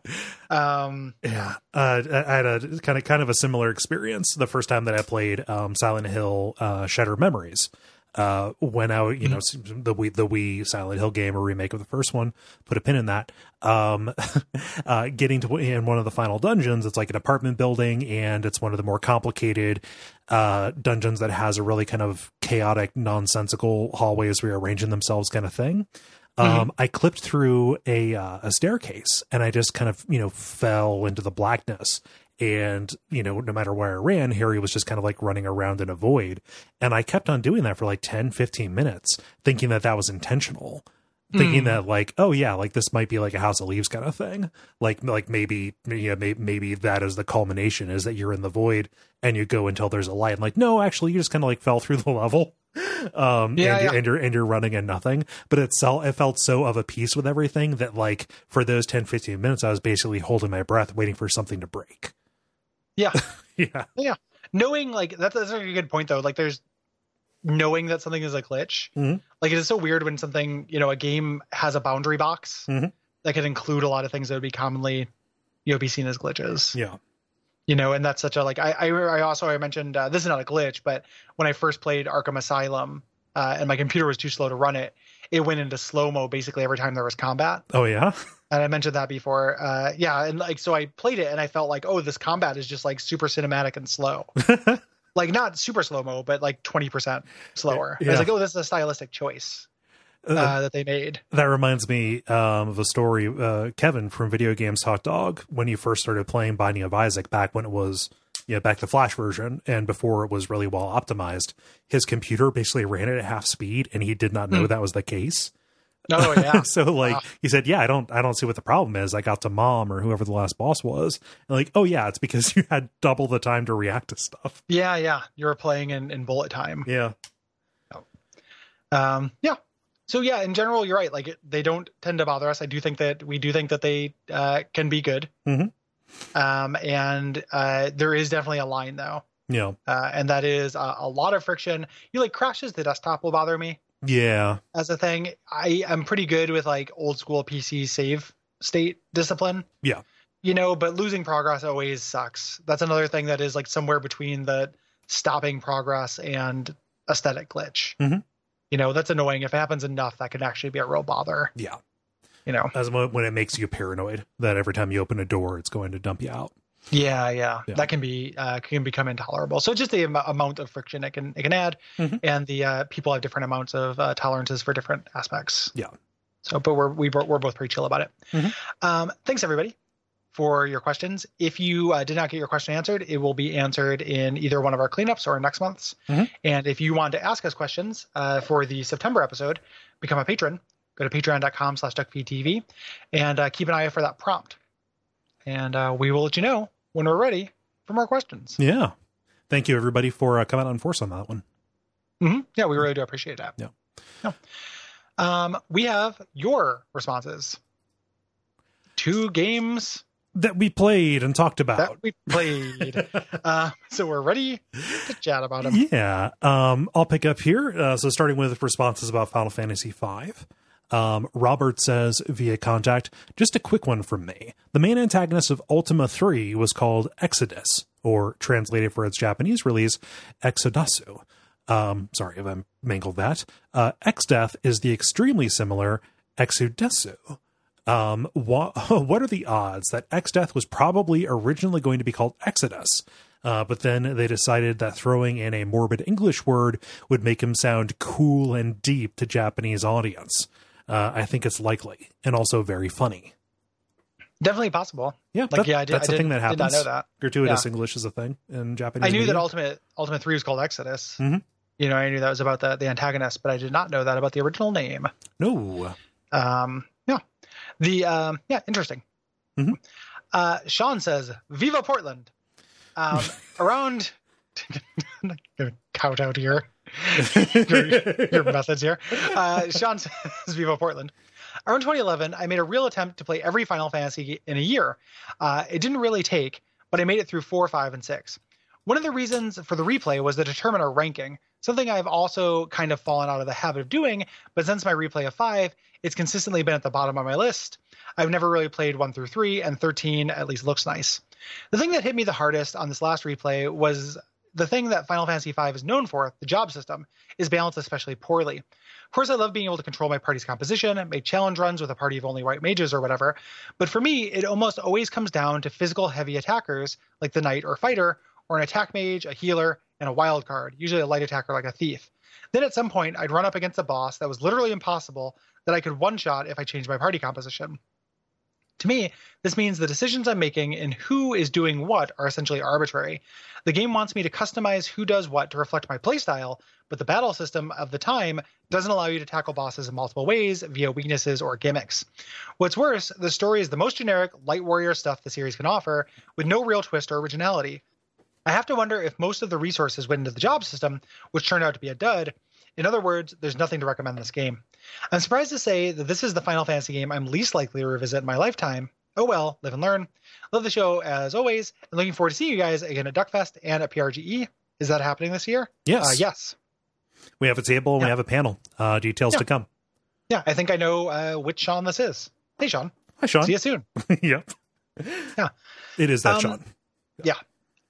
Speaker 2: um,
Speaker 1: Yeah, uh, I I had a kind of kind of a similar experience the first time that I played um, Silent Hill uh, Shattered Memories. Uh, when I, you know, the Wii, the Wii Silent Hill game, or remake of the first one, put a pin in that. Um, uh, getting to in one of the final dungeons, it's like an apartment building, and it's one of the more complicated uh, dungeons that has a really kind of chaotic, nonsensical hallways rearranging themselves kind of thing. Um, I clipped through a uh, a staircase and I just kind of you know fell into the blackness. And you know, no matter where I ran, Harry was just kind of like running around in a void. And I kept on doing that for like 10, 15 minutes, thinking that that was intentional. Thinking
Speaker 2: Hmm.
Speaker 1: that like, oh yeah, like this might be like a House of Leaves kind of thing. Like, like maybe, yeah, maybe, maybe that is the culmination is that you're in the void and you go until there's a light. And like, no, actually, you just kind of like fell through the level um
Speaker 2: Yeah,
Speaker 1: and,
Speaker 2: yeah.
Speaker 1: and you're and you're running and nothing but it felt it felt so of a piece with everything that like for those 10 15 minutes i was basically holding my breath waiting for something to break
Speaker 2: yeah.
Speaker 1: yeah Yeah.
Speaker 2: knowing like that's, that's a good point though like there's knowing that something is a glitch
Speaker 1: Mhm.
Speaker 2: like it is so weird when something you know a game has a boundary box
Speaker 1: Mhm.
Speaker 2: that could include a lot of things that would be commonly you know be seen as glitches
Speaker 1: yeah
Speaker 2: you know and that's such a like i i, I also i mentioned uh, this is not a glitch but when i first played arkham asylum uh, and my computer was too slow to run it it went into slow mo basically every time there was combat
Speaker 1: oh yeah
Speaker 2: and I mentioned that before. Uh, yeah, and like so, I played it and I felt like, oh, this combat is just like super cinematic and slow, like not super slow mo, but like twenty percent slower. I was like, oh, this is a stylistic choice. uh, that they made.
Speaker 1: That reminds me um, of a story. Uh, Kevin from Video Games Hot Dog, when you first started playing Binding of Isaac, back when it was you know, back the Flash version, and before it was really well optimized, his computer basically ran it at half speed, and he did not know mm. that was the case.
Speaker 2: Oh yeah.
Speaker 1: so like wow. he said, yeah, I don't, I don't see what the problem is. I got to mom or whoever the last boss was, and like, oh yeah, it's because you had double the time to react to stuff.
Speaker 2: Yeah, yeah, you were playing in, in bullet time.
Speaker 1: Yeah.
Speaker 2: Oh. Um. Yeah. So yeah, in general, you're right. Like it, they don't tend to bother us. I do think that we do think that they uh, can be good.
Speaker 1: Mm-hmm.
Speaker 2: Um, and uh, there is definitely a line though.
Speaker 1: Yeah.
Speaker 2: Uh, and that is a, a lot of friction. You like crashes the desktop will bother me.
Speaker 1: Yeah.
Speaker 2: As a thing, I am pretty good with like old school PC save state discipline.
Speaker 1: Yeah.
Speaker 2: You know, but losing progress always sucks. That's another thing that is like somewhere between the stopping progress and aesthetic glitch.
Speaker 1: Mm-hmm.
Speaker 2: You know, that's annoying. If it happens enough, that can actually be a real bother.
Speaker 1: Yeah
Speaker 2: you know,
Speaker 1: as when it makes you paranoid that every time you open a door, it's going to dump you out.
Speaker 2: Yeah, yeah, yeah. that can be uh, can become intolerable. So just the am- amount of friction it can it can add, mm-hmm. and the uh, people have different amounts of uh, tolerances for different aspects.
Speaker 1: Yeah.
Speaker 2: So, but we're we, we're both pretty chill about it.
Speaker 1: Mm-hmm.
Speaker 2: Um, thanks everybody for your questions. If you uh, did not get your question answered, it will be answered in either one of our cleanups or next month's.
Speaker 1: Mm-hmm.
Speaker 2: And if you want to ask us questions uh, for the September episode, become a patron go to patreon.com slash duckfeedtv and uh, keep an eye out for that prompt. And uh, we will let you know when we're ready for more questions.
Speaker 1: Yeah. Thank you, everybody, for uh, coming on force on that one.
Speaker 2: Mm-hmm. Yeah, we really do appreciate that.
Speaker 1: Yeah.
Speaker 2: yeah. Um, we have your responses. Two games
Speaker 1: that we played and talked about.
Speaker 2: That we played. uh, so we're ready to chat about them.
Speaker 1: Yeah. Um, I'll pick up here. Uh, so starting with responses about Final Fantasy V. Um, Robert says via contact, just a quick one from me. The main antagonist of Ultima 3 was called Exodus, or translated for its Japanese release, Exodasu. Um, sorry if I mangled that. Uh, is the extremely similar Exodesu. Um, what, what are the odds that Exdeath was probably originally going to be called Exodus? Uh, but then they decided that throwing in a morbid English word would make him sound cool and deep to Japanese audience uh, I think it's likely and also very funny.
Speaker 2: Definitely possible.
Speaker 1: Yeah,
Speaker 2: like
Speaker 1: that,
Speaker 2: yeah, I did,
Speaker 1: that's
Speaker 2: I
Speaker 1: a thing that happens.
Speaker 2: Did not know that.
Speaker 1: Gratuitous
Speaker 2: yeah.
Speaker 1: English is a thing in Japanese.
Speaker 2: I knew
Speaker 1: media.
Speaker 2: that Ultima Ultima Three was called Exodus.
Speaker 1: Mm-hmm.
Speaker 2: You know, I knew that was about the the antagonist, but I did not know that about the original name.
Speaker 1: No.
Speaker 2: Um. Yeah. The um. Yeah. Interesting.
Speaker 1: Mm-hmm.
Speaker 2: Uh, Sean says, "Viva Portland." Um, around. Gonna count out here your, your, methods here. Uh, Sean says, Viva Portland. Around 2011, I made a real attempt to play every Final Fantasy in a year. Uh, it didn't really take, but I made it through 4, 5, and 6. One of the reasons for the replay was to determine our ranking, something I've also kind of fallen out of the habit of doing, but since my replay of 5, it's consistently been at the bottom of my list. I've never really played 1 through 3, and 13 at least looks nice. The thing that hit me the hardest on this last replay was the thing that Final Fantasy V is known for, the job system, is balanced especially poorly. Of course, I love being able to control my party's composition, make challenge runs with a party of only white mages or whatever, but for me, it almost always comes down to physical heavy attackers like the knight or fighter, or an attack mage, a healer, and a wild card, usually a light attacker like a thief. Then at some point, I'd run up against a boss that was literally impossible that I could one shot if I changed my party composition. To me, this means the decisions I'm making and who is doing what are essentially arbitrary. The game wants me to customize who does what to reflect my playstyle, but the battle system of the time doesn't allow you to tackle bosses in multiple ways via weaknesses or gimmicks. What's worse, the story is the most generic light warrior stuff the series can offer, with no real twist or originality. I have to wonder if most of the resources went into the job system, which turned out to be a dud. In other words, there's nothing to recommend this game. I'm surprised to say that this is the Final Fantasy game I'm least likely to revisit in my lifetime. Oh well, live and learn. Love the show as always, and looking forward to seeing you guys again at Duckfest and at PRGE. Is that happening this year?
Speaker 1: Yes.
Speaker 2: Uh, yes.
Speaker 1: We have a table and yeah. we have a panel. Uh, details
Speaker 2: yeah.
Speaker 1: to come.
Speaker 2: Yeah, I think I know uh, which Sean this is. Hey, Sean.
Speaker 1: Hi, Sean.
Speaker 2: See you soon.
Speaker 1: yep.
Speaker 2: Yeah.
Speaker 1: It is that
Speaker 2: um,
Speaker 1: Sean.
Speaker 2: Yeah.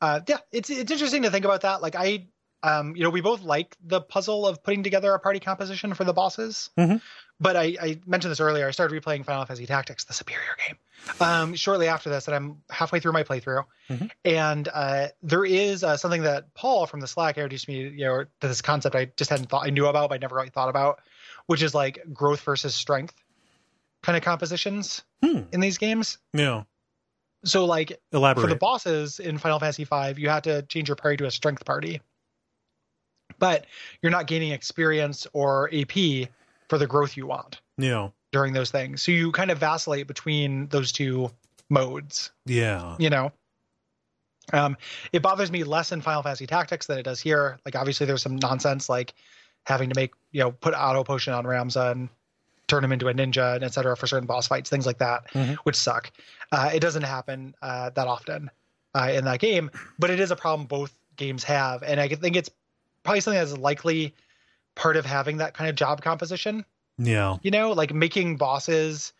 Speaker 2: Uh, yeah. It's it's interesting to think about that. Like I um, you know, we both like the puzzle of putting together a party composition for the bosses.
Speaker 1: Mhm.
Speaker 2: But I, I mentioned this earlier. I started replaying Final Fantasy Tactics, the superior game, um, shortly after this, and I'm halfway through my playthrough.
Speaker 1: Mhm.
Speaker 2: And uh, there is uh, something that Paul from the Slack introduced me, you know, to this concept I just hadn't thought I knew about, but I never really thought about, which is like growth versus strength kind of compositions
Speaker 1: Hmm.
Speaker 2: in these games.
Speaker 1: Yeah.
Speaker 2: So like
Speaker 1: Elaborate.
Speaker 2: for the bosses in Final Fantasy V, you had to change your party to a strength party. But you're not gaining experience or AP for the growth you want
Speaker 1: yeah.
Speaker 2: during those things. So you kind of vacillate between those two modes,
Speaker 1: Yeah.
Speaker 2: you know. Um, it bothers me less in Final Fantasy Tactics than it does here. Like obviously there's some nonsense like having to make, you know, put auto potion on Ramza and turn him into a ninja and etc. for certain boss fights, things like that,
Speaker 1: Mhm.
Speaker 2: which suck. Uh, it doesn't happen uh, that often uh, in that game, but it is a problem both games have. And I think it's probably something that's likely part of having that kind of job composition,
Speaker 1: Yeah.
Speaker 2: you know, like making bosses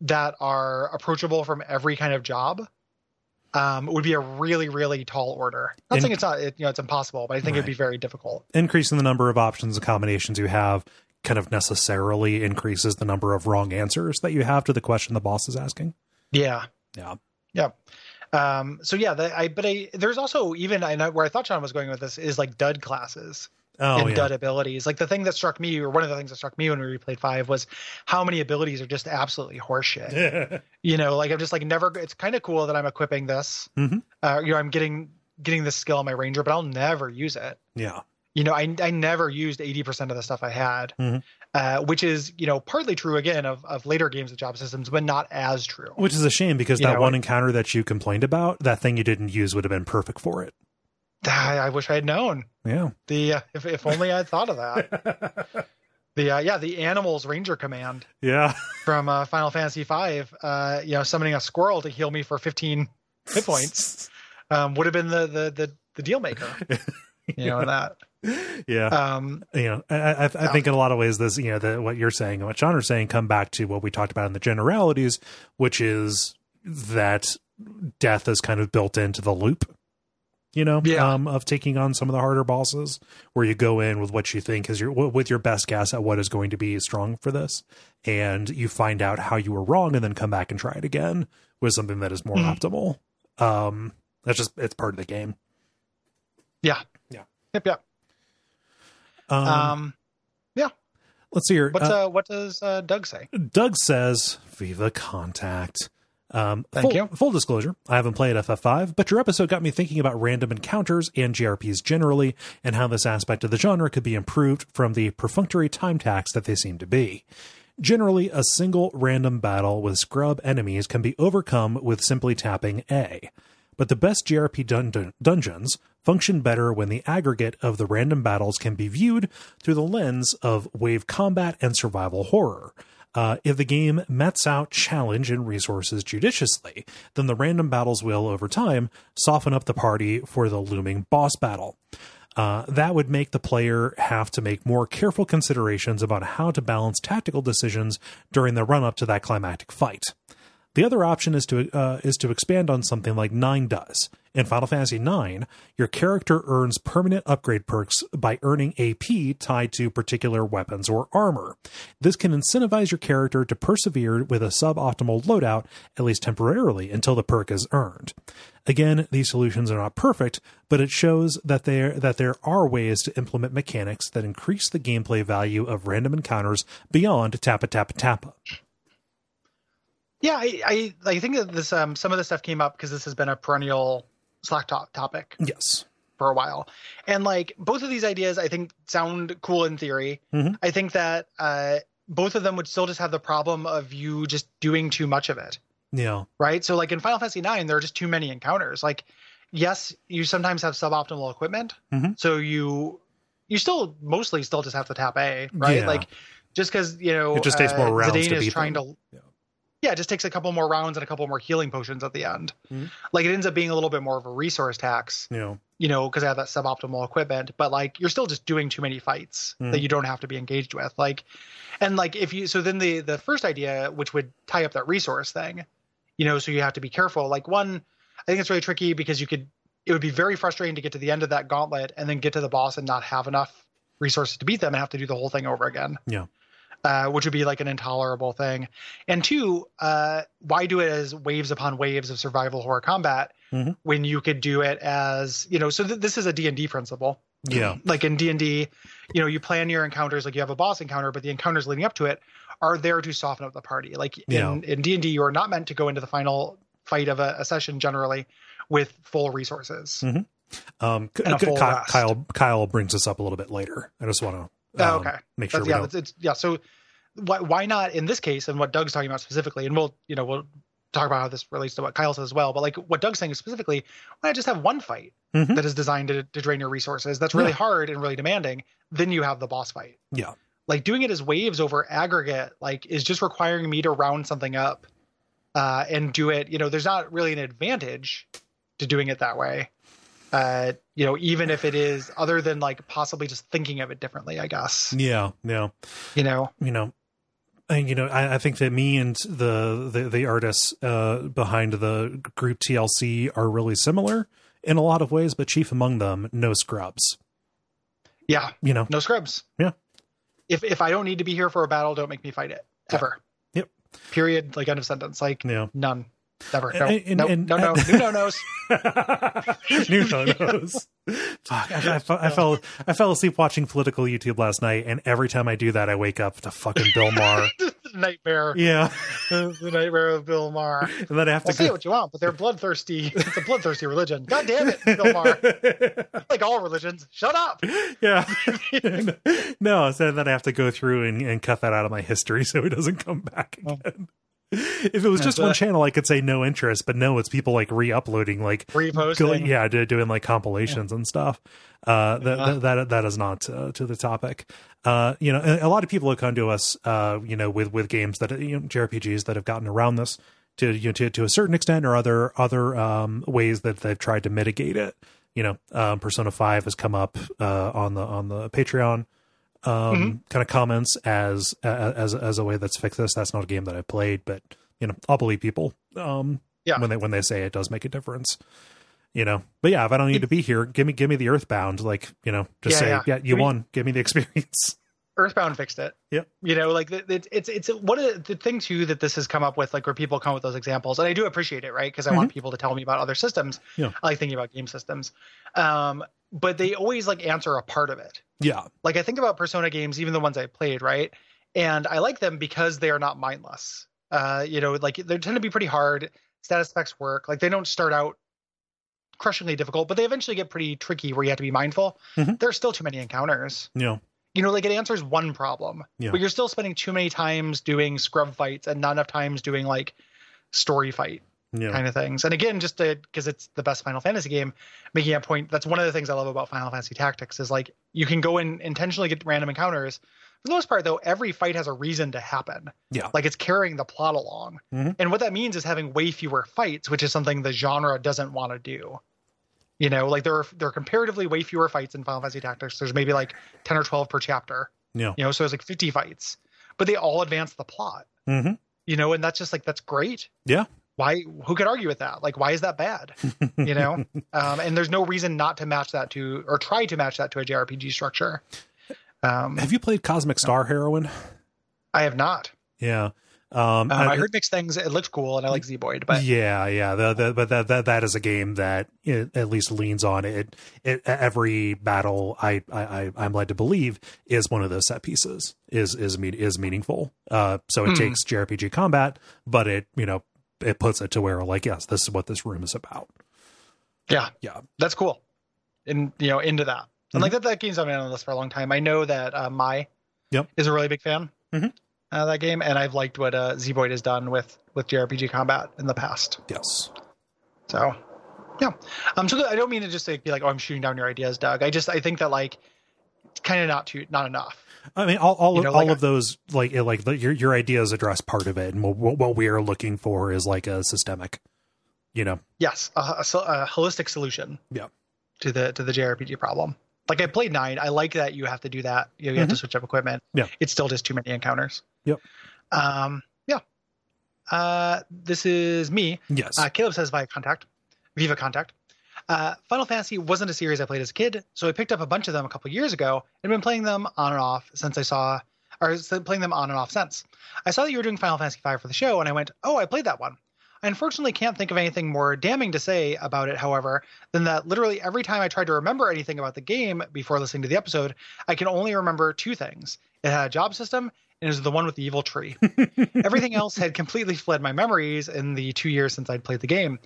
Speaker 2: that are approachable from every kind of job. Um, would be a really, really tall order. Not
Speaker 1: And-
Speaker 2: saying it's not, it, you know, it's impossible, but I think it'd be very difficult.
Speaker 1: Increasing the number of options and combinations you have kind of necessarily increases the number of wrong answers that you have to the question the boss is asking.
Speaker 2: Yeah.
Speaker 1: Yeah.
Speaker 2: Yeah. Um, so yeah, the, I but I there's also even I know where I thought John was going with this is like dud classes
Speaker 1: Oh,
Speaker 2: and
Speaker 1: yeah.
Speaker 2: dud abilities. Like the thing that struck me, or one of the things that struck me when we replayed five, was how many abilities are just absolutely horseshit. you know, like I'm just like never. It's kind of cool that I'm equipping this.
Speaker 1: Mhm.
Speaker 2: Uh, you know, I'm getting getting this skill on my ranger, but I'll never use it.
Speaker 1: yeah.
Speaker 2: You know, I I never used 80% of the stuff I had,
Speaker 1: Mhm.
Speaker 2: Uh, which is you know partly true again of of later games with job systems, but not as true.
Speaker 1: Which is a shame because
Speaker 2: You
Speaker 1: that
Speaker 2: know,
Speaker 1: one encounter that you complained about, that thing you didn't use would have been perfect for it.
Speaker 2: I, I wish I had known.
Speaker 1: Yeah.
Speaker 2: The uh, if if only I had thought of that. the uh, yeah, the animals ranger command
Speaker 1: Yeah.
Speaker 2: from uh, Final Fantasy V. Uh, you know, summoning a squirrel to heal me for 15 hit points um, would have been the the the, the deal maker. You know that.
Speaker 1: Yeah.
Speaker 2: Um,
Speaker 1: you know, I, I, I think in a lot of ways, this, you know, the, what you're saying and what Sean is saying come back to what we talked about in the generalities, which is that death is kind of built into the loop, you know,
Speaker 2: Yeah.
Speaker 1: um, of taking on some of the harder bosses, where you go in with what you think is your with your best guess at what is going to be strong for this, and you find out how you were wrong, and then come back and try it again with something that is more
Speaker 2: Mhm.
Speaker 1: optimal. Um, that's just it's part of the game.
Speaker 2: yeah.
Speaker 1: Yeah.
Speaker 2: Yep. Yep.
Speaker 1: Um,
Speaker 2: Um,
Speaker 1: let's see here.
Speaker 2: what's
Speaker 1: Uh,
Speaker 2: uh, what does uh, Doug say?
Speaker 1: Doug says, Viva Contact. Um,
Speaker 2: Thank
Speaker 1: full,
Speaker 2: you.
Speaker 1: Full disclosure, I haven't played FF5, but your episode got me thinking about random encounters and JRPGs generally, and how this aspect of the genre could be improved from the perfunctory time tax that they seem to be. Generally, a single random battle with scrub enemies can be overcome with simply tapping A. But the best JRPG dun- dungeons function better when the aggregate of the random battles can be viewed through the lens of wave combat and survival horror. Uh, if the game mets out challenge and resources judiciously, then the random battles will, over time, soften up the party for the looming boss battle. Uh, that would make the player have to make more careful considerations about how to balance tactical decisions during the run up to that climactic fight. The other option is to uh, is to expand on something like Nine does. In Final Fantasy IX, your character earns permanent upgrade perks by earning AP tied to particular weapons or armor. This can incentivize your character to persevere with a suboptimal loadout, at least temporarily, until the perk is earned. Again, these solutions are not perfect, but it shows that there that there are ways to implement mechanics that increase the gameplay value of random encounters beyond tappa tappa tappa.
Speaker 2: Yeah, I, I I think that this um some of this stuff came up because this has been a perennial Slack top topic
Speaker 1: Yes.
Speaker 2: for a while, and like both of these ideas, I think sound cool in theory.
Speaker 1: Mhm.
Speaker 2: I think that uh both of them would still just have the problem of you just doing too much of it,
Speaker 1: Yeah.
Speaker 2: right? So like in Final Fantasy IX, there are just too many encounters. Like, yes, you sometimes have suboptimal equipment,
Speaker 1: Mhm.
Speaker 2: so you you still mostly still just have to tap A, right?
Speaker 1: Yeah.
Speaker 2: Like just because you know
Speaker 1: It just takes more
Speaker 2: uh,
Speaker 1: rounds
Speaker 2: Zidane
Speaker 1: to
Speaker 2: is
Speaker 1: beat
Speaker 2: trying
Speaker 1: them.
Speaker 2: to
Speaker 1: Yeah.
Speaker 2: Yeah, it just takes a couple more rounds and a couple more healing potions at the end.
Speaker 1: Mhm.
Speaker 2: Like it ends up being a little bit more of a resource tax,
Speaker 1: You know.
Speaker 2: you know, because I have that suboptimal equipment. But like you're still just doing too many fights
Speaker 1: Mhm.
Speaker 2: that you don't have to be engaged with. Like, and like if you so then the the first idea, which would tie up that resource thing, you know, so you have to be careful. Like one, I think it's really tricky because you could it would be very frustrating to get to the end of that gauntlet and then get to the boss and not have enough resources to beat them and have to do the whole thing over again.
Speaker 1: Yeah.
Speaker 2: Uh, which would be like an intolerable thing. And two, uh, why do it as waves upon waves of survival horror combat
Speaker 1: mm-hmm.
Speaker 2: when you could do it as you know? So th- this is a D and D principle.
Speaker 1: Yeah.
Speaker 2: Like in D and D, you know, you plan your encounters like you have a boss encounter, but the encounters leading up to it are there to soften up the party. Like
Speaker 1: Yeah.
Speaker 2: in in D and D, you are not meant to go into the final fight of a, a session generally with full resources.
Speaker 1: Mhm. Um,
Speaker 2: And a
Speaker 1: K-
Speaker 2: full
Speaker 1: Kyle,
Speaker 2: rest.
Speaker 1: Kyle Kyle brings this up a little bit later. I just want to
Speaker 2: Oh, okay.
Speaker 1: make sure
Speaker 2: yeah, that's, it's, yeah. So why why not in this case and what Doug's talking about specifically, and we'll you know we'll talk about how this relates to what Kyle says as well. But like what Doug's saying specifically, why not just have one fight
Speaker 1: Mhm.
Speaker 2: that is designed to, to drain your resources? That's really
Speaker 1: Yeah.
Speaker 2: hard and really demanding. Then you have the boss fight.
Speaker 1: Yeah.
Speaker 2: Like doing it as waves over aggregate, like is just requiring me to round something up, uh, and do it. You know, there's not really an advantage to doing it that way. Uh, you know, even if it is other than like possibly just thinking of it differently, I guess.
Speaker 1: Yeah, yeah.
Speaker 2: You know,
Speaker 1: You know, and you know, I, I think that me and the the, the artists uh, behind the group TLC are really similar in a lot of ways, but chief among them, no scrubs.
Speaker 2: yeah,
Speaker 1: You know,
Speaker 2: no scrubs.
Speaker 1: Yeah.
Speaker 2: If if I don't need to be here for a battle, don't make me fight it ever.
Speaker 1: Yep.
Speaker 2: Period. Like end of sentence. Like
Speaker 1: yeah.
Speaker 2: none. Never. No.
Speaker 1: And- and-
Speaker 2: no.
Speaker 1: and-
Speaker 2: no. No. No. No. No's.
Speaker 1: New photos. Fuck, I, I, I fell I fell asleep watching political YouTube last night, and every time I do that, I wake up to fucking Bill Maher.
Speaker 2: nightmare.
Speaker 1: yeah,
Speaker 2: the nightmare of Bill Maher.
Speaker 1: and then I have
Speaker 2: Well,
Speaker 1: to
Speaker 2: say what you want, but they're bloodthirsty. It's a bloodthirsty religion. God damn it, Bill Maher. Like all religions. Shut up.
Speaker 1: yeah. no, so then I have to go through and, and cut that out of my history so it doesn't come back
Speaker 2: Oh.
Speaker 1: again. If it was just one channel, I could say no interest, but no, it's people like re-uploading, like
Speaker 2: Reposting.
Speaker 1: go- yeah, doing like compilations and stuff. Uh, that,
Speaker 2: Yeah.
Speaker 1: that that that is not uh, to the topic. Uh, you know, a lot of people have come to us, uh, you know, with with games that you know JRPGs that have gotten around this to you know, to to a certain extent, or other other um, ways that they've tried to mitigate it. You know, um, Persona Five has come up uh, on the on the Patreon um,
Speaker 2: Mm-hmm.
Speaker 1: kind of comments as as as a way that's fixed this. That's not a game that I played, but you know, I'll believe people. Um,
Speaker 2: Yeah.
Speaker 1: when they when they say it does make a difference. You know, but yeah, if I don't need to be here, give me give me the Earthbound. Like you know, just
Speaker 2: Yeah,
Speaker 1: say
Speaker 2: yeah.
Speaker 1: yeah, you won. Give me the experience.
Speaker 2: Earthbound fixed it.
Speaker 1: Yeah.
Speaker 2: You know, like it, it, it's it's one of the, the thing too that this has come up with, like where people come with those examples, and I do appreciate it, right? Because I want people to tell me about other systems.
Speaker 1: Yeah.
Speaker 2: I like thinking about game systems, um, but they always like answer a part of it.
Speaker 1: Yeah,
Speaker 2: Like I think about Persona games, even the ones I played, right? And I like them because they are not mindless. Uh, you know, like they tend to be pretty hard. Status effects work. Like they don't start out crushingly difficult, but they eventually get pretty tricky where you have to be mindful.
Speaker 1: Mhm.
Speaker 2: There's still too many encounters
Speaker 1: you know,
Speaker 2: you know, like it answers one problem,
Speaker 1: Yeah.
Speaker 2: but you're still spending too many times doing scrub fights and not enough times doing like story fight
Speaker 1: know,
Speaker 2: kind of things. And again, just because it's the best Final Fantasy game, making a point. That's one of the things I love about Final Fantasy Tactics is like you can go and intentionally get random encounters. For the most part, though, every fight has a reason to happen.
Speaker 1: Yeah.
Speaker 2: like it's carrying the plot along.
Speaker 1: Mhm.
Speaker 2: And what that means is having way fewer fights, which is something the genre doesn't want to do. You know, like there are there are comparatively way fewer fights in Final Fantasy Tactics. There's maybe like ten or twelve per chapter
Speaker 1: know.
Speaker 2: you know so it's like 50 fights but they all advance the plot
Speaker 1: hmm
Speaker 2: you know and that's just like that's great
Speaker 1: Yeah.
Speaker 2: Why who could argue with that like why is that bad you know um, and there's no reason not to match that to or try to match that to a jrpg structure um,
Speaker 1: Have you played Cosmic Star Heroine?
Speaker 2: i have not
Speaker 1: Yeah. Um,
Speaker 2: um, I, heard mixed things it looked cool and i like Zeboyd but
Speaker 1: yeah, yeah, the, the, but that, that that is a game that it at least leans on it. It every battle I, I I- I'm led to believe is one of those set pieces is is mean is meaningful. Uh, so it
Speaker 2: Hmm.
Speaker 1: takes JRPG combat, but it you know it puts it to where like yes, this is what this room is about.
Speaker 2: yeah
Speaker 1: Yeah,
Speaker 2: that's cool and you know into that and
Speaker 1: Mhm.
Speaker 2: like that that game's been on the list for a long time i know that uh, mai
Speaker 1: Yep.
Speaker 2: is a really big fan
Speaker 1: Mhm.
Speaker 2: of that game and i've liked what uh, has done with with jrpg combat in the past
Speaker 1: yes,
Speaker 2: So, yeah. Um. So I don't mean to just like, be like, oh, I'm shooting down your ideas, Doug. I just I think that like kind of not too not enough.
Speaker 1: I mean all all,
Speaker 2: You
Speaker 1: of,
Speaker 2: know,
Speaker 1: all
Speaker 2: like
Speaker 1: of those like like the, your your ideas address part of it, and what what we are looking for is like a systemic, you know.
Speaker 2: Yes, a, a, a holistic solution.
Speaker 1: Yeah.
Speaker 2: To the to the JRPG problem. Like I played nine. I like that you have to do that. You, know, you have to switch up equipment.
Speaker 1: Mm-hmm. Yeah.
Speaker 2: It's still just too many encounters.
Speaker 1: Yep.
Speaker 2: Um. Yeah. Uh. This is me.
Speaker 1: Yes.
Speaker 2: Uh, Caleb says via contact, Viva contact. Uh, Final Fantasy wasn't a series I played as a kid, so I picked up a bunch of them a couple years ago and been playing them on and off since I saw, or playing them on and off since. I saw that you were doing Final Fantasy V for the show, and I went, "Oh, I played that one." I unfortunately can't think of anything more damning to say about it, however, than that literally every time I tried to remember anything about the game before listening to the episode, I can only remember two things. It had a job system and it was the one with the evil tree. Everything else had completely fled my memories in the two years since I'd played the game.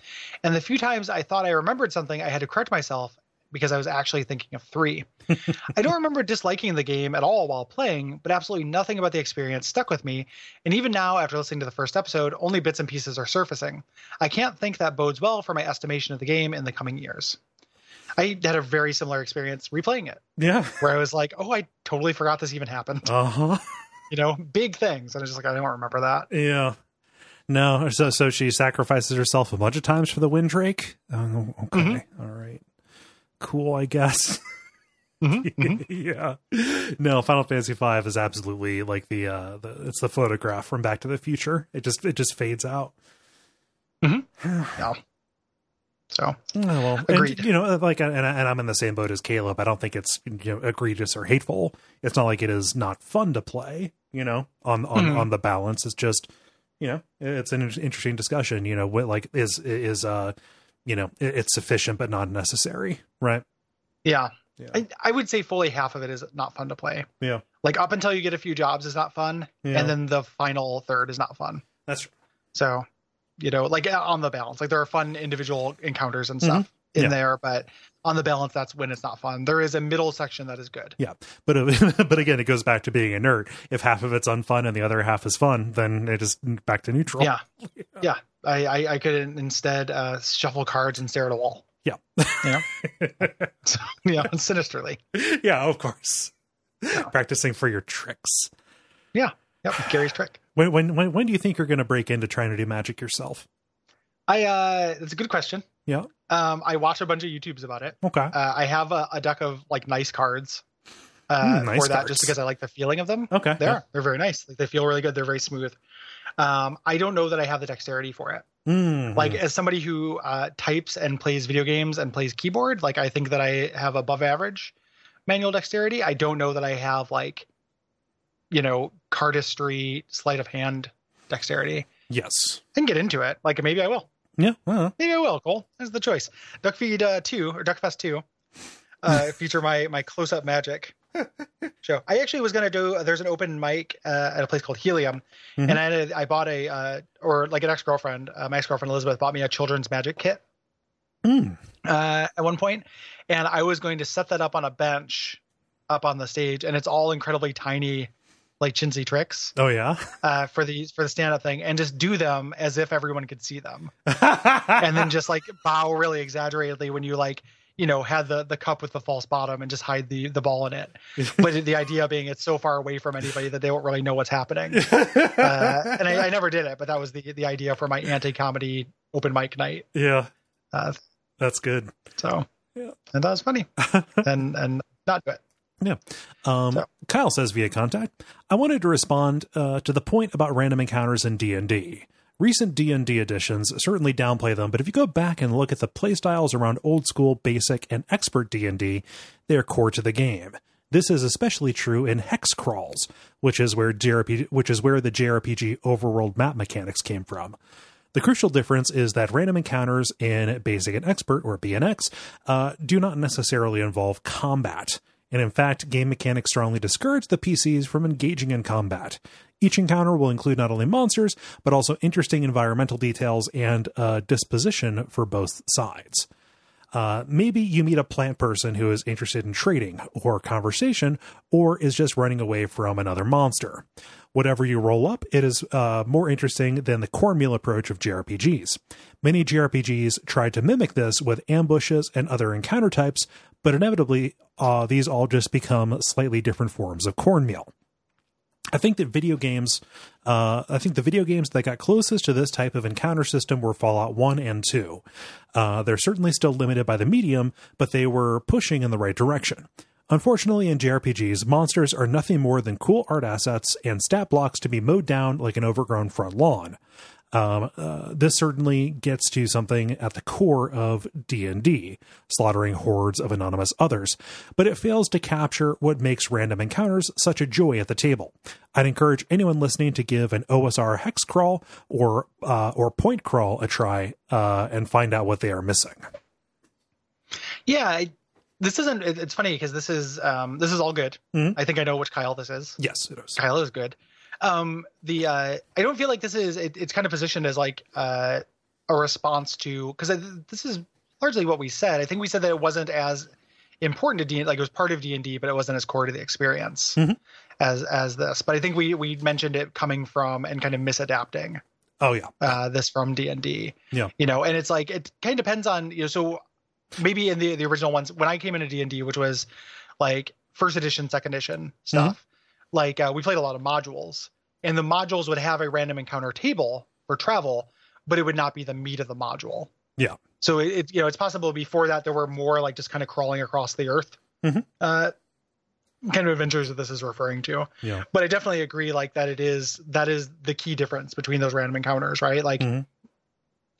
Speaker 2: And the few times I thought I remembered something, I had to correct myself because I was actually thinking of three. I don't remember disliking the game at all while playing, but absolutely nothing about the experience stuck with me. And even now, after listening to the first episode, only bits and pieces are surfacing. I can't think that bodes well for my estimation of the game in the coming years. I had a very similar experience replaying it.
Speaker 1: Yeah.
Speaker 2: Where I was like, oh, I totally forgot this even happened.
Speaker 1: Uh huh.
Speaker 2: You know, big things. And I just like, I don't remember that.
Speaker 1: Yeah. No, so so she sacrifices herself a bunch of times for the Windrake. Oh, okay, mm-hmm. All right, cool, I guess. Mm-hmm, mm-hmm. yeah. No, Final Fantasy V is absolutely like the uh the it's the photograph from Back to the Future. It just it just fades out.
Speaker 2: Mm-hmm. yeah. So,
Speaker 1: oh, well, agreed. And, you know, like, and, and I'm in the same boat as Caleb. I don't think it's you know egregious or hateful. It's not like it is not fun to play. You know, on on mm-hmm. on the balance, it's just you know, it's an interesting discussion. You know, what like is is uh, you know, it's sufficient but not necessary, right?
Speaker 2: Yeah, yeah. I, I would say fully half of it is not fun to play.
Speaker 1: Yeah.
Speaker 2: Like up until you get a few jobs is not fun. Yeah. And then the final third is not fun.
Speaker 1: That's true.
Speaker 2: So, you know, like on the balance, like there are fun individual encounters and stuff mm-hmm. In yeah. there, but on the balance, that's when it's not fun. There is a middle section that is good.
Speaker 1: Yeah. But, but again, it goes back to being inert. If half of it's unfun and the other half is fun, then it is back to neutral.
Speaker 2: Yeah. Yeah. yeah. I, I, I could instead uh, shuffle cards and stare at a wall.
Speaker 1: Yeah.
Speaker 2: You know? so, yeah, sinisterly.
Speaker 1: Yeah, of course. Yeah. Practicing for your tricks.
Speaker 2: Yeah. Yep. Gary's trick.
Speaker 1: When, when when when do you think you're going to break into trying to do magic yourself?
Speaker 2: I uh it's a good question.
Speaker 1: Yeah.
Speaker 2: Um I watch a bunch of YouTubes about it.
Speaker 1: Okay.
Speaker 2: Uh, I have a, a, deck of like nice cards. Uh, mm, nice for that cards. just because I like the feeling of them.
Speaker 1: Okay.
Speaker 2: They yeah. They're very nice. Like they feel really good. They're very smooth. Um, I don't know that I have the dexterity for it.
Speaker 1: Mm-hmm.
Speaker 2: Like as somebody who uh, types and plays video games and plays keyboard, like I think that I have above average manual dexterity. I don't know that I have like, you know, cardistry, sleight of hand dexterity.
Speaker 1: Yes,
Speaker 2: I can get into it. Like maybe I will.
Speaker 1: Yeah, well.
Speaker 2: maybe I will. Cole, there's the choice. Duckfeed uh, two or Duckfest two uh, feature my my close up magic show. I actually was gonna do. There's an open mic uh, at a place called Helium, mm-hmm. and I I bought a uh, or like an ex girlfriend, uh, my ex girlfriend Elizabeth bought me a children's magic kit
Speaker 1: mm.
Speaker 2: uh, at one point, and I was going to set that up on a bench up on the stage, and it's all incredibly tiny, like chintzy tricks.
Speaker 1: Oh yeah,
Speaker 2: uh, for the for the stand up thing, and just do them as if everyone could see them, and then just like bow really exaggeratedly when you like you know had the the cup with the false bottom and just hide the the ball in it. But the idea being it's so far away from anybody that they won't really know what's happening. Uh, and I, I, never did it but that was the the idea for my anti-comedy open mic night.
Speaker 1: Yeah.
Speaker 2: Uh,
Speaker 1: that's good.
Speaker 2: so yeah. and that was funny. And and not good
Speaker 1: yeah. Um, so. Kyle says via contact, I wanted to respond uh, to the point about random encounters in D&D. Recent D&D editions certainly downplay them, but if you go back and look at the playstyles around old school, basic, and expert D&D, they are core to the game. This is especially true in hex crawls, which is where JRPG, which is where the JRPG overworld map mechanics came from. The crucial difference is that random encounters in Basic and Expert, or BNX, uh, do not necessarily involve combat. And in fact, game mechanics strongly discourage the PCs from engaging in combat. Each encounter will include not only monsters, but also interesting environmental details and uh, disposition for both sides. Uh, maybe you meet a plant person who is interested in trading or conversation, or is just running away from another monster. Whatever you roll up, it is uh, more interesting than the cornmeal approach of JRPGs. Many JRPGs tried to mimic this with ambushes and other encounter types, but inevitably, uh, these all just become slightly different forms of cornmeal. I think that video games, uh, I think the video games that got closest to this type of encounter system were Fallout 1 and 2. Uh, they're certainly still limited by the medium, but they were pushing in the right direction. Unfortunately, in JRPGs, monsters are nothing more than cool art assets and stat blocks to be mowed down like an overgrown front lawn. Um, uh, this certainly gets to something at the core of D&D, slaughtering hordes of anonymous others, but it fails to capture what makes random encounters such a joy at the table. I'd encourage anyone listening to give an OSR hex crawl or uh, or point crawl a try uh, and find out what they are missing.
Speaker 2: Yeah, I, this isn't. It's funny because this is um, this is all good.
Speaker 1: Mm-hmm.
Speaker 2: I think I know which Kyle this is.
Speaker 1: Yes, it is.
Speaker 2: Kyle is good. Um, the uh, I don't feel like this is. It, it's kind of positioned as like uh, a response to because this is largely what we said. I think we said that it wasn't as important to D like it was part of D and D, but it wasn't as core to the experience
Speaker 1: mm-hmm.
Speaker 2: as as this. But I think we we mentioned it coming from and kind of misadapting.
Speaker 1: Oh yeah,
Speaker 2: uh, this from D and
Speaker 1: D. Yeah,
Speaker 2: you know, and it's like it kind of depends on you know. So maybe in the the original ones when I came into D and D, which was like first edition, second edition stuff. Like uh, we played a lot of modules, and the modules would have a random encounter table for travel, but it would not be the meat of the module.
Speaker 1: Yeah.
Speaker 2: So it, it you know it's possible before that there were more like just kind of crawling across the earth.
Speaker 1: Mm-hmm.
Speaker 2: Uh, kind of adventures that this is referring to.
Speaker 1: Yeah.
Speaker 2: But I definitely agree like that it is that is the key difference between those random encounters, right? Like mm-hmm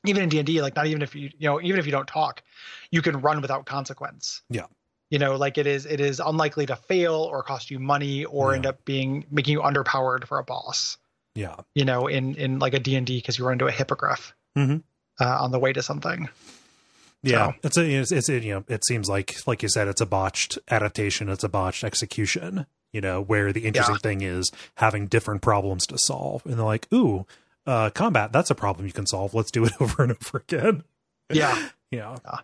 Speaker 2: even in D&D like not even if you you know even if you don't talk you can run without consequence
Speaker 1: yeah
Speaker 2: you know like it is it is unlikely to fail or cost you money or yeah. end up being making you underpowered for a boss
Speaker 1: yeah
Speaker 2: you know in in like a D&D because you run into a hippogriff
Speaker 1: mm-hmm.
Speaker 2: uh, on the way to something
Speaker 1: yeah so. it's a it's, it's you know it seems like like you said it's a botched adaptation it's a botched execution you know where the interesting yeah. thing is having different problems to solve and they're like ooh uh, combat, that's a problem you can solve. Let's do it over and over again.
Speaker 2: Yeah.
Speaker 1: Yeah.
Speaker 2: yeah.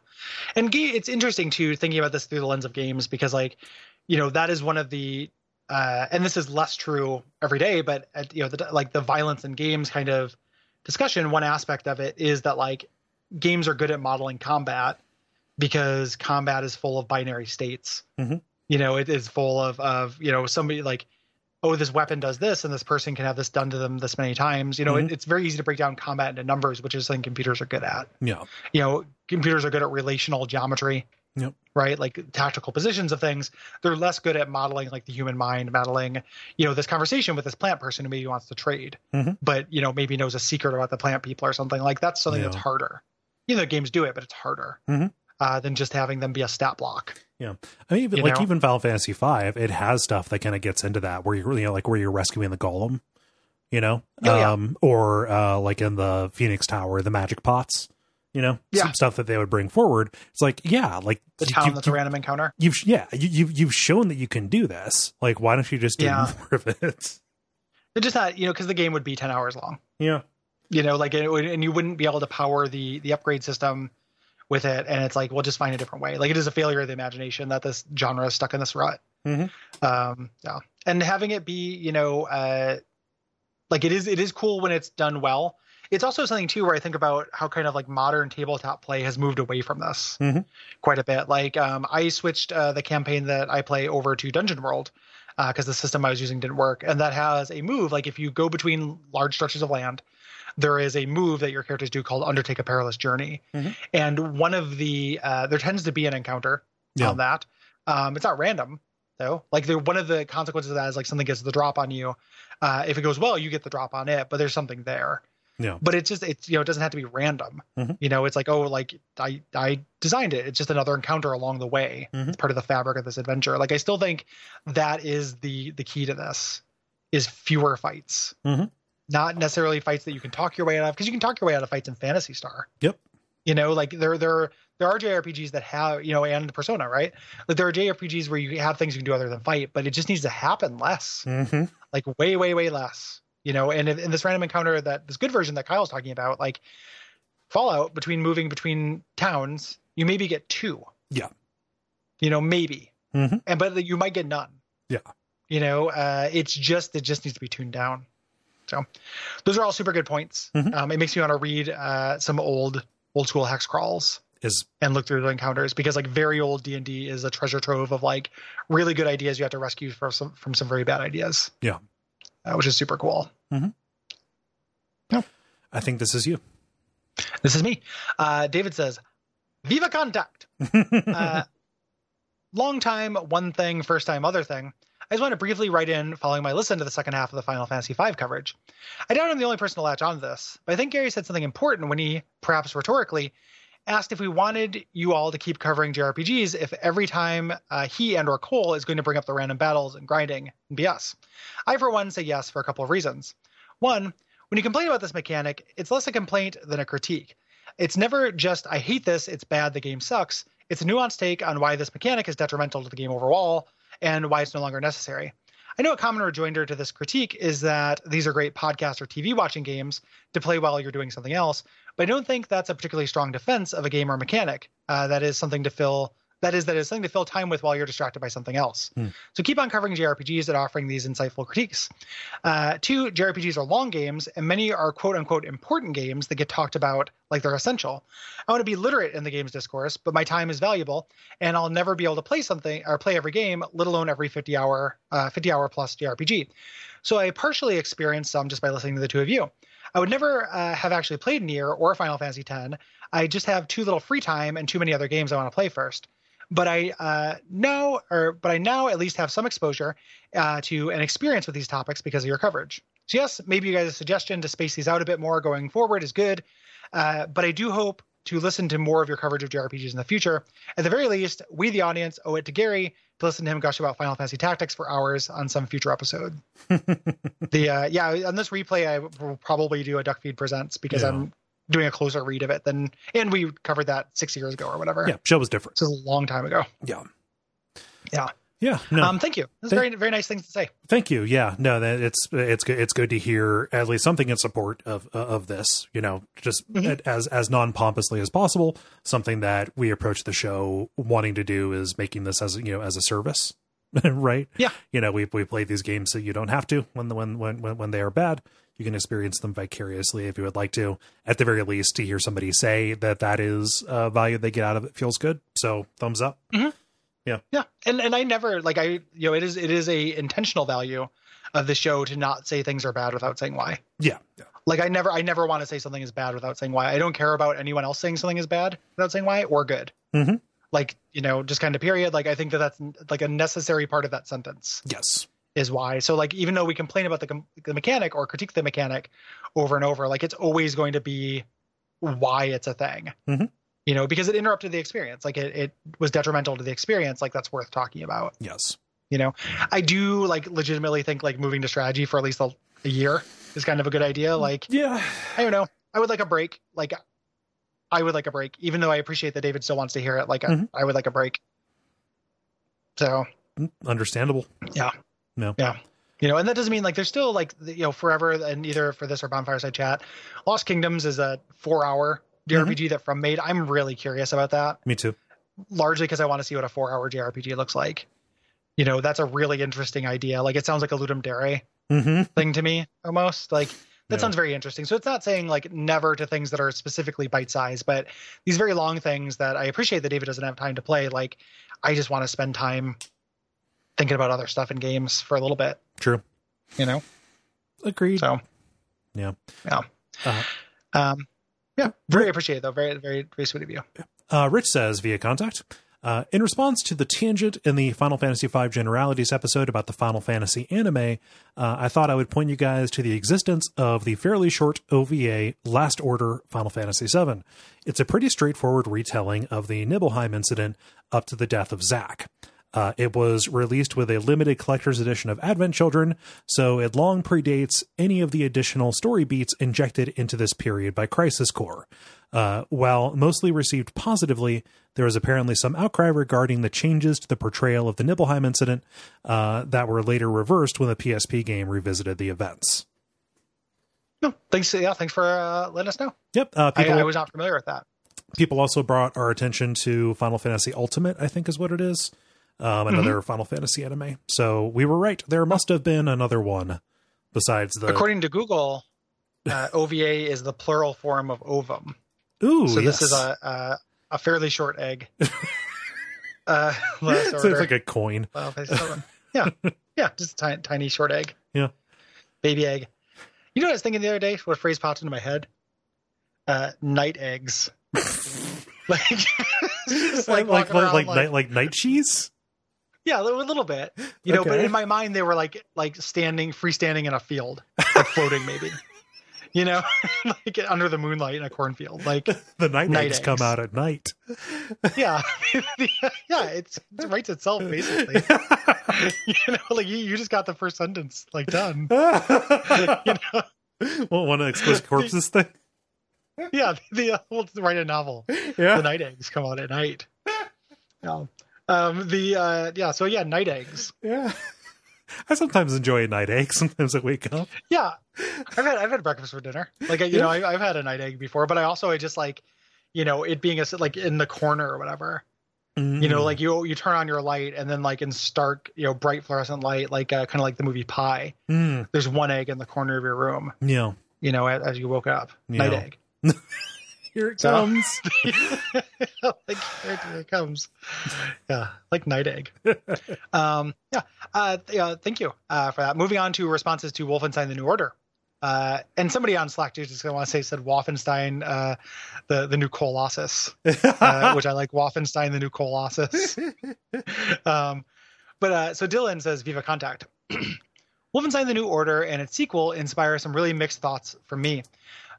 Speaker 2: And it's interesting too, thinking about this through the lens of games, because like, you know, that is one of the, uh, and this is less true every day, but at, you know, the, like the violence in games kind of discussion, one aspect of it is that like games are good at modeling combat because combat is full of binary states.
Speaker 1: Mm-hmm.
Speaker 2: You know, it is full of, of, you know, somebody like, oh, this weapon does this and this person can have this done to them this many times. You know, mm-hmm. it, it's very easy to break down combat into numbers, which is something computers are good at.
Speaker 1: Yeah.
Speaker 2: You know, computers are good at relational geometry.
Speaker 1: Yep.
Speaker 2: Right. Like tactical positions of things. They're less good at modeling like the human mind, modeling, you know, this conversation with this plant person who maybe wants to trade,
Speaker 1: mm-hmm.
Speaker 2: but, you know, maybe knows a secret about the plant people or something like that's something yeah. that's harder. You know, games do it, but it's harder
Speaker 1: mm-hmm.
Speaker 2: uh, than just having them be a stat block.
Speaker 1: Yeah, I mean, even, like know? even Final Fantasy Five, it has stuff that kind of gets into that where you're you know like where you're rescuing the golem, you know,
Speaker 2: oh,
Speaker 1: um, yeah. or uh, like in the Phoenix Tower, the magic pots, you know,
Speaker 2: yeah.
Speaker 1: some stuff that they would bring forward. It's like, yeah, like
Speaker 2: the town you, that's you, a random encounter.
Speaker 1: You've yeah, you, you've you've shown that you can do this. Like, why don't you just do
Speaker 2: yeah.
Speaker 1: more of it? It's
Speaker 2: just not you know because the game would be ten hours long.
Speaker 1: Yeah,
Speaker 2: you know, like it would, and you wouldn't be able to power the the upgrade system with it and it's like we'll just find a different way like it is a failure of the imagination that this genre is stuck in this rut
Speaker 1: mm-hmm.
Speaker 2: um yeah and having it be you know uh like it is it is cool when it's done well it's also something too where i think about how kind of like modern tabletop play has moved away from this
Speaker 1: mm-hmm.
Speaker 2: quite a bit. Like um i switched uh, the campaign that i play over to dungeon world because uh, the system i was using didn't work. And that has a move like if you go between large stretches of land there is a move that your characters do called undertake a perilous journey.
Speaker 1: Mm-hmm.
Speaker 2: and one of the uh, there tends to be an encounter
Speaker 1: yeah.
Speaker 2: on that. Um, it's not random though. Like there one of the consequences of that is like something gets the drop on you. Uh, if it goes well you get the drop on it but there's something there
Speaker 1: yeah
Speaker 2: but it's just it's you know it doesn't have to be random
Speaker 1: mm-hmm.
Speaker 2: you know it's like oh like i i designed it it's just another encounter along the way
Speaker 1: mm-hmm.
Speaker 2: it's part of the fabric of this adventure like i still think that is the the key to this is fewer fights
Speaker 1: mm-hmm
Speaker 2: not necessarily fights that you can talk your way out of because you can talk your way out of fights in Phantasy Star.
Speaker 1: Yep.
Speaker 2: You know, like there there there are JRPGs that have you know and Persona, right? Like there are JRPGs where you have things you can do other than fight, but it just needs to happen less.
Speaker 1: Mm-hmm.
Speaker 2: Like way way way less. You know, and in this random encounter that this good version that Kyle's talking about, like Fallout between moving between towns, you maybe get two.
Speaker 1: Yeah.
Speaker 2: You know, maybe.
Speaker 1: Mm-hmm.
Speaker 2: And but you might get none.
Speaker 1: Yeah.
Speaker 2: You know, uh, it's just it just needs to be tuned down. So those are all super good points.
Speaker 1: Mm-hmm.
Speaker 2: Um, it makes me want to read uh, some old old school hex crawls
Speaker 1: is
Speaker 2: and look through the encounters because like very old D and D is a treasure trove of like really good ideas you have to rescue from some from some very bad ideas.
Speaker 1: Yeah,
Speaker 2: uh, which is super cool.
Speaker 1: Mm-hmm.
Speaker 2: Yeah,
Speaker 1: I think this is you.
Speaker 2: This is me. Uh, David says, "Viva contact." uh, long time, one thing, first time, other thing. I just want to briefly write in following my listen to the second half of the Final Fantasy V coverage. I doubt I'm the only person to latch on to this, but I think Gary said something important when he, perhaps rhetorically, asked if we wanted you all to keep covering JRPGs if every time uh, he and or Cole is going to bring up the random battles and grinding and BS. I, for one, say yes for a couple of reasons. One, when you complain about this mechanic, it's less a complaint than a critique. It's never just, I hate this, it's bad, the game sucks. It's a nuanced take on why this mechanic is detrimental to the game overall and why it's no longer necessary. I know a common rejoinder to this critique is that these are great podcast or TV watching games to play while you're doing something else, but I don't think that's a particularly strong defense of a game or mechanic. Uh, that is something to fill that is that is something to fill time with while you're distracted by something else. Hmm. So keep on covering JRPGs and offering these insightful critiques. Uh, two, JRPGs are long games, and many are quote unquote important games that get talked about like they're essential. I want to be literate in the game's discourse, but my time is valuable, and I'll never be able to play something or play every game, let alone every 50 hour, uh, 50 hour plus JRPG. So I partially experienced some just by listening to the two of you. I would never uh, have actually played Nier or Final Fantasy X. I just have too little free time and too many other games I want to play first but I uh, know, or but I now at least have some exposure uh, to an experience with these topics because of your coverage. So yes, maybe you guys' suggestion to space these out a bit more going forward is good, uh, but I do hope to listen to more of your coverage of JRPGs in the future. At the very least, we the audience owe it to Gary to listen to him gush about Final Fantasy Tactics for hours on some future episode. the uh, yeah, on this replay, I will probably do a Duck Feed presents because yeah. I'm doing a closer read of it than and we covered that six years ago or whatever.
Speaker 1: Yeah, show was different.
Speaker 2: This is a long time ago.
Speaker 1: Yeah.
Speaker 2: Yeah.
Speaker 1: Yeah.
Speaker 2: No. Um, thank you. That's very very nice things to say.
Speaker 1: Thank you. Yeah. No, that it's it's good. It's good to hear at least something in support of of this. You know, just mm-hmm. as as non pompously as possible. Something that we approach the show wanting to do is making this as you know as a service, right?
Speaker 2: Yeah.
Speaker 1: You know, we we play these games so you don't have to when the when when when they are bad you can experience them vicariously if you would like to. At the very least, to hear somebody say that that is a value they get out of it feels good. So thumbs up.
Speaker 2: Mm-hmm.
Speaker 1: Yeah,
Speaker 2: yeah, and and I never like I you know it is it is a intentional value of the show to not say things are bad without saying why.
Speaker 1: Yeah. yeah.
Speaker 2: Like I never I never want to say something is bad without saying why. I don't care about anyone else saying something is bad without saying why or good.
Speaker 1: Mm-hmm.
Speaker 2: Like you know, just kind of period. Like I think that that's like a necessary part of that sentence.
Speaker 1: Yes
Speaker 2: is why. So like even though we complain about the the mechanic or critique the mechanic over and over, like it's always going to be why it's a thing.
Speaker 1: Mm-hmm.
Speaker 2: You know, because it interrupted the experience. Like it, it was detrimental to the experience. Like that's worth talking about.
Speaker 1: Yes.
Speaker 2: You know, I do like legitimately think like moving to strategy for at least a, a year is kind of a good idea. Like,
Speaker 1: yeah,
Speaker 2: I don't know. I would like a break. Like, I would like a break, even though I appreciate that David still wants to hear it. Like, mm-hmm. I, I would like a break. So,
Speaker 1: understandable.
Speaker 2: Yeah.
Speaker 1: No.
Speaker 2: Yeah. You know, and that doesn't mean like there's still like you know forever, and either for this or Bonfireside Chat, Lost Kingdoms is a four-hour JRPG mm-hmm. that From made. I'm really curious about that.
Speaker 1: Me too.
Speaker 2: Largely because I want to see what a four-hour JRPG looks like. You know, that's a really interesting idea. Like it sounds like a Ludum Dare
Speaker 1: mm-hmm.
Speaker 2: thing to me, almost like that yeah. sounds very interesting. So it's not saying like never to things that are specifically bite sized, but these very long things that I appreciate that David doesn't have time to play. Like I just want to spend time thinking about other stuff in games for a little bit.
Speaker 1: True.
Speaker 2: You know.
Speaker 1: Agreed.
Speaker 2: So.
Speaker 1: Yeah.
Speaker 2: Yeah. Uh, um. Yeah. Very appreciated though. Very very very sweet of you.
Speaker 1: Uh, Rich says via contact. Uh, in response to the tangent in the Final Fantasy V Generalities episode about the Final Fantasy anime, uh, I thought I would point you guys to the existence of the fairly short OVA Last Order Final Fantasy VII. It's a pretty straightforward retelling of the Nibelheim incident up to the death of Zack. Uh, it was released with a limited collector's edition of Advent Children, so it long predates any of the additional story beats injected into this period by Crisis Core. Uh, while mostly received positively, there was apparently some outcry regarding the changes to the portrayal of the Nibelheim incident uh, that were later reversed when the PSP game revisited the events.
Speaker 2: No, thanks. Yeah, thanks for uh, letting us know.
Speaker 1: Yep, uh,
Speaker 2: people, I, I was not familiar with that.
Speaker 1: People also brought our attention to Final Fantasy Ultimate. I think is what it is um, another mm-hmm. Final Fantasy anime. So we were right. There must have been another one besides the.
Speaker 2: According to Google, uh, OVA is the plural form of ovum.
Speaker 1: Ooh,
Speaker 2: so
Speaker 1: yes.
Speaker 2: this is a a, a fairly short egg. uh,
Speaker 1: so it's like a coin.
Speaker 2: yeah, yeah, just a tiny, tiny short egg.
Speaker 1: Yeah,
Speaker 2: baby egg. You know what I was thinking the other day? What phrase popped into my head? Uh, night eggs.
Speaker 1: like, like, like, like, like, night, like night cheese.
Speaker 2: Yeah, a little bit. You know, okay. but in my mind they were like like standing freestanding in a field, like floating maybe. you know, like under the moonlight in a cornfield. Like
Speaker 1: the night, night eggs, eggs, come out at night.
Speaker 2: yeah, yeah, it's, it writes itself basically. you know, like you, you just got the first sentence like done. you
Speaker 1: know, well, one of explicit corpses thing.
Speaker 2: Yeah, the, uh, we'll write a novel. Yeah, the night eggs come out at night. Yeah. Um, the uh, yeah, so yeah, night eggs.
Speaker 1: Yeah. I sometimes enjoy a night egg. Sometimes I wake up.
Speaker 2: Yeah, I've had I've had breakfast for dinner. Like you yeah. know, I, have had a night egg before, but I also I just like, you know, it being a like in the corner or whatever. Mm. You know, like you you turn on your light and then like in stark, you know, bright fluorescent light, like uh, kind of like the movie Pi. Mm. There's one egg in the corner of your room.
Speaker 1: Yeah.
Speaker 2: You know, as, as you woke up, yeah. night egg.
Speaker 1: Here it comes.
Speaker 2: like here it comes. Yeah, like night egg. um, yeah. Uh, yeah. Thank you uh, for that. Moving on to responses to Wolfenstein: The New Order. Uh, and somebody on Slack just going to want to say said Wolfenstein, uh, the the new Colossus, uh, which I like. Wolfenstein, the new Colossus. um, but uh, so Dylan says, "Viva Contact." Wolfenstein: The New Order and its sequel inspire some really mixed thoughts for me.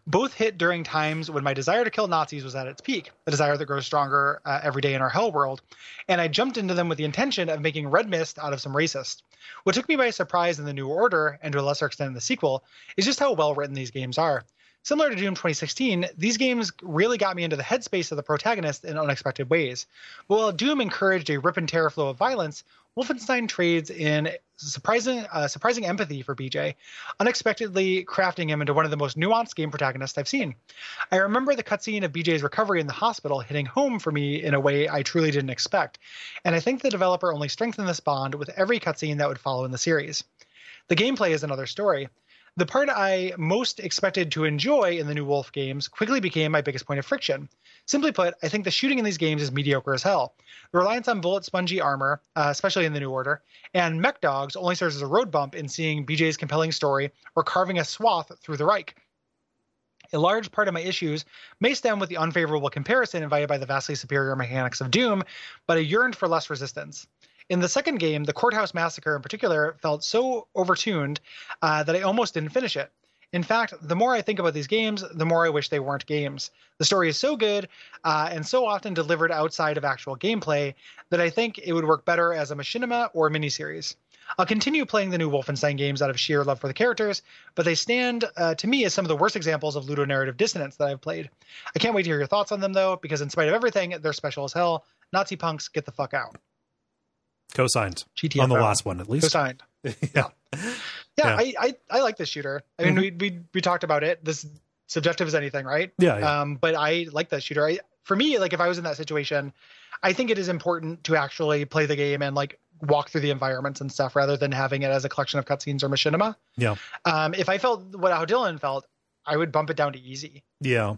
Speaker 2: Both hit during times when my desire to kill Nazis was at its peak, a desire that grows stronger uh, every day in our hell world, and I jumped into them with the intention of making Red Mist out of some racists. What took me by surprise in the New Order, and to a lesser extent in the sequel, is just how well written these games are. Similar to Doom 2016, these games really got me into the headspace of the protagonist in unexpected ways. But while Doom encouraged a rip and tear flow of violence, Wolfenstein trades in surprising uh, surprising empathy for BJ, unexpectedly crafting him into one of the most nuanced game protagonists I've seen. I remember the cutscene of BJ's recovery in the hospital hitting home for me in a way I truly didn't expect, and I think the developer only strengthened this bond with every cutscene that would follow in the series. The gameplay is another story. The part I most expected to enjoy in the new Wolf games quickly became my biggest point of friction. Simply put, I think the shooting in these games is mediocre as hell. The reliance on bullet spongy armor, uh, especially in the New Order, and mech dogs only serves as a road bump in seeing BJ's compelling story or carving a swath through the Reich. A large part of my issues may stem with the unfavorable comparison invited by the vastly superior mechanics of Doom, but I yearned for less resistance. In the second game, the courthouse massacre in particular felt so overtuned uh, that I almost didn't finish it. In fact, the more I think about these games, the more I wish they weren't games. The story is so good uh, and so often delivered outside of actual gameplay that I think it would work better as a machinima or a miniseries. I'll continue playing the new Wolfenstein games out of sheer love for the characters, but they stand uh, to me as some of the worst examples of ludonarrative dissonance that I've played. I can't wait to hear your thoughts on them, though, because in spite of everything, they're special as hell. Nazi punks, get the fuck out.
Speaker 1: Co-signed GTFO. on the last one, at least.
Speaker 2: Co-signed. yeah. Yeah. Yeah, I, I, I like this shooter. I mean, mm-hmm. we, we we talked about it. This subjective as anything, right?
Speaker 1: Yeah, yeah.
Speaker 2: Um, but I like that shooter. I for me, like if I was in that situation, I think it is important to actually play the game and like walk through the environments and stuff rather than having it as a collection of cutscenes or machinima.
Speaker 1: Yeah.
Speaker 2: Um, if I felt what how Dylan felt, I would bump it down to easy.
Speaker 1: Yeah.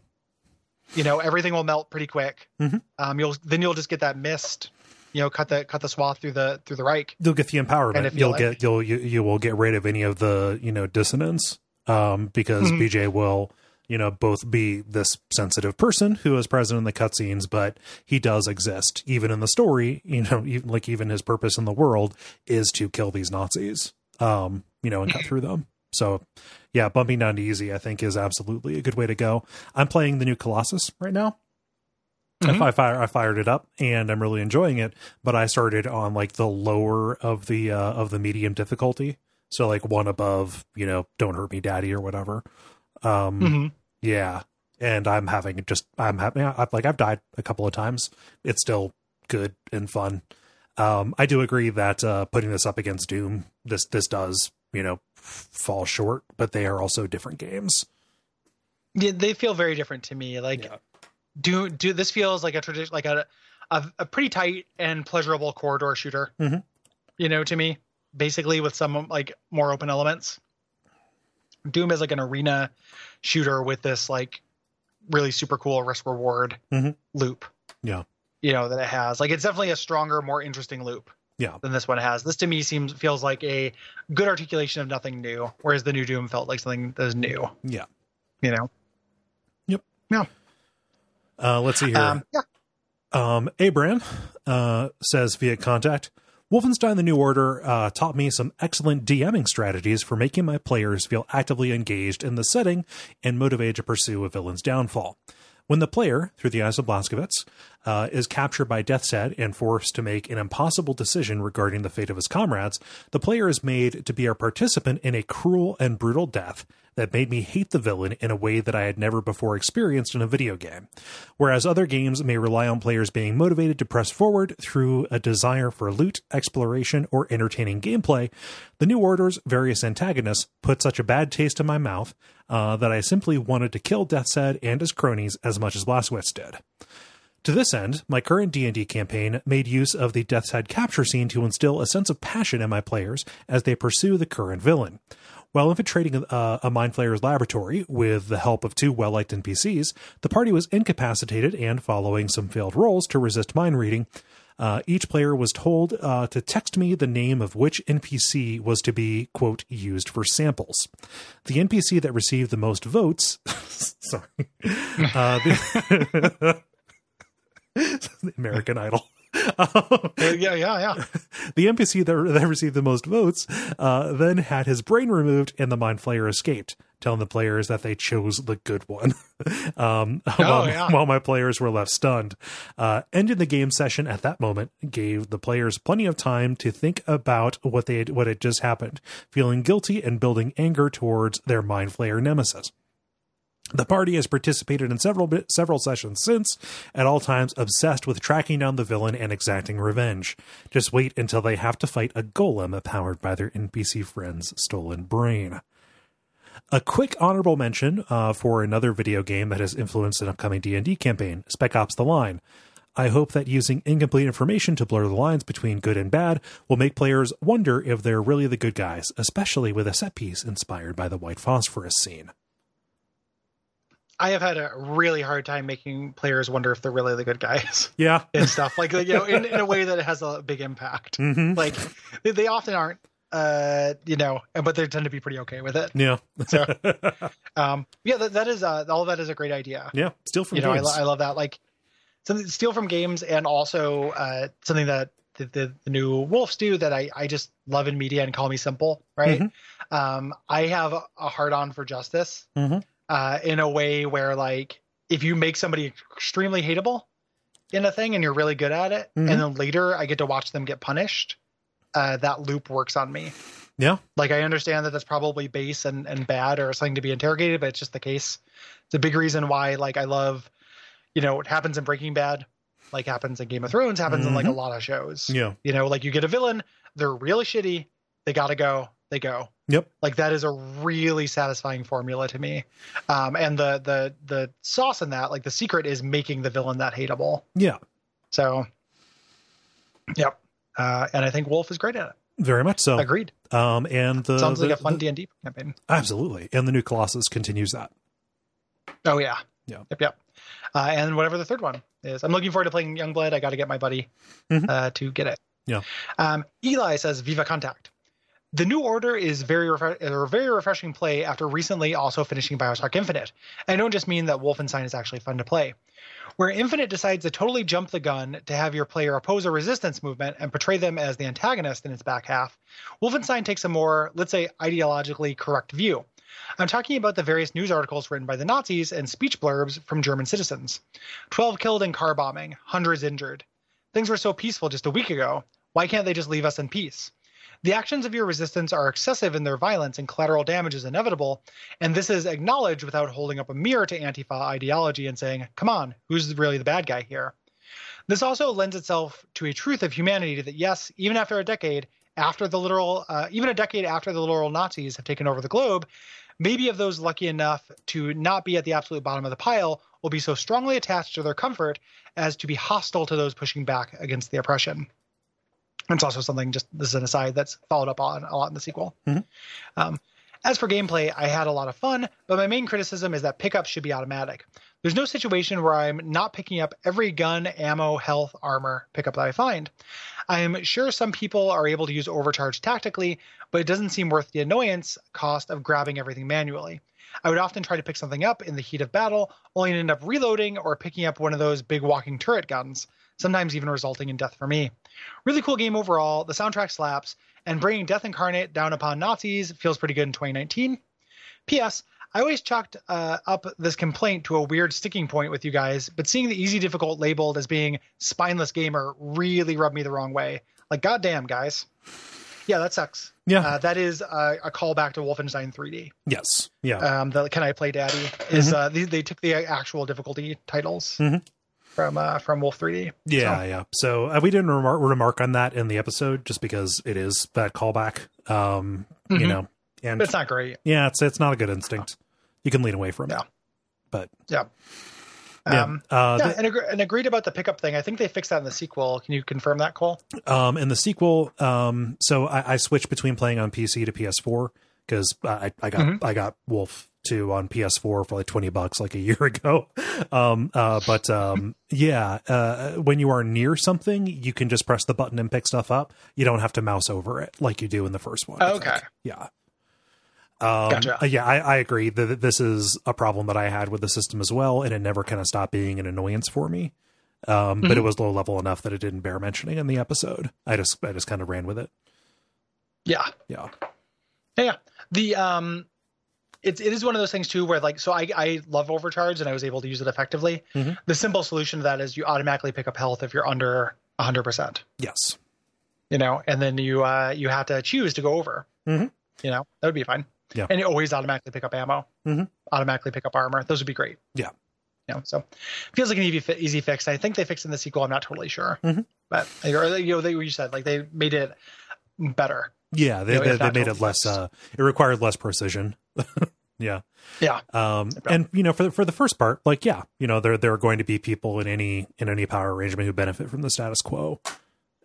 Speaker 2: You know, everything will melt pretty quick.
Speaker 1: Mm-hmm.
Speaker 2: Um, you'll then you'll just get that mist you know cut the cut the swath through the through the Reich.
Speaker 1: You'll get the empowerment. and You'll like, get you'll you, you will get rid of any of the you know dissonance um, because mm-hmm. BJ will you know both be this sensitive person who is present in the cutscenes, but he does exist even in the story. You know, even, like even his purpose in the world is to kill these Nazis. Um, you know, and cut through them. So, yeah, bumping down to easy, I think, is absolutely a good way to go. I'm playing the new Colossus right now. Mm-hmm. I, fire, I fired it up and I'm really enjoying it, but I started on like the lower of the uh, of the medium difficulty, so like one above, you know, "Don't Hurt Me, Daddy" or whatever. Um, mm-hmm. Yeah, and I'm having just I'm having I've, like I've died a couple of times. It's still good and fun. Um, I do agree that uh, putting this up against Doom, this this does you know fall short, but they are also different games.
Speaker 2: Yeah, they feel very different to me. Like yeah do do this feels like a tradition like a, a, a pretty tight and pleasurable corridor shooter.
Speaker 1: Mm-hmm.
Speaker 2: You know, to me, basically with some like more open elements. Doom is like an arena shooter with this like really super cool risk reward
Speaker 1: mm-hmm.
Speaker 2: loop.
Speaker 1: Yeah.
Speaker 2: You know that it has like it's definitely a stronger, more interesting loop.
Speaker 1: Yeah.
Speaker 2: Than this one has. This to me seems feels like a good articulation of nothing new, whereas the new Doom felt like something that is new.
Speaker 1: Yeah.
Speaker 2: You know.
Speaker 1: Yep.
Speaker 2: Yeah.
Speaker 1: Uh, let's see here. Um,
Speaker 2: yeah.
Speaker 1: Um, Abram uh, says via contact, Wolfenstein The New Order uh, taught me some excellent DMing strategies for making my players feel actively engaged in the setting and motivated to pursue a villain's downfall. When the player, through the eyes of Blazkowicz, uh, is captured by Death's Head and forced to make an impossible decision regarding the fate of his comrades, the player is made to be a participant in a cruel and brutal death that made me hate the villain in a way that I had never before experienced in a video game. Whereas other games may rely on players being motivated to press forward through a desire for loot, exploration, or entertaining gameplay, the New Order's various antagonists put such a bad taste in my mouth uh, that I simply wanted to kill Death's Head and his cronies as much as Blazkowicz did. To this end, my current D&D campaign made use of the Death's Head capture scene to instill a sense of passion in my players as they pursue the current villain. While infiltrating a, a Mind Flayer's laboratory with the help of two well liked NPCs, the party was incapacitated and, following some failed rolls to resist mind reading, uh, each player was told uh, to text me the name of which NPC was to be, quote, used for samples. The NPC that received the most votes, sorry, uh, the, American Idol.
Speaker 2: Yeah, yeah, yeah.
Speaker 1: The NPC that, that received the most votes uh, then had his brain removed, and the mind flayer escaped, telling the players that they chose the good one. um, oh, while, yeah. while, my players were left stunned. Uh, ending the game session at that moment gave the players plenty of time to think about what they had, what had just happened, feeling guilty and building anger towards their mind flayer nemesis. The party has participated in several several sessions since, at all times obsessed with tracking down the villain and exacting revenge. Just wait until they have to fight a golem powered by their NPC friend's stolen brain. A quick honorable mention uh, for another video game that has influenced an upcoming D&D campaign, Spec Ops: The Line. I hope that using incomplete information to blur the lines between good and bad will make players wonder if they're really the good guys, especially with a set piece inspired by the white phosphorus scene.
Speaker 2: I have had a really hard time making players wonder if they're really the good guys.
Speaker 1: Yeah.
Speaker 2: and stuff like, you know, in, in a way that it has a big impact.
Speaker 1: Mm-hmm.
Speaker 2: Like they, they, often aren't, uh, you know, but they tend to be pretty okay with it.
Speaker 1: Yeah.
Speaker 2: so, um, yeah, that, that is, uh, all that is a great idea.
Speaker 1: Yeah. Steal from
Speaker 2: you
Speaker 1: games.
Speaker 2: know, I, I love that. Like something steal from games and also, uh, something that the, the, the, new wolves do that I, I just love in media and call me simple. Right. Mm-hmm. Um, I have a hard on for justice.
Speaker 1: Mm-hmm
Speaker 2: uh, in a way where like if you make somebody extremely hateable in a thing and you're really good at it, mm-hmm. and then later I get to watch them get punished, uh, that loop works on me.
Speaker 1: Yeah.
Speaker 2: Like I understand that that's probably base and, and bad or something to be interrogated, but it's just the case. It's a big reason why like I love, you know, what happens in Breaking Bad, like happens in Game of Thrones, happens mm-hmm. in like a lot of shows.
Speaker 1: Yeah.
Speaker 2: You know, like you get a villain, they're really shitty, they gotta go, they go.
Speaker 1: Yep.
Speaker 2: Like that is a really satisfying formula to me. Um, and the the the sauce in that, like the secret is making the villain that hateable.
Speaker 1: Yeah.
Speaker 2: So Yep. Uh, and I think Wolf is great at it.
Speaker 1: Very much so.
Speaker 2: Agreed.
Speaker 1: Um, and the
Speaker 2: sounds
Speaker 1: the,
Speaker 2: like a fun D and D campaign.
Speaker 1: Absolutely, and the new Colossus continues that.
Speaker 2: Oh yeah,
Speaker 1: yeah,
Speaker 2: yep, yep. Uh, and whatever the third one is, I'm looking forward to playing Youngblood. I got to get my buddy mm-hmm. uh, to get it.
Speaker 1: Yeah.
Speaker 2: Um, Eli says, "Viva Contact." The New Order is very a very refreshing play after recently also finishing Bioshock Infinite. I don't just mean that Wolfenstein is actually fun to play. Where Infinite decides to totally jump the gun to have your player oppose a resistance movement and portray them as the antagonist in its back half, Wolfenstein takes a more, let's say, ideologically correct view. I'm talking about the various news articles written by the Nazis and speech blurbs from German citizens. 12 killed in car bombing, hundreds injured. Things were so peaceful just a week ago. Why can't they just leave us in peace? The actions of your resistance are excessive in their violence and collateral damage is inevitable, and this is acknowledged without holding up a mirror to Antifa ideology and saying, come on, who's really the bad guy here? This also lends itself to a truth of humanity that, yes, even after a decade, after the literal, uh, even a decade after the literal Nazis have taken over the globe, maybe of those lucky enough to not be at the absolute bottom of the pile will be so strongly attached to their comfort as to be hostile to those pushing back against the oppression. It's also something just this is an aside that's followed up on a lot in the sequel.
Speaker 1: Mm-hmm.
Speaker 2: Um, as for gameplay, I had a lot of fun, but my main criticism is that pickups should be automatic. There's no situation where I'm not picking up every gun, ammo, health, armor pickup that I find. I am sure some people are able to use overcharge tactically, but it doesn't seem worth the annoyance cost of grabbing everything manually. I would often try to pick something up in the heat of battle, only to end up reloading or picking up one of those big walking turret guns. Sometimes even resulting in death for me. Really cool game overall. The soundtrack slaps, and bringing Death Incarnate down upon Nazis feels pretty good in 2019. P.S. I always chalked uh, up this complaint to a weird sticking point with you guys, but seeing the easy difficult labeled as being spineless gamer really rubbed me the wrong way. Like, goddamn, guys. Yeah, that sucks.
Speaker 1: Yeah,
Speaker 2: uh, that is a, a callback to Wolfenstein 3D.
Speaker 1: Yes. Yeah.
Speaker 2: Um, the Can I Play Daddy is mm-hmm. uh, they, they, took the actual difficulty titles
Speaker 1: mm-hmm.
Speaker 2: From uh, from Wolf 3D.
Speaker 1: Yeah, so. yeah. So uh, we didn't remark, remark on that in the episode just because it is that callback. Um, mm-hmm. You know, and
Speaker 2: but it's not great.
Speaker 1: Yeah, it's it's not a good instinct. You can lean away from
Speaker 2: yeah.
Speaker 1: it. But
Speaker 2: yeah. Um, yeah, uh, yeah the, and, and, agreed about the pickup thing. I think they fixed that in the sequel. Can you confirm that, Cole?
Speaker 1: Um, in the sequel, um, so I, I switched between playing on PC to PS4 because I, I got mm-hmm. I got Wolf 2 on PS4 for like 20 bucks like a year ago. Um, uh, but um, yeah, uh, when you are near something, you can just press the button and pick stuff up. You don't have to mouse over it like you do in the first one.
Speaker 2: Okay.
Speaker 1: Yeah. Um, gotcha. Uh, yeah, I, I agree that this is a problem that I had with the system as well, and it never kind of stopped being an annoyance for me. Um, mm-hmm. But it was low level enough that it didn't bear mentioning in the episode. I just I just kind of ran with it.
Speaker 2: Yeah,
Speaker 1: yeah,
Speaker 2: yeah. The um, it it is one of those things too where like so I I love overcharge and I was able to use it effectively.
Speaker 1: Mm-hmm.
Speaker 2: The simple solution to that is you automatically pick up health if you're under hundred percent.
Speaker 1: Yes.
Speaker 2: You know, and then you uh you have to choose to go over.
Speaker 1: Mm-hmm.
Speaker 2: You know, that would be fine.
Speaker 1: Yeah.
Speaker 2: And you always automatically pick up ammo.
Speaker 1: Mm-hmm.
Speaker 2: Automatically pick up armor. Those would be great.
Speaker 1: Yeah.
Speaker 2: You know, so feels like an easy, easy fix. I think they fixed in the sequel. I'm not totally sure,
Speaker 1: mm-hmm.
Speaker 2: but you know, they you said like they made it better.
Speaker 1: Yeah, they, you know, they, they made it less. Uh, it required less precision. yeah,
Speaker 2: yeah.
Speaker 1: Um, and you know, for the, for the first part, like, yeah, you know, there there are going to be people in any in any power arrangement who benefit from the status quo.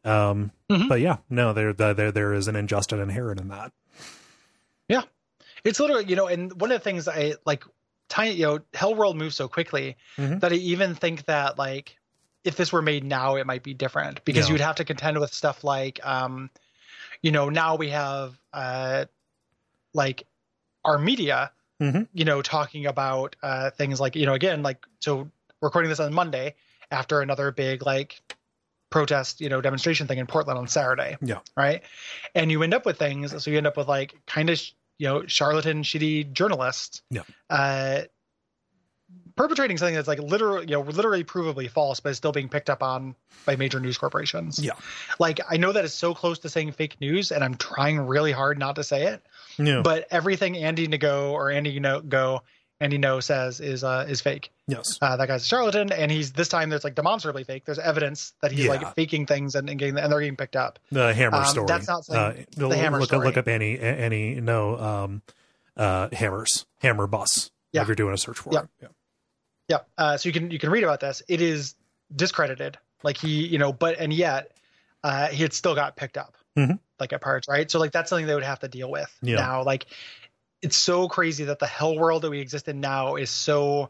Speaker 1: Um,
Speaker 2: mm-hmm.
Speaker 1: but yeah, no, there there there is an injustice inherent in that.
Speaker 2: Yeah, it's literally, you know, and one of the things I like, tiny, you know, Hell World moves so quickly
Speaker 1: mm-hmm.
Speaker 2: that I even think that like if this were made now, it might be different because yeah. you'd have to contend with stuff like, um, you know, now we have uh, like our media,
Speaker 1: mm-hmm.
Speaker 2: you know, talking about uh, things like, you know, again, like so recording this on Monday after another big like protest, you know, demonstration thing in Portland on Saturday.
Speaker 1: Yeah.
Speaker 2: Right. And you end up with things. So you end up with like kind of you know charlatan shitty journalists
Speaker 1: yeah.
Speaker 2: uh, perpetrating something that's like literally you know literally provably false but is still being picked up on by major news corporations
Speaker 1: yeah
Speaker 2: like i know that it's so close to saying fake news and i'm trying really hard not to say it
Speaker 1: yeah.
Speaker 2: but everything Andy Ngo or Andy Ngo Andy Ngo says is uh is fake
Speaker 1: yes
Speaker 2: uh, that guy's a charlatan and he's this time there's like demonstrably fake there's evidence that he's yeah. like faking things and, and getting and they're getting picked up
Speaker 1: the hammer um, story
Speaker 2: that's not saying, uh, the hammer
Speaker 1: look,
Speaker 2: story.
Speaker 1: look up any any no um uh hammers hammer bus
Speaker 2: yeah.
Speaker 1: if you're doing a search for
Speaker 2: yeah.
Speaker 1: it yeah
Speaker 2: yeah uh, so you can you can read about this it is discredited like he you know but and yet uh he had still got picked up
Speaker 1: mm-hmm.
Speaker 2: like at parts right so like that's something they would have to deal with
Speaker 1: yeah.
Speaker 2: now like it's so crazy that the hell world that we exist in now is so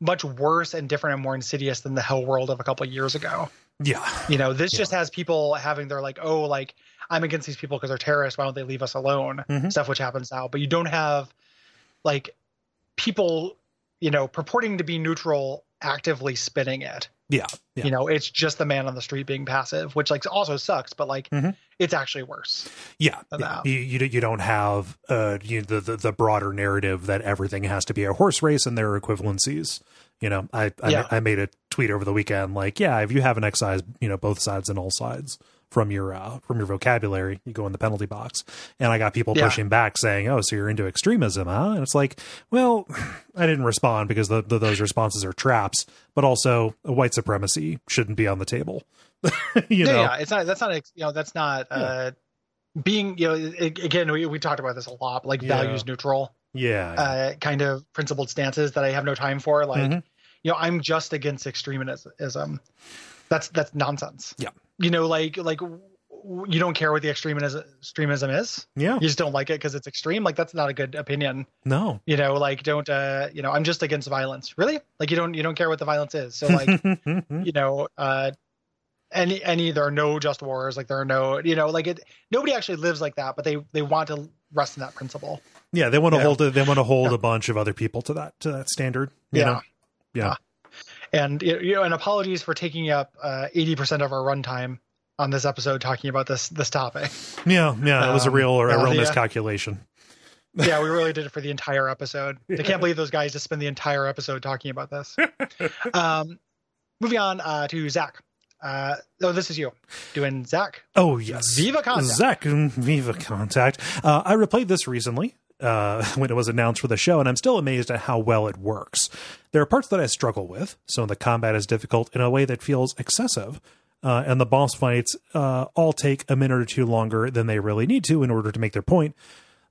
Speaker 2: much worse and different and more insidious than the hell world of a couple of years ago.
Speaker 1: Yeah.
Speaker 2: You know, this
Speaker 1: yeah.
Speaker 2: just has people having their like, oh, like I'm against these people because they're terrorists. Why don't they leave us alone?
Speaker 1: Mm-hmm.
Speaker 2: Stuff which happens now. But you don't have like people, you know, purporting to be neutral actively spinning it.
Speaker 1: Yeah, yeah.
Speaker 2: You know, it's just the man on the street being passive, which like also sucks, but like
Speaker 1: mm-hmm.
Speaker 2: it's actually worse.
Speaker 1: Yeah, yeah. You, you, you don't have uh you, the, the the broader narrative that everything has to be a horse race and there are equivalencies. You know, I I,
Speaker 2: yeah.
Speaker 1: I made a tweet over the weekend like, yeah, if you haven't excised, you know, both sides and all sides, from your uh, from your vocabulary. You go in the penalty box, and I got people
Speaker 2: yeah.
Speaker 1: pushing back saying, "Oh, so you're into extremism, huh?" And it's like, well, I didn't respond because the, the, those responses are traps, but also white supremacy shouldn't be on the table. you
Speaker 2: yeah,
Speaker 1: know,
Speaker 2: yeah, it's not. That's not. You know, that's not. Yeah. Uh, being you know again we, we talked about this a lot like
Speaker 1: Yeah.
Speaker 2: values neutral
Speaker 1: yeah,
Speaker 2: uh kind of principled stances that i have no time for like
Speaker 1: Mhm.
Speaker 2: you know i'm just against extremism that's that's nonsense
Speaker 1: Yeah.
Speaker 2: You know like like you don't care what the extremism extremism is.
Speaker 1: Yeah,
Speaker 2: you just don't like it because it's extreme. Like that's not a good opinion.
Speaker 1: No,
Speaker 2: you know like don't uh you know i'm just against violence. Really? Like you don't you don't care what the violence is. So like you know uh any any there are no just wars. Like there are no you know like it nobody actually lives like that but they they want to rest in that principle.
Speaker 1: Yeah, they want to hold. They want to hold
Speaker 2: Yeah.
Speaker 1: a bunch of other people to that to that standard. You
Speaker 2: Yeah.
Speaker 1: know? yeah,
Speaker 2: And you know, and apologies for taking up uh, eighty uh, percent of our runtime on this episode talking about this this topic.
Speaker 1: Yeah, yeah, it was a real or a
Speaker 2: Um,
Speaker 1: real
Speaker 2: yeah.
Speaker 1: miscalculation.
Speaker 2: yeah, we really did it for the entire episode. I can't believe those guys just spend the entire episode talking about this. um, moving on uh, to Zach. Uh, oh, this is you doing Zach.
Speaker 1: Oh yes,
Speaker 2: Viva Contact.
Speaker 1: Zach Viva Contact. Uh, I replayed this recently uh, when it was announced for the show, and I'm still amazed at how well it works. There are parts that I struggle with, so the combat is difficult in a way that feels excessive. Uh, and the boss fights uh, all take a minute or two longer than they really need to in order to make their point.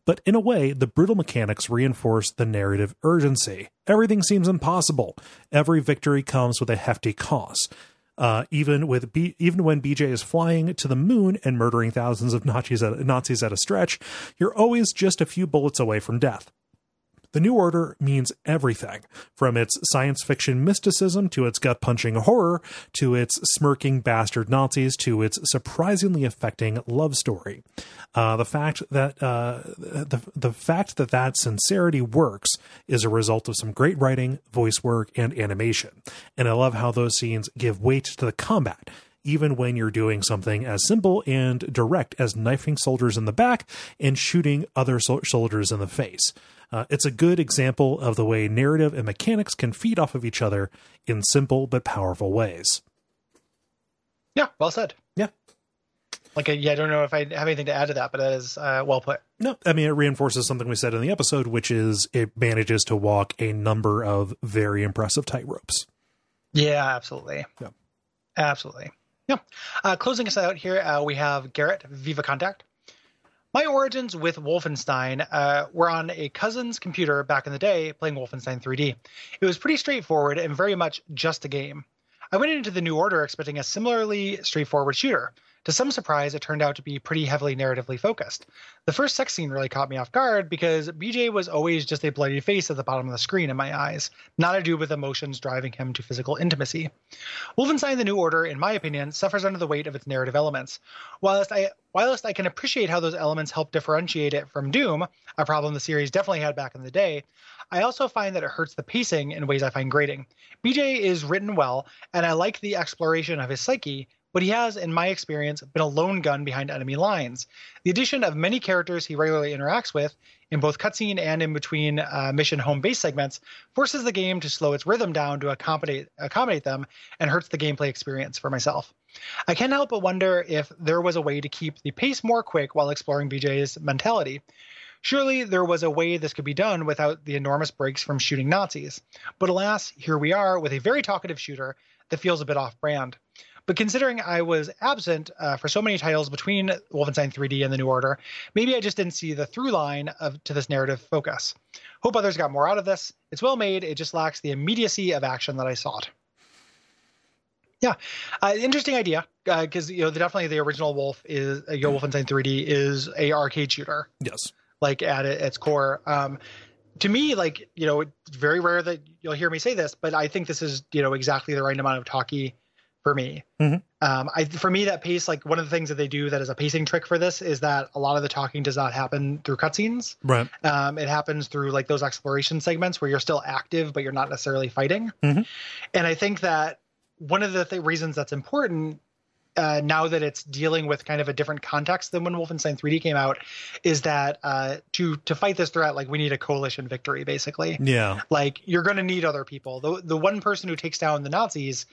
Speaker 1: But in a way, the brutal mechanics reinforce the narrative urgency. Everything seems impossible. Every victory comes with a hefty cost. Uh, even with B- even when BJ is flying to the moon and murdering thousands of Nazis at, Nazis at a stretch, you're always just a few bullets away from death. The New Order means everything, from its science fiction mysticism to its gut punching horror, to its smirking bastard Nazis, to its surprisingly affecting love story. Uh, the fact that uh, the the fact that that sincerity works is a result of some great writing, voice work, and animation. And I love how those scenes give weight to the combat even when you're doing something as simple and direct as knifing soldiers in the back and shooting other sol- soldiers in the face. Uh, it's a good example of the way narrative and mechanics can feed off of each other in simple but powerful ways.
Speaker 2: Yeah, well said.
Speaker 1: Yeah.
Speaker 2: Like, uh, yeah, I don't know if I have anything to add to that, but that is uh, well put.
Speaker 1: No, I mean, it reinforces something we said in the episode, which is it manages to walk a number of very impressive tightropes.
Speaker 2: Yeah, absolutely.
Speaker 1: Yeah.
Speaker 2: Absolutely. Yeah. Uh, closing us out here, uh, we have Garrett, Viva Contact. My origins with Wolfenstein uh, were on a cousin's computer back in the day playing Wolfenstein 3D. It was pretty straightforward and very much just a game. I went into the New Order expecting a similarly straightforward shooter. To some surprise, it turned out to be pretty heavily narratively focused. The first sex scene really caught me off guard because BJ was always just a bloody face at the bottom of the screen in my eyes, not a dude with emotions driving him to physical intimacy. Wolfenstein The New Order, in my opinion, suffers under the weight of its narrative elements. Whilst I whilst I can appreciate how those elements help differentiate it from Doom, a problem the series definitely had back in the day, I also find that it hurts the pacing in ways I find grating. BJ is written well, and I like the exploration of his psyche, but he has, in my experience, been a lone gun behind enemy lines. The addition of many characters he regularly interacts with, in both cutscene and in between uh, mission home base segments, forces the game to slow its rhythm down to accommodate accommodate them and hurts the gameplay experience for myself. I can't help but wonder if there was a way to keep the pace more quick while exploring BJ's mentality. Surely there was a way this could be done without the enormous breaks from shooting Nazis. But alas, here we are with a very talkative shooter that feels a bit off brand. But considering I was absent uh, for so many titles between Wolfenstein 3D and the New Order, maybe I just didn't see the through line of to this narrative focus. Hope others got more out of this. It's well made. It just lacks the immediacy of action that I sought. Yeah, uh, interesting idea because you know definitely the original Wolf is uh, Wolfenstein 3D is a arcade shooter
Speaker 1: Yes.
Speaker 2: like at its core. Um, to me, like you know, it's very rare that you'll hear me say this, but I think this is you know exactly the right amount of talky for me.
Speaker 1: Mhm.
Speaker 2: Um, I for me that pace, like one of the things that they do that is a pacing trick for this is that a lot of the talking does not happen through cutscenes.
Speaker 1: Right.
Speaker 2: Um, it happens through like those exploration segments where you're still active but you're not necessarily fighting.
Speaker 1: Mhm.
Speaker 2: And I think that one of the th- reasons that's important uh, now that it's dealing with kind of a different context than when Wolfenstein 3D came out, is that uh, to to fight this threat, like we need a coalition victory, basically.
Speaker 1: Yeah.
Speaker 2: Like you're going to need other people. The the one person who takes down the Nazis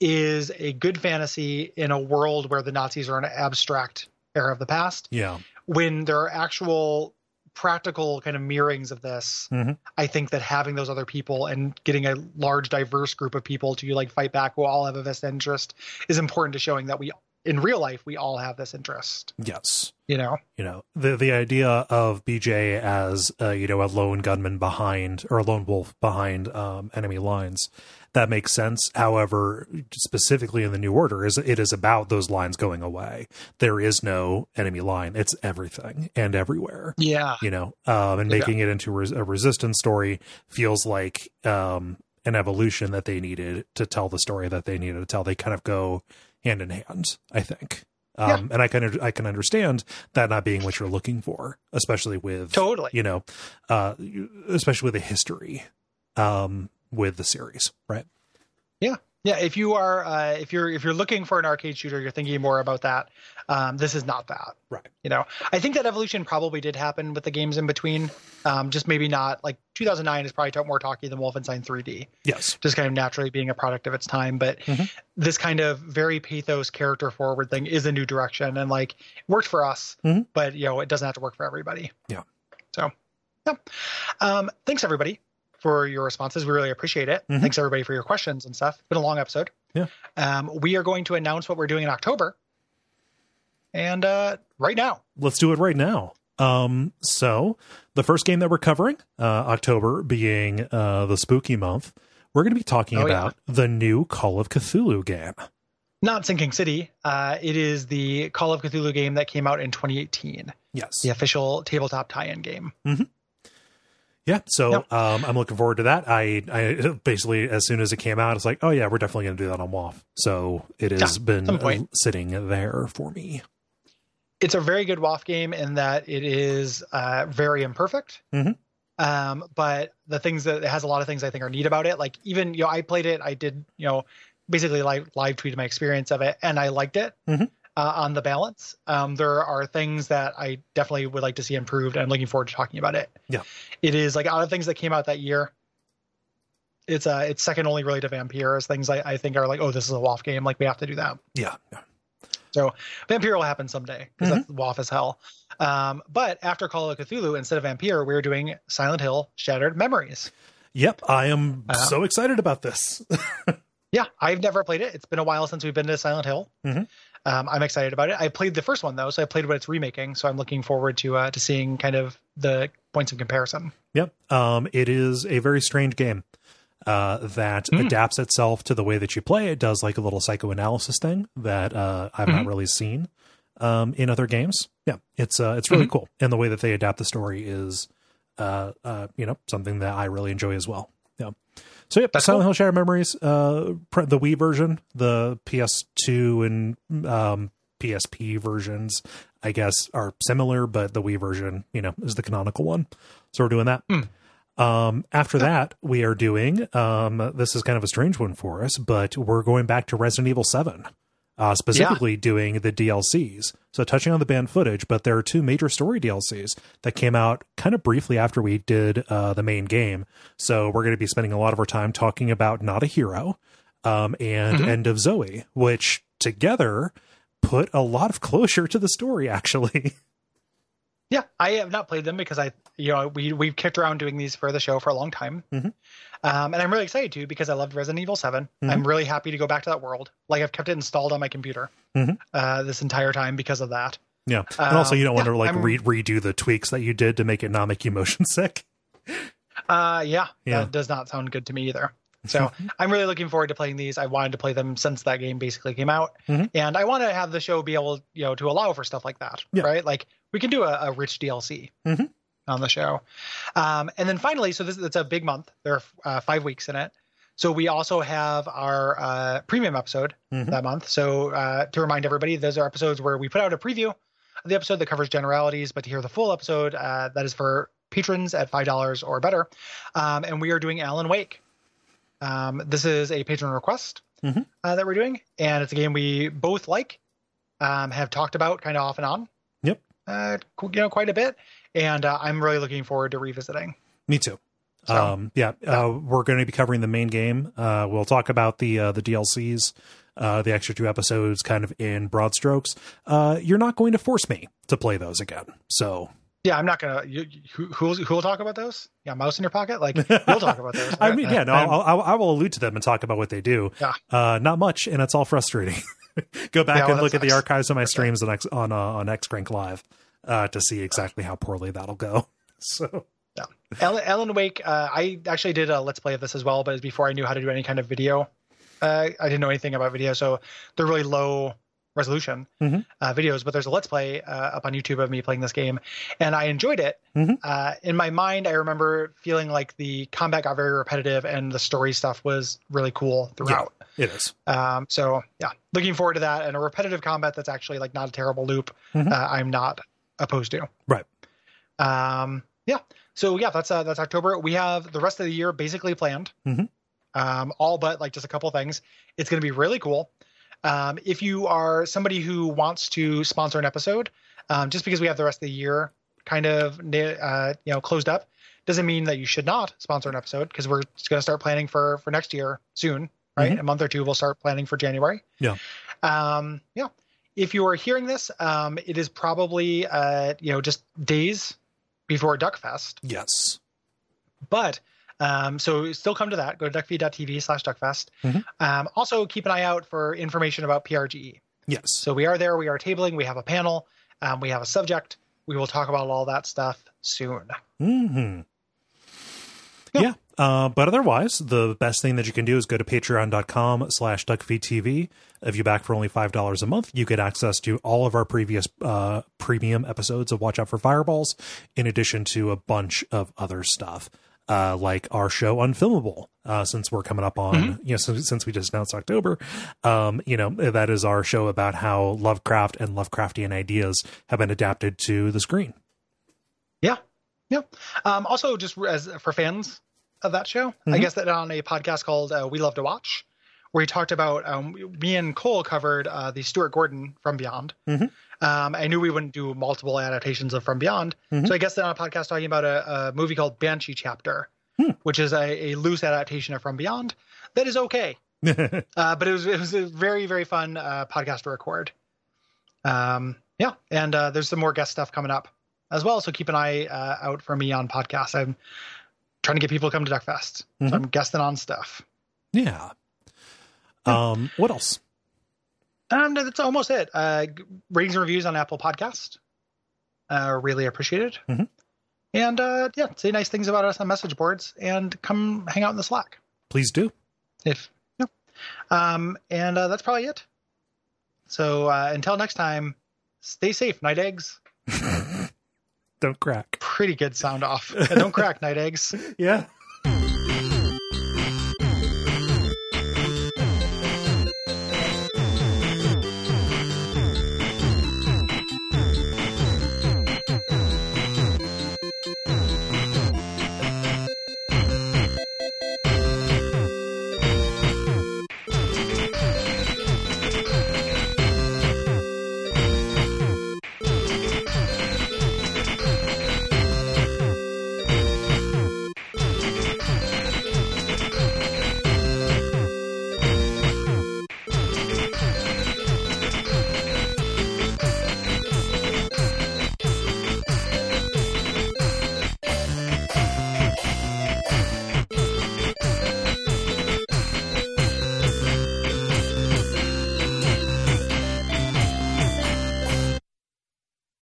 Speaker 2: is a good fantasy in a world where the Nazis are an abstract era of the past.
Speaker 1: Yeah.
Speaker 2: When there are actual practical kind of mirrorings of this,
Speaker 1: Mhm.
Speaker 2: I think that having those other people and getting a large, diverse group of people to like fight back who all have a vested interest is important to showing that we, in real life, we all have this interest.
Speaker 1: Yes.
Speaker 2: You know?
Speaker 1: you know the the idea of BJ as uh, you know a lone gunman behind or a lone wolf behind um, enemy lines that makes sense. However, specifically in the New Order, is it is about those lines going away. There is no enemy line; it's everything and everywhere.
Speaker 2: Yeah.
Speaker 1: You know, um, and
Speaker 2: Yeah.
Speaker 1: making it into res- a resistance story feels like um, an evolution that they needed to tell the story that they needed to tell. They kind of go hand in hand, I think. Um, and I can I can understand that not being what you're looking for, especially with
Speaker 2: Totally.
Speaker 1: you know, uh, especially with the history um, with the series, right?
Speaker 2: Yeah, yeah. If you are, uh, if you're, if you're looking for an arcade shooter, you're thinking more about that. Um, this is not that.
Speaker 1: Right.
Speaker 2: You know, I think that evolution probably did happen with the games in between. Um, just maybe not like 2009 is probably more talky than Wolfenstein 3D.
Speaker 1: Yes.
Speaker 2: Just kind of naturally being a product of its time, but mm-hmm. this kind of very pathos character forward thing is a new direction and like worked for us, mm-hmm. but you know it doesn't have to work for everybody.
Speaker 1: Yeah.
Speaker 2: So, yeah. Um, thanks everybody for your responses. We really appreciate it. Mm-hmm. Thanks everybody for your questions and stuff. It's been a long episode.
Speaker 1: Yeah.
Speaker 2: Um, we are going to announce what we're doing in October and uh, right now.
Speaker 1: Let's do it right now. Um, so the first game that we're covering, uh, October being uh, the spooky month, we're going to be talking oh, about yeah. the new Call of Cthulhu game.
Speaker 2: Not Sinking City. Uh, it is the Call of Cthulhu game that came out in 2018.
Speaker 1: Yes.
Speaker 2: The official tabletop tie-in game.
Speaker 1: Mm-hmm. Yeah, so yep. um, I'm looking forward to that. I, I basically as soon as it came out, it's like, oh yeah, we're definitely going to do that on WAF. So it has yeah, been sitting there for me
Speaker 2: it's a very good WAF game in that it is uh, very imperfect.
Speaker 1: Mm-hmm.
Speaker 2: Um, but the things that it has a lot of things I think are neat about it. Like even you know, I played it. I did you know basically live live tweeted my experience of it, and I liked it.
Speaker 1: Mm-hmm.
Speaker 2: Uh, on the balance, um, there are things that I definitely would like to see improved, and I'm looking forward to talking about it.
Speaker 1: Yeah,
Speaker 2: it is like out of things that came out that year. It's uh it's second only really to Vampire as things I, I think are like oh this is a WAF game like we have to do that.
Speaker 1: Yeah. yeah.
Speaker 2: So Vampire will happen someday because mm-hmm. that's WAF as hell. Um, but after Call of Cthulhu, instead of Vampire, we are doing Silent Hill Shattered Memories.
Speaker 1: Yep, I am uh, so excited about this.
Speaker 2: yeah, I've never played it. It's been a while since we've been to Silent Hill.
Speaker 1: Mm-hmm.
Speaker 2: Um, I'm excited about it. I played the first one though, so I played what it's remaking. So I'm looking forward to uh, to seeing kind of the points of comparison.
Speaker 1: Yep, um, it is a very strange game uh, that mm. adapts itself to the way that you play. It does like a little psychoanalysis thing that uh, I've mm-hmm. not really seen um, in other games. Yeah, it's uh, it's really mm-hmm. cool, and the way that they adapt the story is, uh, uh, you know, something that I really enjoy as well. So yeah, That's Silent cool. Hill Shattered Memories, uh, the Wii version, the PS2 and um, PSP versions, I guess, are similar, but the Wii version, you know, is the canonical one. So we're doing that.
Speaker 2: Mm.
Speaker 1: Um, after that, we are doing, um, this is kind of a strange one for us, but we're going back to Resident Evil 7, uh, specifically yeah. doing the DLCs. So touching on the banned footage, but there are two major story DLCs that came out kind of briefly after we did, uh, the main game. So we're going to be spending a lot of our time talking about Not a Hero, um, and mm-hmm. End of Zoe, which together put a lot of closure to the story, actually.
Speaker 2: Yeah, I have not played them because I, you know, we we've kicked around doing these for the show for a long time,
Speaker 1: mm-hmm.
Speaker 2: um, and I'm really excited to because I loved Resident Evil 7 i mm-hmm. I'm really happy to go back to that world. Like I've kept it installed on my computer
Speaker 1: mm-hmm.
Speaker 2: uh, this entire time because of that.
Speaker 1: Yeah, and also you don't want yeah, to like re- redo the tweaks that you did to make it not make you motion sick.
Speaker 2: Uh, yeah, yeah, that does not sound good to me either. So I'm really looking forward to playing these. I wanted to play them since that game basically came out,
Speaker 1: mm-hmm.
Speaker 2: and I want to have the show be able, you know, to allow for stuff like that,
Speaker 1: yeah.
Speaker 2: right? Like we can do a, a rich DLC
Speaker 1: mm-hmm.
Speaker 2: on the show. Um, and then finally, so this it's a big month. There are uh, five weeks in it. So we also have our uh, premium episode mm-hmm. that month. So uh, to remind everybody, those are episodes where we put out a preview of the episode that covers generalities, but to hear the full episode, uh, that is for patrons at five dollars or better. Um, and we are doing Alan Wake. Um, this is a patron request
Speaker 1: mm-hmm.
Speaker 2: uh, that we're doing, and it's a game we both like, um, have talked about kind of off and on uh, you know, quite a bit, and uh, I'm really looking forward to revisiting.
Speaker 1: Me too. So, um, yeah, uh, we're going to be covering the main game. Uh, we'll talk about the uh, the DLCs, uh, the extra two episodes, kind of in broad strokes. Uh, you're not going to force me to play those again, so
Speaker 2: yeah, I'm not gonna. You, who who will talk about those? Yeah, mouse in your pocket. Like we'll talk about those.
Speaker 1: I mean, yeah, no, I'll, I'll, I will allude to them and talk about what they do.
Speaker 2: Yeah,
Speaker 1: uh, not much, and it's all frustrating. Go back yeah, well, and look at the archives of my streams on X, on uh, on Live uh, to see exactly how poorly that'll go. So.
Speaker 2: Yeah. Alan, Alan Wake, uh, I actually did a let's play of this as well, but it was before I knew how to do any kind of video. Uh, I didn't know anything about video, so they're really low resolution
Speaker 1: mm-hmm.
Speaker 2: uh, videos. But there's a let's play uh, up on YouTube of me playing this game, and I enjoyed it.
Speaker 1: Mm-hmm.
Speaker 2: Uh, in my mind, I remember feeling like the combat got very repetitive, and the story stuff was really cool throughout.
Speaker 1: It is.
Speaker 2: Um, so yeah, looking forward to that, and a repetitive combat that's actually like not a terrible loop.
Speaker 1: Mm-hmm.
Speaker 2: Uh, I'm not opposed to.
Speaker 1: Right.
Speaker 2: Um, yeah. So yeah, that's uh, that's October. We have the rest of the year basically planned.
Speaker 1: Mm-hmm.
Speaker 2: um, all but like just a couple things. It's going to be really cool. Um, if you are somebody who wants to sponsor an episode, um, just because we have the rest of the year kind of uh, you know closed up, doesn't mean that you should not sponsor an episode because we're going to start planning for for next year soon, right? Mm-hmm. A month or two, we'll start planning for January.
Speaker 1: Yeah.
Speaker 2: Um, yeah. If you are hearing this, um, it is probably uh, you know just days before Duckfest.
Speaker 1: Yes.
Speaker 2: But um, so still come to that. Go to duckfeed.tv slash duckfest. Mm-hmm. Um, also keep an eye out for information about PRGE.
Speaker 1: Yes.
Speaker 2: So we are there. We are tabling. We have a panel. Um, we have a subject. We will talk about all that stuff soon.
Speaker 1: Hmm. Yeah. Uh, but otherwise, the best thing that you can do is go to patreon.com slash duckfeedtv. If you back for only $5 a month, you get access to all of our previous uh, premium episodes of Watch Out for Fireballs, in addition to a bunch of other stuff uh, like our show Unfilmable, uh, since we're coming up on, mm-hmm. you know, since, since we just announced October, um, you know, that is our show about how Lovecraft and Lovecraftian ideas have been adapted to the screen.
Speaker 2: Yeah. Yeah. Um, also, just as for fans of that show, mm-hmm. I guess that on a podcast called uh, We Love to Watch, where he talked about, um, me and Cole covered uh, the Stuart Gordon From Beyond. Mm-hmm. Um, I knew we wouldn't do multiple adaptations of From Beyond, mm-hmm. so I guess that on a podcast talking about a, a movie called Banshee Chapter, hmm. which is a, a, loose adaptation of From Beyond that is okay. uh, but it was it was a very very fun uh, podcast to record. Um, yeah, and uh, there's some more guest stuff coming up as well, so keep an eye uh, out for me on podcasts. I'm trying to get people to come to Duckfest, mm-hmm. so I'm guesting on stuff.
Speaker 1: Yeah. Um, what else?
Speaker 2: Um, that's almost it. Uh, ratings and reviews on Apple Podcast uh, really appreciated. Mm-hmm. And uh, yeah, say nice things about us on message boards and come hang out in the Slack.
Speaker 1: Please do.
Speaker 2: If yeah. Um, and uh, that's probably it. So uh, until next time, stay safe, night eggs.
Speaker 1: don't crack.
Speaker 2: Pretty good sound off. don't crack, night eggs.
Speaker 1: Yeah.